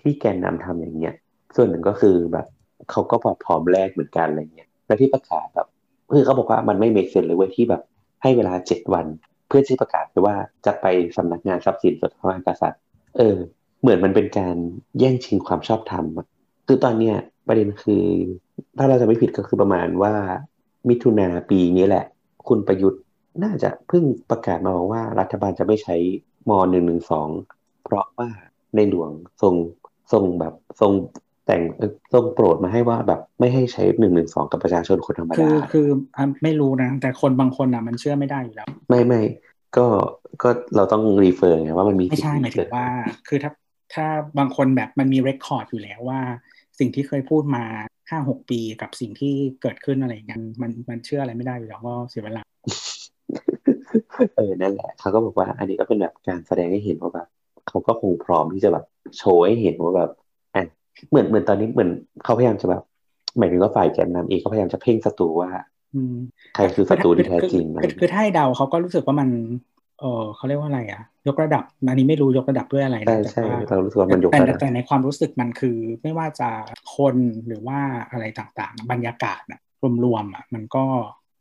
ที่แกนนำทำอย่างเงี้ย ส่วนหนึ่งก็คือแบบเขาก็พอพร้อมแลกเหมือนกันอะไรเงี้ยแล้วที่ประกาศแบบคือเขาบอกว่ามันไม่ make sense เลยเว้ยที่แบบให้เวลาเจ็ดวัน เพื่อที่ประกาศไปว่าจะไปสำนักงานทรัพย์สินส่วนพระมหากษัตริย์ เออ เหมือนมันเป็นการแย่งชิงความชอบธรรมอะคือตอนเนี้ยประเด็นคือ ถ้าเราจะไม่ผิดก็คือประมาณว่า มิถุนาปีนี้แหละ คุณประยุทธ์น่าจะเพิ่งประกาศมาว่ารัฐบาลจะไม่ใช้มหนึ่งหนึ่งสองเพราะว่าในหลวงทรงทรงแบบทรงแต่งทรงโปรดมาให้ว่าแบบไม่ให้ใช้หนึ่งหนึ่งสองกับประชาชนคนธรรมคืดาอคืออะไม่รู้นะ แต่คนบางคนอะมันเชื่อไม่ได้อยู่แล้ว ไม่ไม่ก็ก็เราต้องรีเฟอร์ไงว่ามันมีไม่ใช่สิ่หมายถึงว่า คือถ้า ถ้าบางคนแบบมันมีเรคคอร์ดอยู่แล้วว่า สิ่งที่เคยพูดมาห้าหกปีกับสิ่งที่เกิดขึ้นอะไรอย่างเงี้ยมันมันเชื่ออะไรไม่ได้อยู่แล้วก็เสียเวลาเออนั่นแหละเขาก็บอกว่า อันนี้ก็เป็นแบบการแสดงให้เห็นว่าแบบเขาก็คงพร้อมที่จะแบบโชว์ให้เห็นว่าแบบอะเหมือนเหมือนตอนนี้เหมือนเขาพยายามจะแบบหมายถึงว่าฝ่ายแกนนำเองก็พยายามจะเพ่งศัตรูว่าอืมใครคือศัตรูที่แท้จริงอะไรคือคือคือถ้าให้เดาเขาก็รู้สึกว่ามัน เออเขาเรียกว่าอะไรอะ ยกระดับอันนี้ไม่รู้ยกระดับด้วยอะไรใช่นะแต่ใช่ว่าเรารู้สึกว่ามันยกแต่ระดับแต่ในความรู้สึกมันคือ ไม่ว่าจะคนหรือว่าอะไรต่างๆ บรรยากาศอะรวมๆอะมันก็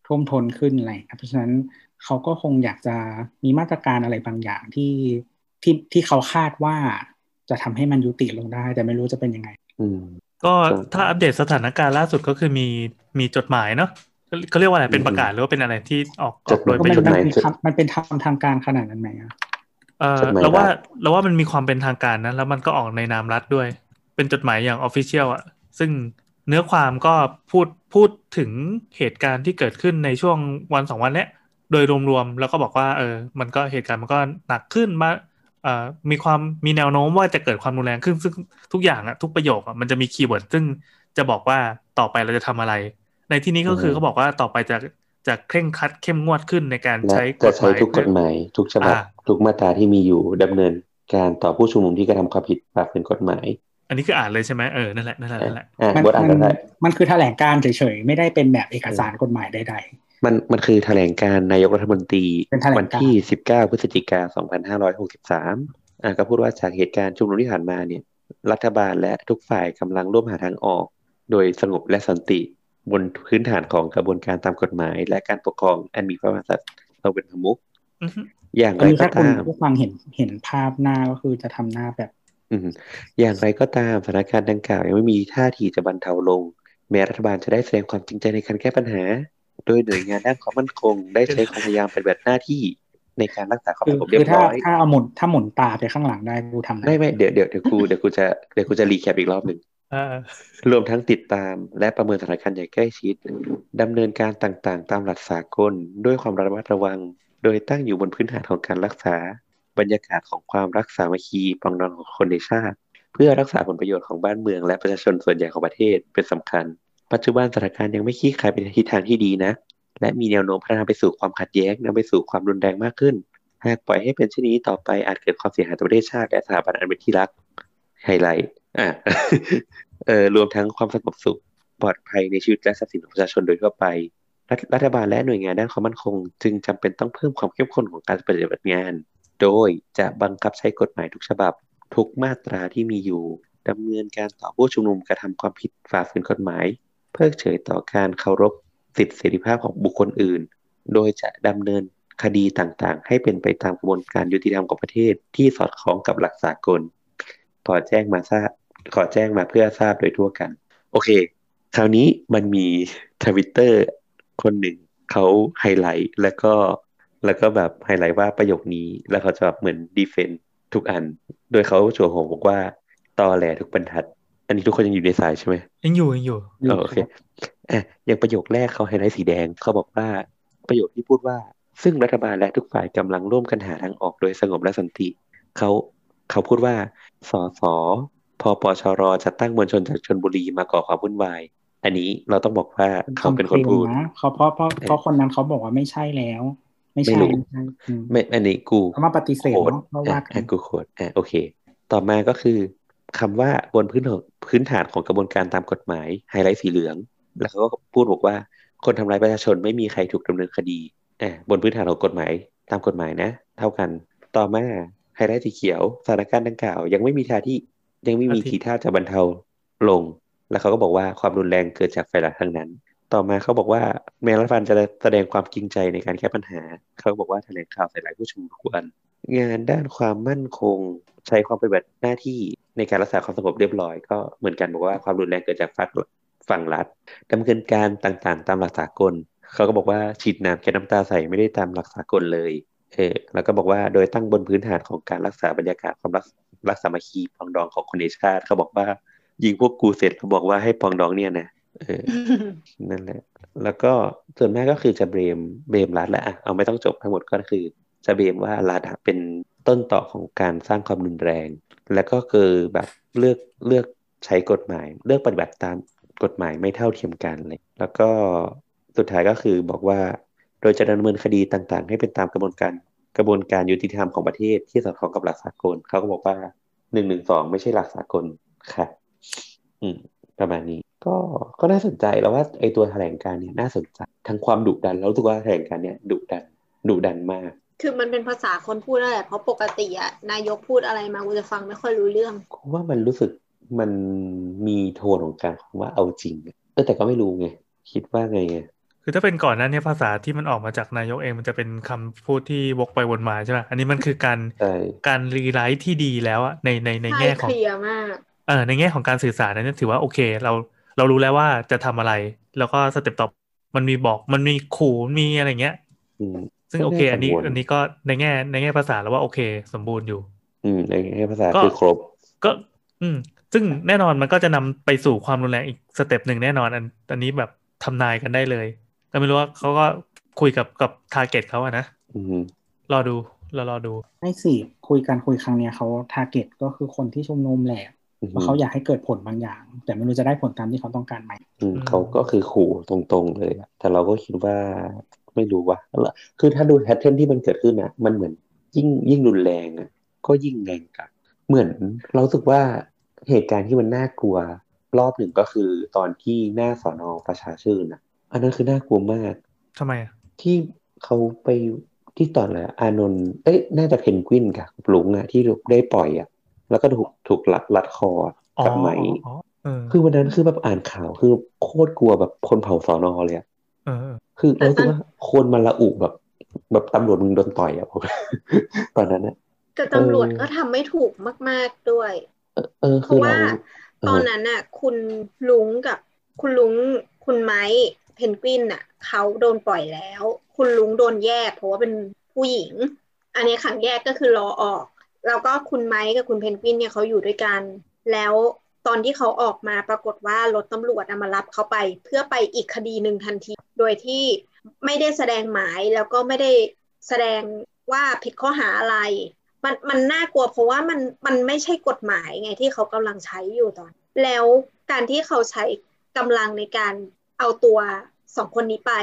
ท่วมทนขึ้นอะไรเพราะฉะนั้นเขาก็คงอยากจะมีมาตรการอะไรบางอย่างที่ที่ที่เขาคาดว่าจะทำให้มันยุติลงได้ แต่ไม่รู้จะเป็นยังไง อืมก็ถ้าอัปเดตสถานการณ์ล่าสุดก็คือมีมีจดหมายเนาะเขาเรียกว่าอะไรเป็นประกาศหรือว่าเป็นอะไรที่ออกออกโดยจประดยุทธ์หมันมายเป็นคำมันเป็นทางทางการขนาดนั้นไหมอะ เออจดหมายเราว่ารัฐเราว่ามันมีความเป็นทางการนะแล้วมันก็ออกในนามรัฐด้วย เป็นจดหมายอย่าง official อะ ซึ่งเนื้อความก็พูดพูดถึงเหตุการณ์ที่เกิดขึ้นในช่วงวันสองวันเนี้ยโดยรวมๆแล้วก็บอกว่า เออ มันก็เหตุการณ์มันก็หนักขึ้นมาเอ่อมีความมีแนวโน้มว่าจะเกิดความรุนแรงขึ้นซึ่งทุกอย่างอะทุกประโยคอะมันจะมีคีย์เวิร์ดซึ่งจะบอกว่าต่อไปเราจะทำอะไร ในที่นี้ก็คืออืมเขาบอกว่าต่อไปจะจะเคร่งครัดเข้มงวดขึ้นในการและใช้กจะฎหใช้มายทุกกฎหมายทุกฉบับอ่า ทุกมาตราที่มีอยู่ดำเนินการต่อผู้ชุมนุมที่กระทำความผิดฝ่าฝืนกฎหมาย อันนี้คืออ่านเลยใช่ไหมเออนั่นแหละนั่นแหละนั่นแหละอะมันบทอ่านมัก็ได้มันคือแถลงการเฉยๆไม่ได้เป็นแบบเอกสารกฎหมายใดมันมันคือแถลงการนายกรัฐมนตรีเป็นแถลงการวันที่19พฤศจิกายน2563อะก็พูดว่าจากเหตุการณ์ชุมนุมที่ผ่านมาเนี่ย รัฐบาลและทุกฝ่ายกำลังร่วมหาทางออก โดยสงบและสันติบนพื้นฐานของกระบวนการตามกฎหมาย และการปกครองอันมีพระมหากษัตริย์เราเป็นประมุข อือฮึอย่างๆไรอันนี้ก็ถ้าคุณตามผู้ฟังเห็นเห็นภาพหน้าก็คือจะทำหน้าแบบอืมอย่างไรก็ตามสถานการณ์ดังกล่าวยังไม่มีท่าทีจะบรรเทาลง แม้รัฐบาลจะได้แสดงความจริงใจในการแก้ปัญหา โดยหน่วยงานด้านความมั่นคง ได้ใช้ความพยายามปฏิบัติหน้าที่ในการรักษาความคืสองบเรียคือบถ้าร้อยถ้าเอาหมุนถ้าหมุนตาไปข้างหลังได้กูทำได้ไม่ไม่เดี๋ยวเดี๋ยวเดี๋ยวกูเดี๋ยวกูจะเดี๋ยวกูจะรีแคปอีกรอบหนึ่งอ่ารวมทั้งติดตามและประเมินสถานการณ์อย่างใกล้ชิดดำเนินการต่างๆ ตามหลักสากลด้วยความระมัดระวัง โดยตั้งอยู่บนพื้นฐานของการรักษา บรรยากาศของความรักสามัคคีปองดองของคนในชาติ เพื่อรักษาผลประโยชน์ของบ้านเมืองและประชาชนส่วนใหญ่ของประเทศเป็นสำคัญ ปัจจุบันสถานการณ์ยังไม่คลี่คลายไปในทิศทางที่ดีนะ และมีแนวโน้มพัฒนาไปสู่ความขัดแย้งนำไปสู่ความรุนแรงมากขึ้น หากปล่อยให้เป็นเช่นนี้ต่อไปอาจเกิดความเสียหายต่อประเทศชาติและสถาบันอันเป็นที่รักไฮไลท์อ่าเออรวมทั้งความสงบสุขปลอดภัยในชีวิตและทรัพย์สินของประชาชนโดยทั่วไป รัฐรัฐบาลและหน่วยงานด้านความมั่นคง จึงจำเป็นต้องเพิ่มความเข้มข้นของการปฏิบัติงาน โดยจะบังคับใช้กฎหมายทุกฉบับ ทุกมาตราที่มีอยู่ดำเนินการต่อผู้ชุมนุมกระทำความผิดฝ่าฝืนกฎหมาย เพิกเฉยต่อการเคารพสิทธิเสรีภาพของบุคคลอื่น โดยจะดำเนินคดีต่างๆ ให้เป็นไปตามกระบวนการยุติธรรมของประเทศที่สอดคล้องกับหลักสากล ขอแจ้งมาทราบขอแจ้งมาเพื่อทราบโดยทั่วกัน โอเค คราวนี้มันมีทวิตเตอร์ คนหนึ่งเขาไฮไลท์แล้วก็แล้วก็แบบไฮไลท์ว่าประโยคนี้ แล้วเขาจะแบบเหมือน defendทุกอัน โดยเขาโชว์โหงบอกว่าตอแหลทุกบรรทัด อันนี้ทุกคนยังอยู่ในสายใช่ไหมยังอยู่ยังอยู่อยู่เออโอเคอะอย่างประโยคแรกเขาไฮไลท์สีแดงเขาบอกว่าประโยคที่พูดว่า ซึ่งรัฐบาลและทุกฝ่ายกำลังร่วมกันหาทางออกโดยสงบและสันติเขาเขาพูดว่าสสพพอปชรจะตั้งมวลชนจากชนบุรีมาก่อความวุ่นวาย อันนี้เราต้องบอกว่าเขาเป็นคนพูดนะเขาเพราะเพราะเพราะคนนั้นเขาบอกว่าไม่ใช่แล้ว ไม่ไม่ใช่รู้ไม่ใช่อืมไม่อันนี้กูเขามาปฏิเสธโคดเนาะเพราะอะว่ากัอะนกู quote อะโอเค ต่อมาก็คือคำว่าบนพื้นของพื้นฐานของกระบวนการตามกฎหมายไฮไลท์สีเหลือง แล้วเขาก็พูดบอกว่า คนทำร้ายประชาชนไม่มีใครถูกดำเนินคดีอะบนพื้นฐานของกฎหมายตามกฎหมายนะ เท่ากัน ต่อมาไฮไลท์สีเขียวสถานการณ์ดังกล่าว ยังไม่มีท่าที่ยังไม่มีทีท่าจะบรรเทาลง แล้วเขาก็บอกว่าความรุนแรงเกิดจากฝ่ายรัฐทั้งนั้น ต่อมาเขาบอกว่าแม้รัฐบาลจะแสดงความจริงใจในการแก้ปัญหา เขาบอกว่าแถลงข่าวใส่ร้ายผู้ชุมนุมทุกวันงานด้านความมั่นคงใช้ความปฏิบัติหน้าที่ในการรักษาความสงบเรียบร้อยก็เหมือนกันบอกว่าความรุนแรงเกิดจากฝั่งฝั่งรัฐดำเนินการต่างๆ ตามหลักสากล เขาก็บอกว่าฉีดน้ำแก๊สน้ำตาใส่ไม่ได้ตามหลักสากลเลยเออแล้วก็บอกว่าโดยตั้งบนพื้นฐานของการรักษาบรรยากาศความรักรักสามัคคีปรองดองของคนในชาติ เขาบอกว่า ยิงพวกกูเสร็จเขาบอกว่าให้ปรองดองเนี่ยนะเออนั่นแหละ แล้วก็ส่วนมากก็คือจะเบรมเบรมรัฐแหละอะเอาไม่ต้องจบทั้งหมดก็คือ จะเบรมว่ารัฐอะเป็นต้นต่อของการสร้างความรุนแรง แล้วก็คือแบบเลือกเลือกใช้กฎหมาย เลือกปฏิบัติตามกฎหมายไม่เท่าเทียมกันเลย แล้วก็สุดท้ายก็คือบอกว่า โดยจะดำเนินคดีต่างๆ ให้เป็นตามกระบวนการกระบวนการยุติธรรมของประเทศที่สอดคล้องกับหลักสากลเขาก็บอกว่าหนึ่งหนึ่งสองไม่ใช่หลักสากลค่ะ อืม ประมาณนี้ ก็ก็น่าสนใจแล้วว่าไอตัวแถลงการณ์เนี่ยน่าสนใจทั้งความดุดันแล้วรู้สึกว่าแถลงการณ์เนี่ยดุดันดุดันมากคือมันเป็นภาษาคนพูดนั่นแหละเพราะปกติอะนายกพูดอะไรมากูจะฟังไม่ค่อยรู้เรื่องเพราะว่ามันรู้สึกมันมีโทนของการของว่าเอาจริงอะเออแต่ก็ไม่รู้ไงคิดว่าไงไงคือถ้าเป็นก่อนหนั้นเนี่ยภาษาที่มันออกมาจากนายกเองมันจะเป็นคำพูดที่วกไปวนมาใช่ไหมอันนี้มันคือการใช่การ rewrite ที่ดีแล้วอะในในในใช่แง่ของ clear มาก เออในแง่ของการสื่อสารนั้นเนี่ยถือว่าโอเค เราเรารู้แล้วว่าจะทำอะไร แล้วก็ step ต่อมันมีบอกมันมีขู่มีอะไรเงี้ยอืมซึ่งก็โอเคน่าอันนี้กังวลอันนี้ก็ในแง่ ในแง่ภาษาแล้วว่าโอเค สมบูรณ์อยู่ อืมในแง่ภาษาก็คือครบ ก็ อืม ซึ่งแน่นอนมันก็จะนำไปสู่ความรุนแรงอีก step หนึ่งแน่นอน อันอันนี้แบบทำนายกันได้เลยแต่ไม่รู้ว่าเขาก็คุยกับกับ target เขาอะนะอืมรอดูเรารอดูไม่สิคุยกันคุยครั้งเนี้ยเขา target ก็คือคนที่ชุมนุมแหละอืม ว่าเขาอยากให้เกิดผลบางอย่าง แต่ไม่รู้จะได้ผลตามที่เขาต้องการไหมอืมอืมเขาก็คือขู่ตรงๆเลยอะแต่เราก็คิดว่าไม่รู้ว่าคือถ้าดู pattern ที่มันเกิดขึ้นอะมันเหมือนยิ่งยิ่งรุนแรงอะก็ยิ่งแรงกลับ เหมือนเรารู้สึกว่าเหตุการณ์ที่มันน่ากลัว รอบหนึ่งก็คือตอนที่หน้าสอนอประชาชื่นอะอันนั้นคือน่ากลัวมากทำไมอะที่เขาไปที่ตอนแหละอานนท์เอ้ยน่าจะเพนกวินกับลุงอะที่ได้ปล่อยอะ แล้วก็ถูกถูกลัดลัดคออ๋อกับไหมอ๋อเออคือวันนั้นคือแบบอ่านข่าวคือโคตรกลัวแบบคนเผาสอนอเลยอะเออเออคือเรารู้สึกว่าคนมันละอุแบบ แบบตำรวจมึงโดนต่อยอะผมตอนนั้นอะแต่ตำรวจเออก็ทำไม่ถูกมาก ๆด้วย เออเออเพคือราะเราว่าเอตอนอนั้นน่ะ คุณลุงกับคุณลุงคุณไม้เพนกวินน่ะเขาโดนปล่อยแล้ว คุณลุงโดนแยก เพราะว่าเป็นผู้หญิง อันนี้ขังแยกก็คือรอออก แล้วก็คุณไม้กับคุณเพนกวินเนี่ยเขาอยู่ด้วยกัน แล้วตอนที่เขาออกมาปรากฏว่ารถตำรวจอะมารับเขาไป เพื่อไปอีกคดีหนึ่งทันที โดยที่ไม่ได้แสดงหมายแล้วก็ไม่ได้แสดงว่าผิดข้อหาอะไร มันมันน่ากลัวเพราะว่ามันมันไม่ใช่กฎหมายไงที่เขากำลังใช้อยู่ตอน แล้วการที่เขาใช้กำลังในการเอาตัวสองคนนี้ไป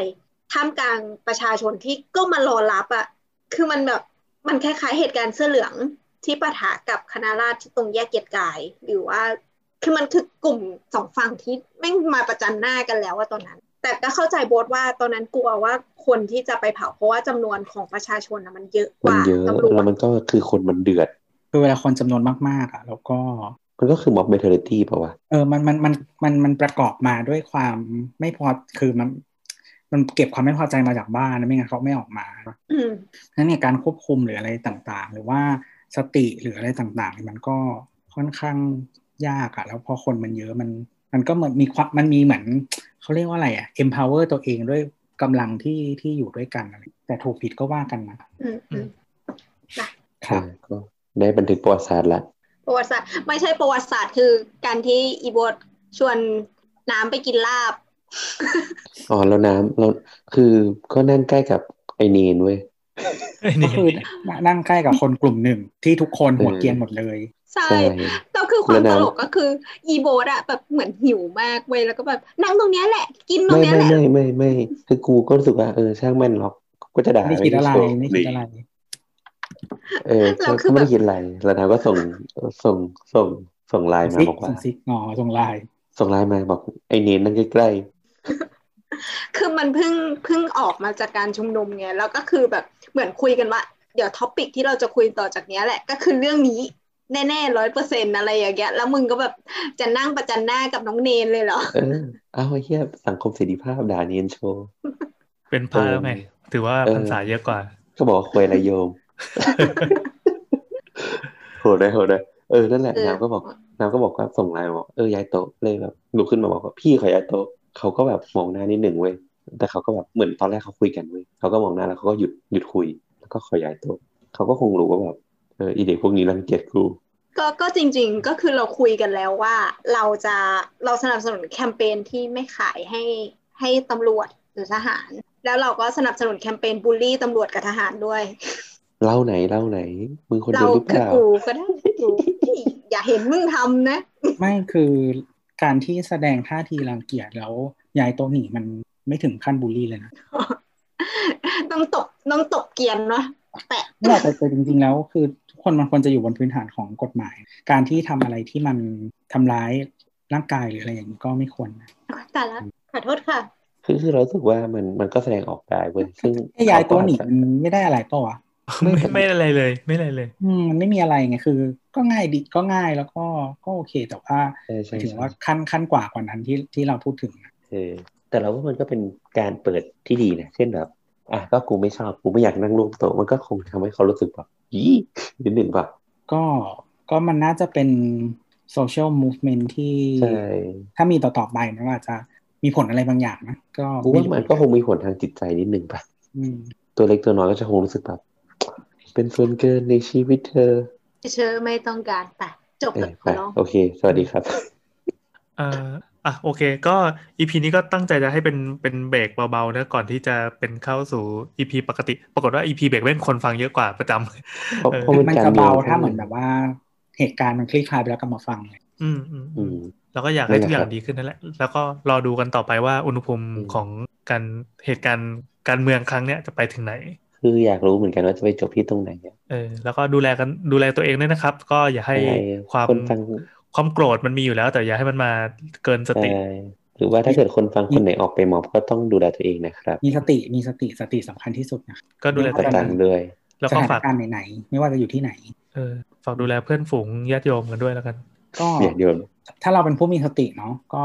ท่ามกลางประชาชนที่ก็มารอรับอะ่ะคือมันแบบมันคล้ายๆเหตุการณ์เสื้อเหลือง ที่ปะทะกับคณะราษฎรที่ตรงแยกเกียรติกาย หรือว่าคือมันคือกลุ่มสองฝั่งที่แม่งมาประจันหน้ากันแล้วว่าตอนนั้น แต่ก็เข้าใจโบสว่าตอนนั้นกลัวว่าคนที่จะไปเผาเพราะว่าจำนวนของประชาชนนะมันเยอะกมันว่าเยอะตำรวจแล้วมันก็คือคนมันเดือดคือเวลาคนจำนวนมากๆอะแล้วก็มันก็คือม็อบเมทเ r ตี้ป่าวะเออมันมันมันมันมันประกอบมาด้วยความไม่พอคือมันมันเก็บความไม่พอใจมาจากบ้านนะไม่งั้นเขาไม่ออกมาอืมนั้นเนี่ยการควบคุมหรืออะไรต่างๆ หรือว่า สติหรืออะไรต่างๆเนี่ยมันก็ค่อนข้างยากอะแล้วพอคนมันเยอะมัน มันก็เหมือนมีความมันมีเหมือนเขาเรียกว่าอะไรอะ empower ตัวเองด้วยกำลังที่ที่อยู่ด้วยกันอะไรแต่ถูกผิดก็ว่ากันนะอืมอืมครับอ่าก็ได้บันทึกประวัติศาสตร์ละประวัติศาสตร์ไม่ใช่ประวัติศาสตร์คือการที่อีโบทชวนน้ำไปกินลาบอ๋อแล้วน้ำเราคือก็นั่งใกล้กับไอเนนเว้ยไอ้ ก็นี่คือนั่งใกล้กับคนกลุ่มหนึ่งที่ทุกคนหัวเกรียนหมดเลยใช่ใช่แล้วคือความแล้วตนะลกก็คือ อีโบสอะแบบเหมือนหิวมากเว้ยแล้วก็แบบนั่งตรงเนี้ยแหละ กินตรไม่งเนี้ยไม่แหละไม่ไม่ไม่คือกูก็รู้สึกว่าเออช่างแม่นหรอกก็จะด่าไม่ได้คิดอะไรโชว์ไม่คิดอะไรเออก็ก็ไม่ได้คิดอะไรแล้วนางก็ส่งส่งส่งส่งไลน์มาซิกบอกว่าส่งซิกงอส่งไลน์ส่งไลน์มาบอกไอ้เนนนั่งใกล้ คือมันเพิ่งเพิ่งออกมาจากการชุมนุมไงแล้วก็คือแบบเหมือนคุยกันว่า เดี๋ยว topic ที่เราจะคุยต่อจากเนี้ยแหละ ก็คือเรื่องนี้แน่ๆร้อยเปอร์เซ็นต์อะไรอย่างเงี้ยแล้วมึงก็แบบจะนั่งประจันหน้ากับน้องเณรเลยเหรอๆเออเอาไอ้เหี้ยสังคมเสรีภาพด่าเนียนโชว์เป็นพระแล้วไงถือว่าเออพรรษาเยอะกว่าก็บอกว่าควยอะไรโยมโหดเลยโหดเลยเออนั่นแหละเออนางก็บอกนางก็บอกว่าส่งไลน์มาบอกเออย้ายโต๊ะเลยแบบลุกขึ้นมาบอกว่าพี่ขอย้ายโต๊ะ เขาก็แบบมองหน้านิดหนึ่งเว้ยแต่เขาก็แบบเหมือนตอนแรกเขาคุยกันเว้ยเขาก็มองหน้าแล้วเขาก็หยุดหยุดคุย แล้วก็ขอย้ายโต๊ะเขาก็คงรู้ว่าแบบเอออีเด็กพวกนี้รังเกียจกูก็ก็จริง ๆ ก็คือเราคุยกันแล้วว่า เราจะเราสนับสนุนแคมเปญที่ไม่ขายให้ให้ตำรวจหรือทหาร แล้วเราก็สนับสนุนแคมเปญบูลลี่ตำรวจกับทหารด้วยเล่าไหนเล่าไหนมึงคนเราเดียวหรือเปคือล่ากูก็ได้กูอย่าเห็นมึงทำนะ ไม่คือ การที่แสดงท่าทีรังเกียจแล้วย้ายโต๊ะหนีมันไม่ถึงขั้นบูลลี่เลยนะต้องตบต้องตบเกรียนเนาะแปะไม่หรอกแต่แต่จริง ๆ แล้วคือทุกคนมันควรจะอยู่บนพื้นฐานของกฎหมาย การที่ทำอะไรที่มันทำร้ายร่างกายหรืออะไรอย่างนี้ก็ไม่ควรนะแต่ละขอโทษค่ะ คือคือเรารู้สึกว่ามันมันก็แสดงออกได้เว้ยซึ่งแค่ย้ายโต๊ะหนีเขาก็อาจจะมันไม่ได้อะไรเปล่าวะ ไม่ไม่อะไรเลย ไม่อะไรเลย อืมมันไม่มีอะไรไงคือ ก็ง่ายดีก็ง่ายแล้วก็ก็โอเคแต่ว่าใช่หใช่มายถึงใช่ว่าขั้นขั้นกว่ากว่านั้นที่ที่เราพูดถึงนะเออแต่เราว่ามันก็เป็นการเปิดที่ดีนะเช่นแบบอะก็กูไม่ชอบกูไม่อยากนั่งร่วมโต๊ะมันก็คงทำให้เขารู้สึกแบบยี่นิดหนึ่งป่ะก็ก็มันน่าจะเป็นโซเชียลมูฟเมนที่ใช่ถ้ามีต่อต่อไปมันก็อาจจะมีผลอะไรบางอย่างนะก็กูว่ามันก็คงมีผลทางจิตใจนิดหนึ่งป่ะอืมตัวเล็กตัวน้อยก็จะคงรู้สึกแบบ เป็นส่วนเกินในชีวิตเธอเชอไม่ต้องการไปจบเอเลอยขไปอร้องโอเค สวัสดีครับเอ่ออะโอเค ก็อีพีนี้ก็ตั้งใจจะให้เป็นเป็นเบรกเบาๆนะก่อนที่จะเป็นเข้าสู่อีพีปกติ ปรากฏว่าอีพีเบรกเป็นคนฟังเยอะกว่าประจำเพราะเออเพราะมันมันการจะเมือเบางถ้าใช่เหมือนแบบว่า เหตุการณ์มันคลี่คลายไปแล้วก็มาฟังเลยอืมอืมอือืมมแล้วก็อยากให้นั่ทุนกแหละอย่าครังบดีขึ้นนั่นแหละ แล้วก็รอดูกันต่อไปว่าอุณหภูมิอืมของการเหตุการณ์การเมืองครั้งเนี้ยจะไปถึงไหน คืออยากรู้เหมือนกันว่าจะไปจบที่ตรงไหนอะเออแล้วก็ดูแลกันดูแลตัวเองด้วยนะครับ ก็อย่าให้ใช่ความคนฟังความโกรธมันมีอยู่แล้ว แต่อย่าให้มันมาเกินสติใช่หรือว่าถ้าเกิดคนฟังคนไหนออกไปม็อบก็ต้องดูแลตัวเองนะครับ มีสติมีสติสติสำคัญที่สุดนะก็ดูแลกตัวระเอตังงด้วยแล้วสก็ถานฝากการณ์ไหนๆไม่ว่าจะอยู่ที่ไหน เออฝากดูแลเพื่อนฝูงญาติโยมกันด้วยแล้วกัน ก็เดี๋ยวเดี๋ยวถ้าเราเป็นผู้มีสติเนาะก็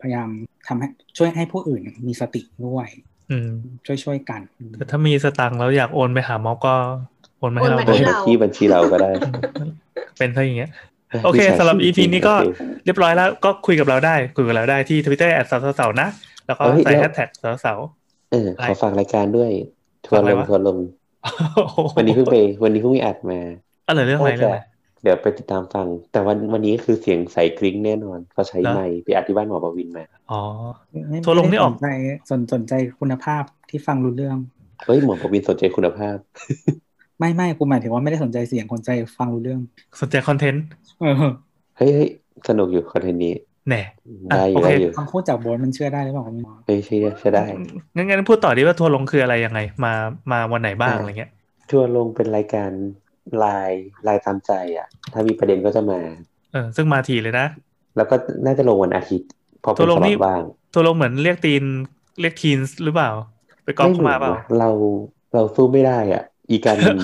พยายามทำให้ช่วยให้ผู้อื่นมีสติด้วยอืม ช่วยช่วยๆกันแต่ถ้ามีสตังค์แล้วอยากโอนไปหาม็อบก็โอนมาให้เราโอนมาโอนให้มาเราที่บัญชีเราก็ได้ เป็นถ้าอย่างเงี้ยโอเคสำหรับ EP นี้ก็โอเคเรียบร้อยแล้วก็คุยกับเราได้ คุยกับเราได้ที่ Twitter แอดสาวสาวๆนะ แล้วก็เฮ้ยใส่แล้วแฮชแท็กสาวสาวเออขอฝากรายการด้วย ทัวฝากร์อะไรลงวะทัวร์ลงๆวันนี้เพิ่งไป วันนี้เพิ่งมีอัดมาอะไรเรื่องอะไรเรื่องอะไร เดี๋ยวไปติดตามฟัง แต่วันวันนี้คือเสียงใสกริ้งแน่นอนเขาใช้เหรอไมค์ไปอัดที่บ้านหมอประวินมาอ๋อไม่ทัวร์ลงนี่ออกไม่ได้สนใจสนสนใจคุณภาพที่ฟังรู้เรื่องเฮ้ยหมอประวินสนใจคุณภาพ ไม่ไม่กูหมายถึงว่าไม่ได้สนใจเสียงสนใจฟังรู้เรื่อง สนใจคอนเทนต์เออเฮ้ยเฮ้ยสนุกอยู่คอนเทนต์นี้แน่ได้อยู่โอเคได้อยู่คำพูดจากโบนมันเชื่อได้หรือเปล่าไม่รู้เฮ้ยใช่ได้ใช่ได้งั้นงั้นพูดต่อดีว่าทัวร์ลงคืออะไรยังไง มามาวันไหนบ้างอ่าอะไรเงี้ยทัวร์ลงเป็นรายการไลน์ไลน์ตามใจอะ ถ้ามีประเด็นก็จะมา เออ ซึ่งมาทีเลยนะ แล้วก็น่าจะลงวันอาทิตย์ พอเป็ทัวนร์ลงสล็อนี่ตว่างทัวร์ลงเหมือนเรียกตีนเรียกทีนหรือเปล่า ไปก๊อปเข้ามาเปล่าไรู้ว่ะเราเราสู้ไม่ได้อะ อีการมัน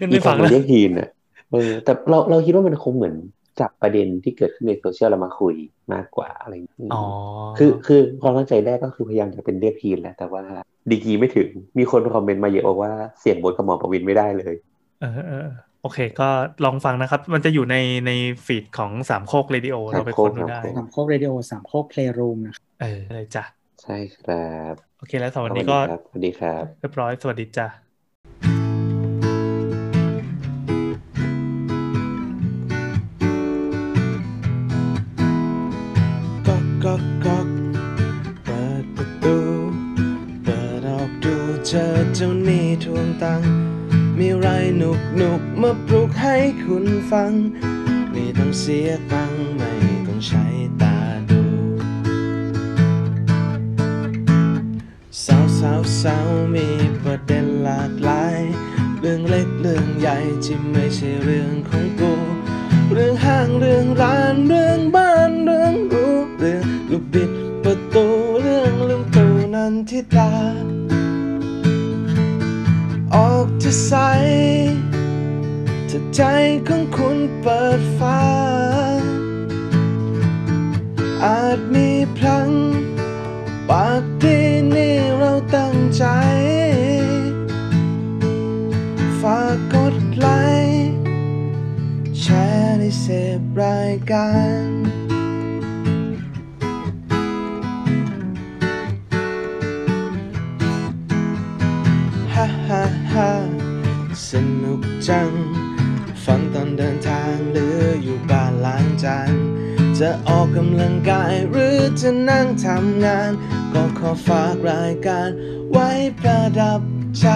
งั้นอีไม่กฟัฝั่งงมัแล้นวเรียกทีนอะเออแต่เราเราคิดว่ามันคงเหมือนจับประเด็นที่เกิดขึ้นในโซเชียลแล้วมาคุยมากกว่าอะไรอย่างเงี้ยอ๋อคือคือความตั้งใจแรกก็คือพยายามจะเป็นเรียกทีนแหละแต่ว่าดีกรีไม่ถึงมีคนคอมเมนต์มาเยอะบอกว่าเสียงบนกับหมอประวินไม่ได้เลย เออเออโอเค ก็ลองฟังนะครับ มันจะอยู่ในในฟีดของสามโคกเรดิโอเราไปค้นดูได้สามโคกสามโคกเรดิโอสามโคกเพลย์รูมนะครับเออเลยจ้ะใช่ครับ โอเคแล้วสำหรับวันนี้ก็สวัสดีครับเรียบร้อยสวัสดีจ้ะก๊อกก๊อกก๊อกเปิดประตู เปิดออกดูเจอเจ้าหนี้ทวงตังค์ มีไรหนุกหนุกมาปลุกให้คุณฟัง ไม่ต้องเสียตังไม่ต้องใช้ตาดูสาวสาวสาวมีประเด็นหลากหลาย เรื่องเล็กเรื่องใหญ่ที่ไม่ใช่เรื่องของกูเรื่องห้างเรื่องร้านเรื่องบ้านเรื่องรูเรื่องลูกบิดประตูเรื่องลุงตู่นันทิตา จะใส ถ้าใจของคุณเปิดฟ้า อาจมีพลัง ปากดีนี่เราตั้งใจ ฝากกดไลค์แชร์ในเสพรายการ จัง ฟังตอนเดินทางหรืออยู่บ้านล้างจาน จะออกกำลังกายหรือจะนั่งทำงาน ก็ขอฝากรายการไว้ประดับใจ